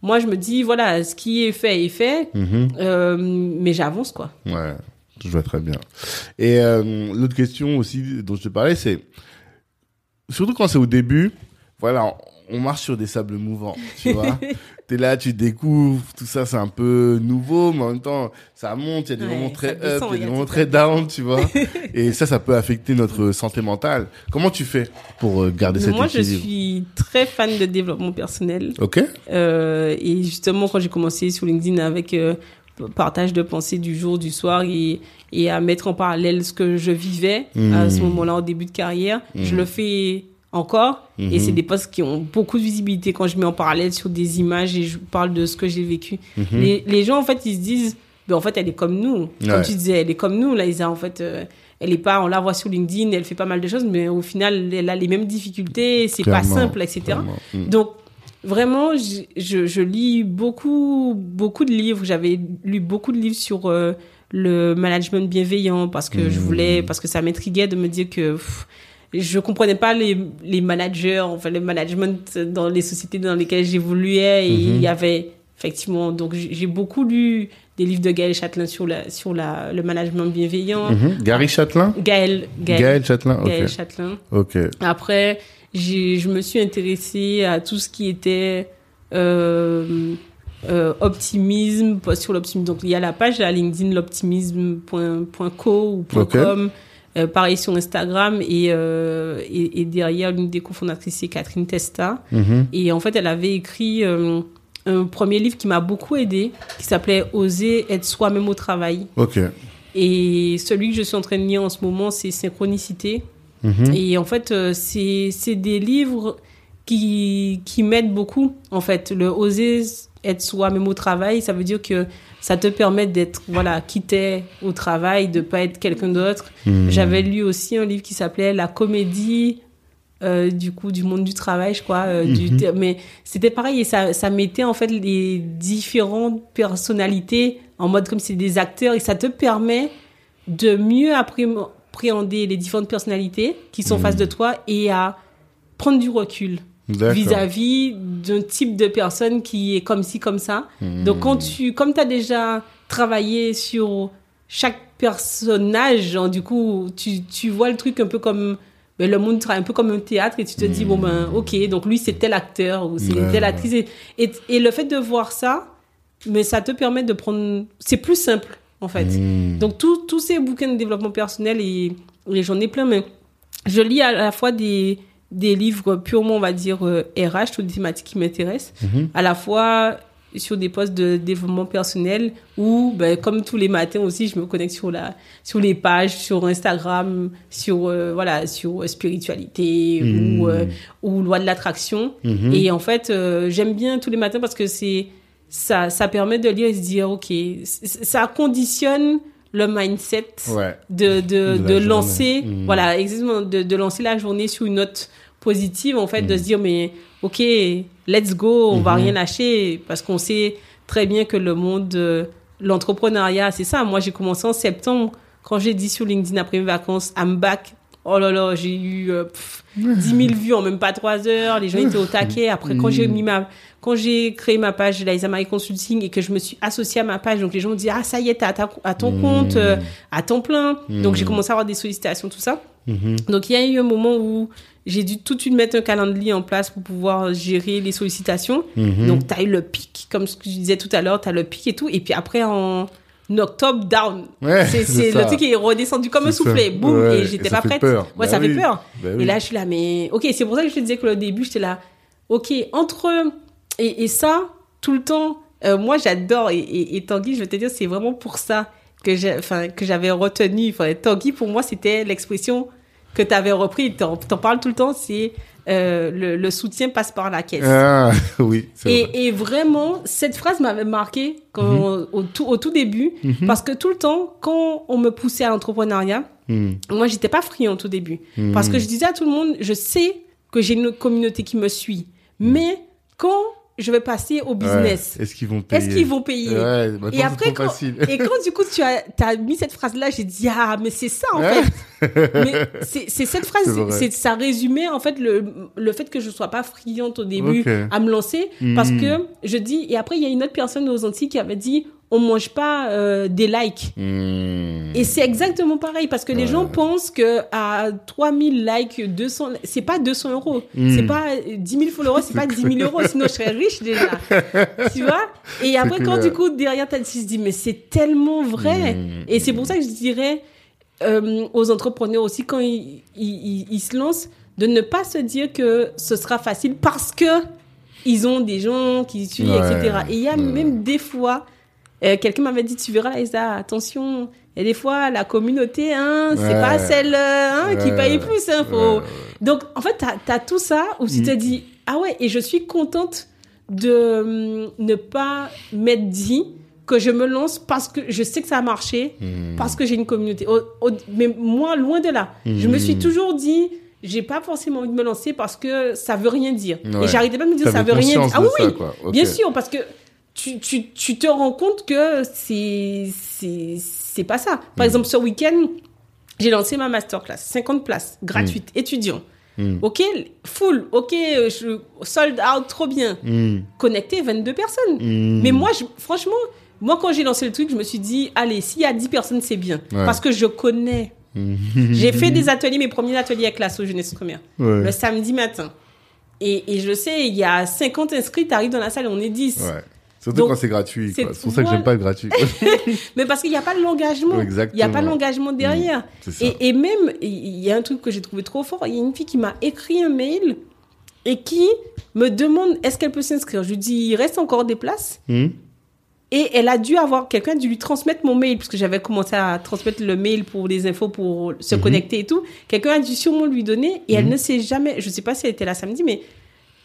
moi, je me dis, voilà, ce qui est fait est fait, Mhm. euh, mais j'avance, quoi. Ouais, je vois très bien. Et euh, l'autre question aussi dont je te parlais, c'est surtout quand c'est au début, voilà, on marche sur des sables mouvants, tu vois. T'es là, tu découvres, tout ça, c'est un peu nouveau, mais en même temps, ça monte, il y a des Ouais, moments très up, il y a des moments très down, tu vois. Et ça, ça peut affecter notre santé mentale. Comment tu fais pour euh, garder cet Moi, je suis très fan de développement personnel. Ok Euh, et justement, quand j'ai commencé sur LinkedIn avec euh, partage de pensées du jour, du soir et, et à mettre en parallèle ce que je vivais à ce Mhm. moment-là au début de carrière, je Mhm. le fais encore. Et Mhm. c'est des posts qui ont beaucoup de visibilité quand je mets en parallèle sur des images et je parle de ce que j'ai vécu. Les, les gens, en fait, ils se disent, ben, en fait, elle est comme nous. Comme tu disais, elle est comme nous. Là, ils ont, en fait, euh, elle est pas, on la voit sur LinkedIn, elle fait pas mal de choses, mais au final, elle a les mêmes difficultés, c'est pas simple, etc. Donc, vraiment, je, je, je lis beaucoup, beaucoup de livres. J'avais lu beaucoup de livres sur euh, le management bienveillant parce que je Mhm. voulais, parce que ça m'intriguait de me dire que pff, je comprenais pas les, les managers, enfin, le management dans les sociétés dans lesquelles j'évoluais il y avait, effectivement, donc j'ai beaucoup lu des livres de Gaël Châtelain sur, la, sur la, le management bienveillant. Mhm. Gary Châtelain? Gaël, Gaël, Gaël Châtelain. Gaël Châtelain. Ok. Après, je me suis intéressée à tout ce qui était euh, euh, optimisme, pas sur l'optimisme. Donc, il y a la page à LinkedIn, l'optimisme.co ou. .com. Euh, pareil sur Instagram. Et, euh, et, et derrière, l'une des cofondatrices, c'est Catherine Testa. Mhm. Et en fait, elle avait écrit euh, un premier livre qui m'a beaucoup aidé, qui s'appelait Oser être soi-même au travail. Ok. Et celui que je suis en train de lire en ce moment, c'est Synchronicité. Mhm. Et en fait, euh, c'est des livres qui, qui m'aident beaucoup. En fait, le oser être soi-même au travail, ça veut dire que ça te permet d'être, voilà, quitté au travail, de pas être quelqu'un d'autre. Mhm. J'avais lu aussi un livre qui s'appelait La comédie. euh, du coup du monde du travail je crois euh, du- Mhm. mais c'était pareil et ça, ça mettait en fait les différentes personnalités en mode comme c'est des acteurs et ça te permet de mieux appré- appréhender les différentes personnalités qui sont en face de toi et à prendre du recul vis-à-vis d'un type de personne qui est comme ci, comme ça. Hmm. Donc, quand tu, comme tu as déjà travaillé sur chaque personnage, genre, du coup, tu, tu vois le truc un peu comme ben, le monde un peu comme un théâtre et tu te dis, bon, ben, ok, donc lui, c'est tel acteur ou c'est. Ouais, telle actrice. Et le fait de voir ça, mais ça te permet de prendre. C'est plus simple, en fait. Mhm. Donc, tous ces bouquins de développement personnel, et, et j'en ai plein, mais je lis à la fois des, des livres purement, on va dire, euh, RH, toutes les thématiques qui m'intéressent, Mhm. à la fois sur des postes de développement personnel ou, ben, comme tous les matins aussi, je me connecte sur, la, sur les pages, sur Instagram, sur, euh, voilà, sur euh, spiritualité ou, euh, ou loi de l'attraction. Mhm. Et en fait, j'aime bien tous les matins parce que c'est ça, ça permet de lire et se dire, OK, ça conditionne le mindset Ouais. de, de, De lancer, Mhm. voilà, exactement, de, de lancer la journée sur une note positive, en fait, de Mhm. se dire, mais OK, let's go, on va Mhm. rien lâcher parce qu'on sait très bien que le monde, euh, l'entrepreneuriat, c'est ça. Moi, j'ai commencé en septembre quand j'ai dit sur LinkedIn après mes vacances, I'm back. Oh là là, j'ai eu euh, pff, 10 000 vues en même pas 3 heures. Les gens étaient au taquet. Après, quand j'ai mis ma, quand j'ai créé ma page Liza Marie Consulting et que je me suis associée à ma page, donc les gens me disent, ah, ça y est, t'es à, ta- à ton Mhm. compte, euh, à temps plein. Donc, j'ai commencé à avoir des sollicitations, tout ça. Mhm. Donc, il y a eu un moment où j'ai dû tout de suite mettre un calendrier en place pour pouvoir gérer les sollicitations. Donc, tu as eu le pic, comme ce que je disais tout à l'heure, tu as le pic et tout. Et puis après, en octobre, down. Ouais, C'est le truc qui est redescendu comme un soufflet. Boum. Ouais, et j'étais pas prête. peur. Ouais, Bah ça oui. fait peur. Bah Et oui. là, je suis là, mais ok, c'est pour ça que je te disais que le début, j'étais là, ok, entre. Et, et ça, tout le temps, euh, moi, j'adore. Et, et, et Tanguy, je vais te dire, c'est vraiment pour ça que j'avais retenu. Enfin, Tanguy, pour moi, c'était l'expression que tu avais repris. T'en t'en parles tout le temps, c'est euh, le, le soutien passe par la caisse. Ah, oui, vrai. Et, vraiment, cette phrase m'avait marqué quand, au, tout, au tout début, Mhm. parce que tout le temps, quand on me poussait à l'entrepreneuriat, Mhm. moi, j'étais pas friand au tout début. Mhm. Parce que je disais à tout le monde, je sais que j'ai une communauté qui me suit, mais quand je vais passer au business, Ouais. Est-ce qu'ils vont payer est-ce qu'ils vont payer Ouais, Et après, quand, facile. et quand du coup tu as, as mis cette phrase-là, j'ai dit ah mais c'est ça en fait. mais c'est cette phrase, C'est ça résumait en fait le le fait que je sois pas friande au début à me lancer parce que je dis et après il y a une autre personne aux Antilles qui avait dit on mange pas euh, des likes. Mhm. Et c'est exactement pareil parce que les gens pensent que à 3000 likes, 200, c'est pas 200 euros. Mm. C'est pas 10 000 followers, c'est pas 10 000 euros. Sinon, je serais riche déjà. tu vois? Et après, quand du coup, derrière, tu te dis, mais c'est tellement vrai. Mm. Et c'est pour ça que je dirais, euh, aux entrepreneurs aussi, quand ils, ils, ils- ils se lancent, de ne pas se dire que ce sera facile parce que ils ont des gens qui suivent, Ouais. etc. Et il y a Ouais. même des fois, euh, quelqu'un m'avait dit, tu verras, Laïsa, attention, il y a des fois, la communauté, hein, c'est Ouais. pas celle euh, hein, qui paye plus. Hein, faut... Donc, en fait, tu as, tout ça où tu te Mm. dis, ah ouais, et je suis contente de hum, ne pas m'être dit que je me lance parce que je sais que ça a marché, Mhm. parce que j'ai une communauté. Au- au- mais moi, loin de là. Je me suis toujours dit, j'ai pas forcément envie de me lancer parce que ça veut rien dire. Ouais. Et j'arrêtais pas de me dire, ça veut rien dire. Ah oui, ça, bien sûr, parce que tu, tu, tu te rends compte que c'est c'est c'est pas ça. Par Mm. exemple, ce week-end, j'ai lancé ma masterclass, 50 places, gratuites, étudiants. Mhm. Ok, full, ok, je, sold out, trop bien. Connecté, 22 personnes. Mais moi, je- franchement, moi, quand j'ai lancé le truc, je me suis dit, allez, s'il y a 10 personnes, c'est bien. Ouais. Parce que je connais. j'ai fait des ateliers, mes premiers ateliers avec l'asso jeunesse première. Ouais. Le samedi matin. Et, et je sais, il y a 50 inscrits, t'arrives dans la salle on est 10. Ouais. Surtout Donc, quand c'est gratuit. c'est- pour ça que j'aime pas le gratuit. Mais parce qu'il n'y a pas l'engagement. Il n'y a pas l'engagement derrière. c'est ça. Et, et même, il y a un truc que j'ai trouvé trop fort. Il y a une fille qui m'a écrit un mail et qui me demande est-ce qu'elle peut s'inscrire? Je lui dis il reste encore des places. Hmm Et elle a dû avoir quelqu'un dû lui transmettre mon mail puisque j'avais commencé à transmettre le mail pour les infos pour se Mhm. connecter et tout. Quelqu'un a dû sûrement lui donner et elle ne sait jamais. Je sais pas si elle était là samedi, mais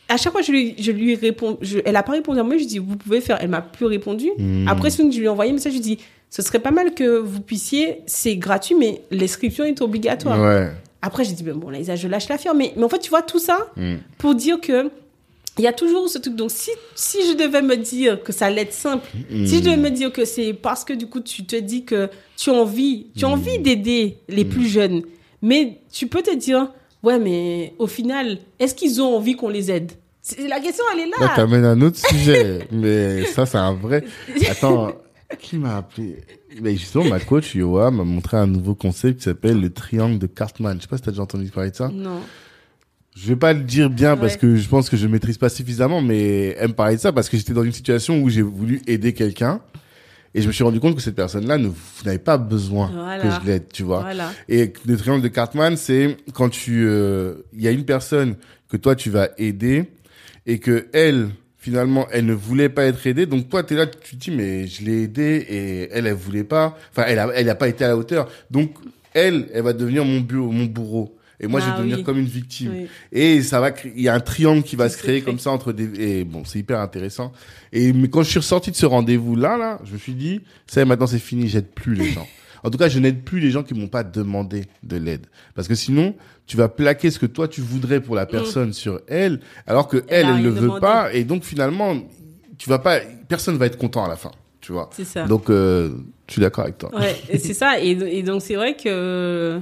à chaque fois je lui, je lui réponds. Je, elle a pas répondu à moi. Je dis vous pouvez faire. Elle m'a plus répondu. Mhm. Après, ce que je lui ai envoyé un message, je lui dis ce serait pas mal que vous puissiez. C'est gratuit, mais l'inscription est obligatoire. Ouais. Après, j'ai dit ben bon là, je lâche l'affaire. Mais, mais en fait, tu vois tout ça Hmm. pour dire que il y a toujours ce truc. Donc, si, si je devais me dire que ça allait être simple, si je devais me dire que c'est parce que du coup, tu te dis que tu as envie, tu as envie d'aider les plus jeunes, mais tu peux te dire, ouais, mais au final, est-ce qu'ils ont envie qu'on les aide? La question, elle est Là, là. t'amènes un autre sujet. mais ça, c'est un vrai. Attends, qui m'a appelé Mais justement, ma coach, Yoa, m'a montré un nouveau concept qui s'appelle le triangle de Cartman. Je sais pas si t'as déjà entendu parler de ça. non. Je vais pas le dire bien parce que je pense que je maîtrise pas suffisamment, mais elle me parlait de ça parce que j'étais dans une situation où j'ai voulu aider quelqu'un et je me suis rendu compte que cette personne-là ne n'avait pas besoin Voilà. que je l'aide, tu vois. Voilà. Et le triangle de Cartman, c'est quand tu, euh, il y a une personne que toi tu vas aider et que elle, finalement, elle ne voulait pas être aidée. Donc toi, t'es là, tu te dis mais je l'ai aidée et elle, elle voulait pas. Enfin, elle a, elle a pas été à la hauteur. Donc elle, elle va devenir mon bureau, mon bourreau. Et moi, je vais devenir oui. comme une victime. Oui. Et ça va, il y a un triangle qui va se créer crée. comme ça entre des, et bon, c'est hyper intéressant. Et mais quand je suis ressorti de ce rendez-vous là, là, je me suis dit, ça maintenant c'est fini, j'aide plus les gens. En tout cas, je n'aide plus les gens qui m'ont pas demandé de l'aide. Parce que sinon, tu vas plaquer ce que toi tu voudrais pour la personne sur elle, alors que elle, Mm. elle, ne veut demandé. pas. Et donc finalement, tu vas pas, personne va être content à la fin, tu vois. C'est ça. Donc, euh, je suis d'accord avec toi. Ouais, c'est ça. Et, et donc, c'est vrai que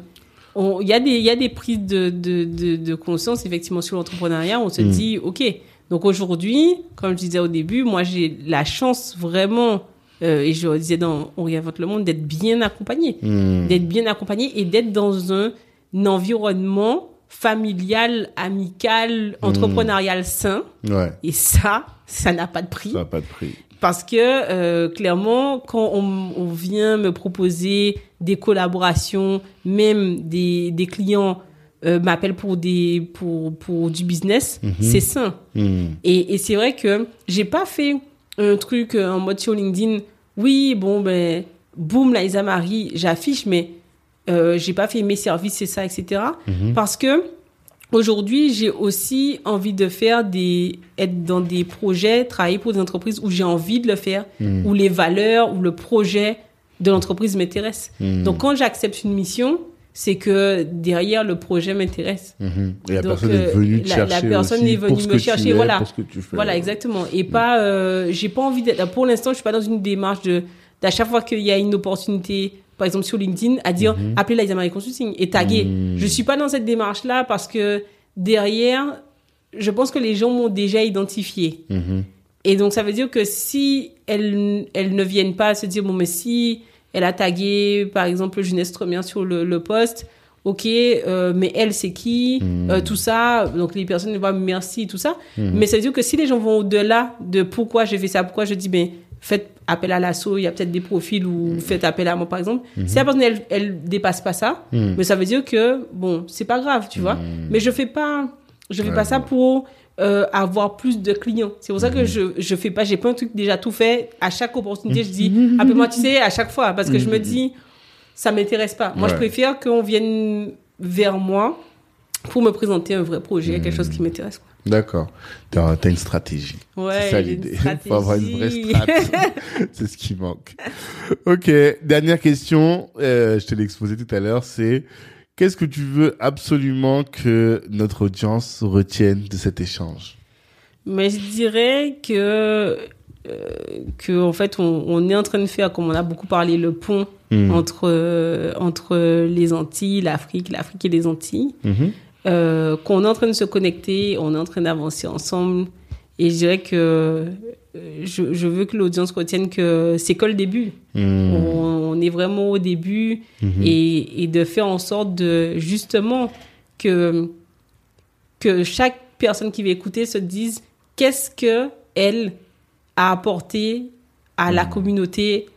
il y, a des- il y a des prises de, de, de, de conscience, effectivement, sur l'entrepreneuriat. On se Mm. dit, OK, donc aujourd'hui, comme je disais au début, moi, j'ai la chance vraiment, euh, et je le disais dans On réinvente le monde, d'être bien accompagné. Hmm. D'être bien accompagné et d'être dans un, environnement familial, amical, entrepreneurial sain. Ouais. Et ça, ça n'a pas de prix. Ça n'a pas de prix. Parce que euh, clairement, quand on, on vient me proposer des collaborations, même des, des clients euh, m'appellent pour des pour pour du business, c'est sain. Hmm. Et, et c'est vrai que j'ai pas fait un truc euh, en mode sur LinkedIn. Oui, bon ben boum, la Isa Marie, j'affiche, mais euh, j'ai pas fait mes services, c'est ça, etc. Parce que aujourd'hui, j'ai aussi envie de faire des être dans des projets, travailler pour des entreprises où j'ai envie de le faire, où les valeurs, où le projet de l'entreprise m'intéresse. Hmm. Donc quand j'accepte une mission, c'est que derrière le projet m'intéresse. Mhm. Et la Donc, personne est euh, venue te la- personne aussi est venue me chercher, es, voilà. pour ce que tu fais. Voilà, exactement. Et pas, euh, j'ai pas envie d'être. Pour l'instant, je suis pas dans une démarche de d'à chaque fois qu'il y a une opportunité, par exemple sur LinkedIn, à dire appelez la Isamarie Consulting et taguer. Je suis pas dans cette démarche là parce que derrière, je pense que les gens m'ont déjà identifié. Et donc, ça veut dire que si elles, elles ne viennent pas se dire, bon, mais si elle a tagué, par exemple, Jeunesse Tremien sur le, le poste, ok, euh, mais elle, c'est qui Euh, Tout ça. Donc, les personnes vont merci, tout ça. Mais ça veut dire que si les gens vont au-delà de pourquoi j'ai fait ça, pourquoi je dis, ben, faites appel à l'assaut, il y a peut-être des profils ou faites appel à moi, par exemple. Si la personne, elle, elle dépasse pas ça, mais ça veut dire que, bon, c'est pas grave, tu vois. Mais je fais pas, je fais Ouais, pas ça pour euh, avoir plus de clients. C'est pour ça que je, je fais pas, j'ai pas un truc déjà tout fait. À chaque opportunité, je dis, appelle-moi, tu sais, à chaque fois, parce que je me dis, ça m'intéresse pas. Moi, je préfère qu'on vienne vers moi pour me présenter un vrai projet, quelque chose qui m'intéresse. D'accord. T'as une stratégie. Ouais, c'est ça l'idée. Faut avoir une vraie stratégie. strat. c'est ce qui manque. Ok. Dernière question. Euh, je te l'ai exposé tout à l'heure. C'est qu'est-ce que tu veux absolument que notre audience retienne de cet échange? Mais je dirais que, euh, que en fait, on, on est en train de faire, comme on a beaucoup parlé, le pont Hmm. entre, euh, entre les Antilles, l'Afrique, l'Afrique et les Antilles. Mhm. Euh, qu'on est en train de se connecter, on est en train d'avancer ensemble. Et je dirais que je, je veux que l'audience retienne que c'est que le début. Hmm. On, on est vraiment au début Mhm. et, et de faire en sorte de justement que que chaque personne qui va écouter se dise qu'est-ce que elle a apporté à la communauté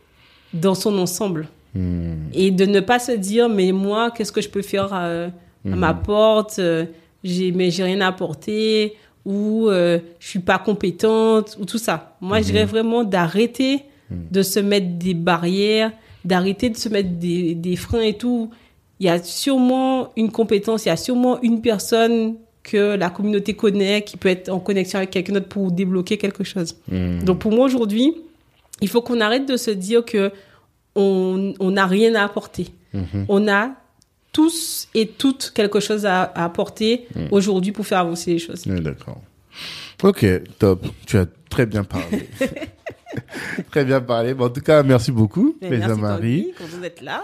dans son ensemble? Hmm. et de ne pas se dire mais moi qu'est-ce que je peux faire euh, à ma porte? Euh, j'ai mais j'ai rien à apporter ou euh, je suis pas compétente ou tout ça moi je dirais vraiment d'arrêter de se mettre des barrières d'arrêter de se mettre des, des freins et tout il y a sûrement une compétence il y a sûrement une personne que la communauté connaît qui peut être en connexion avec quelqu'un d'autre pour débloquer quelque chose Hmm. donc pour moi aujourd'hui, il faut qu'on arrête de se dire que on n'a rien à apporter. Mhm. On a tous et toutes quelque chose à, à apporter Mhm. aujourd'hui pour faire avancer les choses. D'accord. Ok, top. Tu as très bien parlé. très bien parlé. Bon, en tout cas, merci beaucoup, Mais Béza merci Marie. Quand vous êtes là.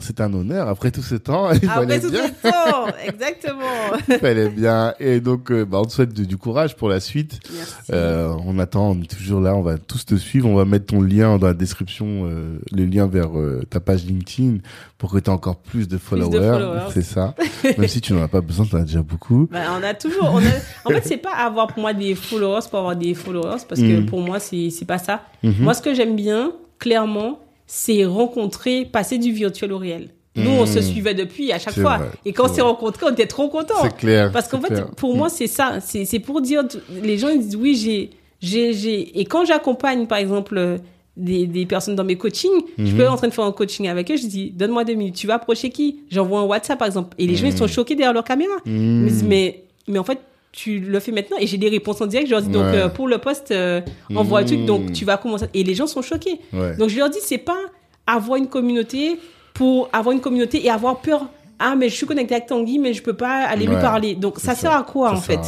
C'est un, honneur. Après tout ce temps, il fallait Après tout bien. ce temps, exactement. Il fallait bien. Et donc, euh, bah, on te souhaite du, du courage pour la suite. Merci. Euh, on attend, on est toujours là, on va tous te suivre, on va mettre ton lien dans la description, euh, le lien vers ta page LinkedIn pour que tu aies encore plus de followers. followers. C'est ça. Même si tu n'en as pas besoin, tu en as déjà beaucoup. Ben, on a toujours. On a... En fait, c'est pas avoir pour moi des followers pour avoir des followers, parce que Mhm. pour moi, c'est c'est pas ça. Mhm. Moi, ce que j'aime bien, clairement, c'est rencontrer, passer du virtuel au réel. Nous, on se Mhm. suivait depuis à chaque fois. vrai, Et quand on s'est rencontrés, on était trop contents. C'est clair. Parce qu'en fait, clair. pour moi, c'est ça. C'est pour dire, les gens ils disent oui, j'ai, j'ai, j'ai. Et quand j'accompagne, par exemple, euh, des, des personnes dans mes coachings, je Mhm. peux être en train de faire un coaching avec eux, je dis, donne-moi deux minutes, tu vas approcher qui? J'envoie un WhatsApp, par exemple. Et les gens, ils sont choqués derrière leur caméra. Ils me disent, Mhm. mais, mais en fait, tu le fais maintenant. Et j'ai des réponses en direct. Je leur dis, donc, Ouais. euh, pour le poste, euh, envoie un truc, Mhm. donc tu vas commencer. Et les gens sont choqués. Ouais. Donc je leur dis, c'est pas avoir une communauté pour avoir une communauté et avoir peur. Ah, mais je suis connecté avec Tanguy, mais je peux pas aller lui parler. Donc ça, sert à quoi, Ça en fait?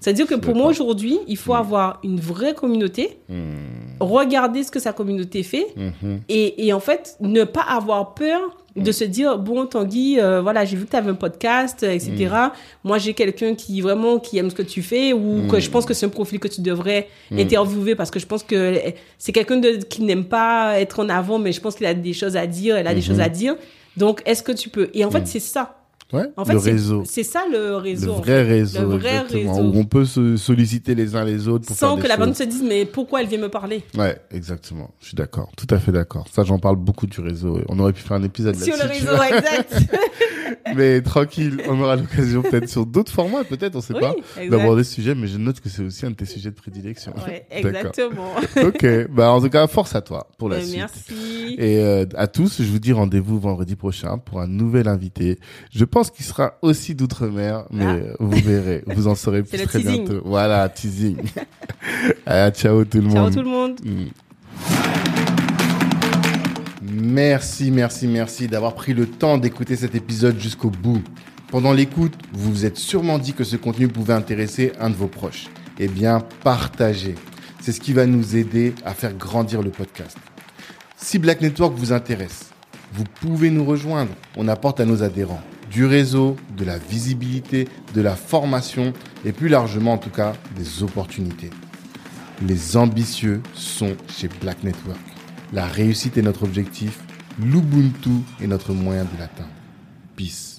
C'est-à-dire que pour moi, aujourd'hui, il faut avoir une vraie communauté, Hmm. regarder ce que sa communauté fait et, et en fait, ne pas avoir peur de se dire, bon, Tanguy, euh, voilà, j'ai vu que tu avais un podcast, etc. Mm. Moi, j'ai quelqu'un qui vraiment qui aime ce que tu fais ou que je pense que c'est un profil que tu devrais Mm. interviewer parce que je pense que c'est quelqu'un de- qui n'aime pas être en avant, mais je pense qu'il a des choses à dire, elle a des Mhm. choses à dire. Donc, est-ce que tu peux? Et en fait, Mm. c'est ça. Ouais, En fait, le c'est- réseau. C'est ça le Le réseau. en vrai réseau, Le vrai exactement, réseau. où on peut se solliciter les uns les autres pour Sans faire que des la personne se dise, mais pourquoi elle vient me parler? Ouais, exactement. Je suis d'accord, tout à fait d'accord. Ça, j'en parle beaucoup du réseau. On aurait pu faire un épisode Sur le réseau, exact. Mais tranquille, on aura l'occasion peut-être sur d'autres formats, peut-être, on sait Oui, pas, d'aborder ce sujet. Mais je note que c'est aussi un de tes sujets de prédilection. Ouais, exactement. ok, bah en tout cas, force à toi pour la Euh, suite. Merci. Et euh, à tous, je vous dis rendez-vous vendredi prochain pour un nouvel invité. Je pense qu'il sera aussi d'outre-mer, mais Ah. euh, vous verrez, vous en saurez plus très teasing. bientôt. Voilà, teasing. Ah, ciao tout le Ciao monde. tout le monde. Mm. Merci, merci, merci d'avoir pris le temps d'écouter cet épisode jusqu'au bout. Pendant l'écoute, vous vous êtes sûrement dit que ce contenu pouvait intéresser un de vos proches. Eh bien, partagez. C'est ce qui va nous aider à faire grandir le podcast. Si Black Network vous intéresse, vous pouvez nous rejoindre. On apporte à nos adhérents du réseau, de la visibilité, de la formation et plus largement en tout cas des opportunités. Les ambitieux sont chez Black Network. La réussite est notre objectif, l'Ubuntu est notre moyen de l'atteindre. Peace.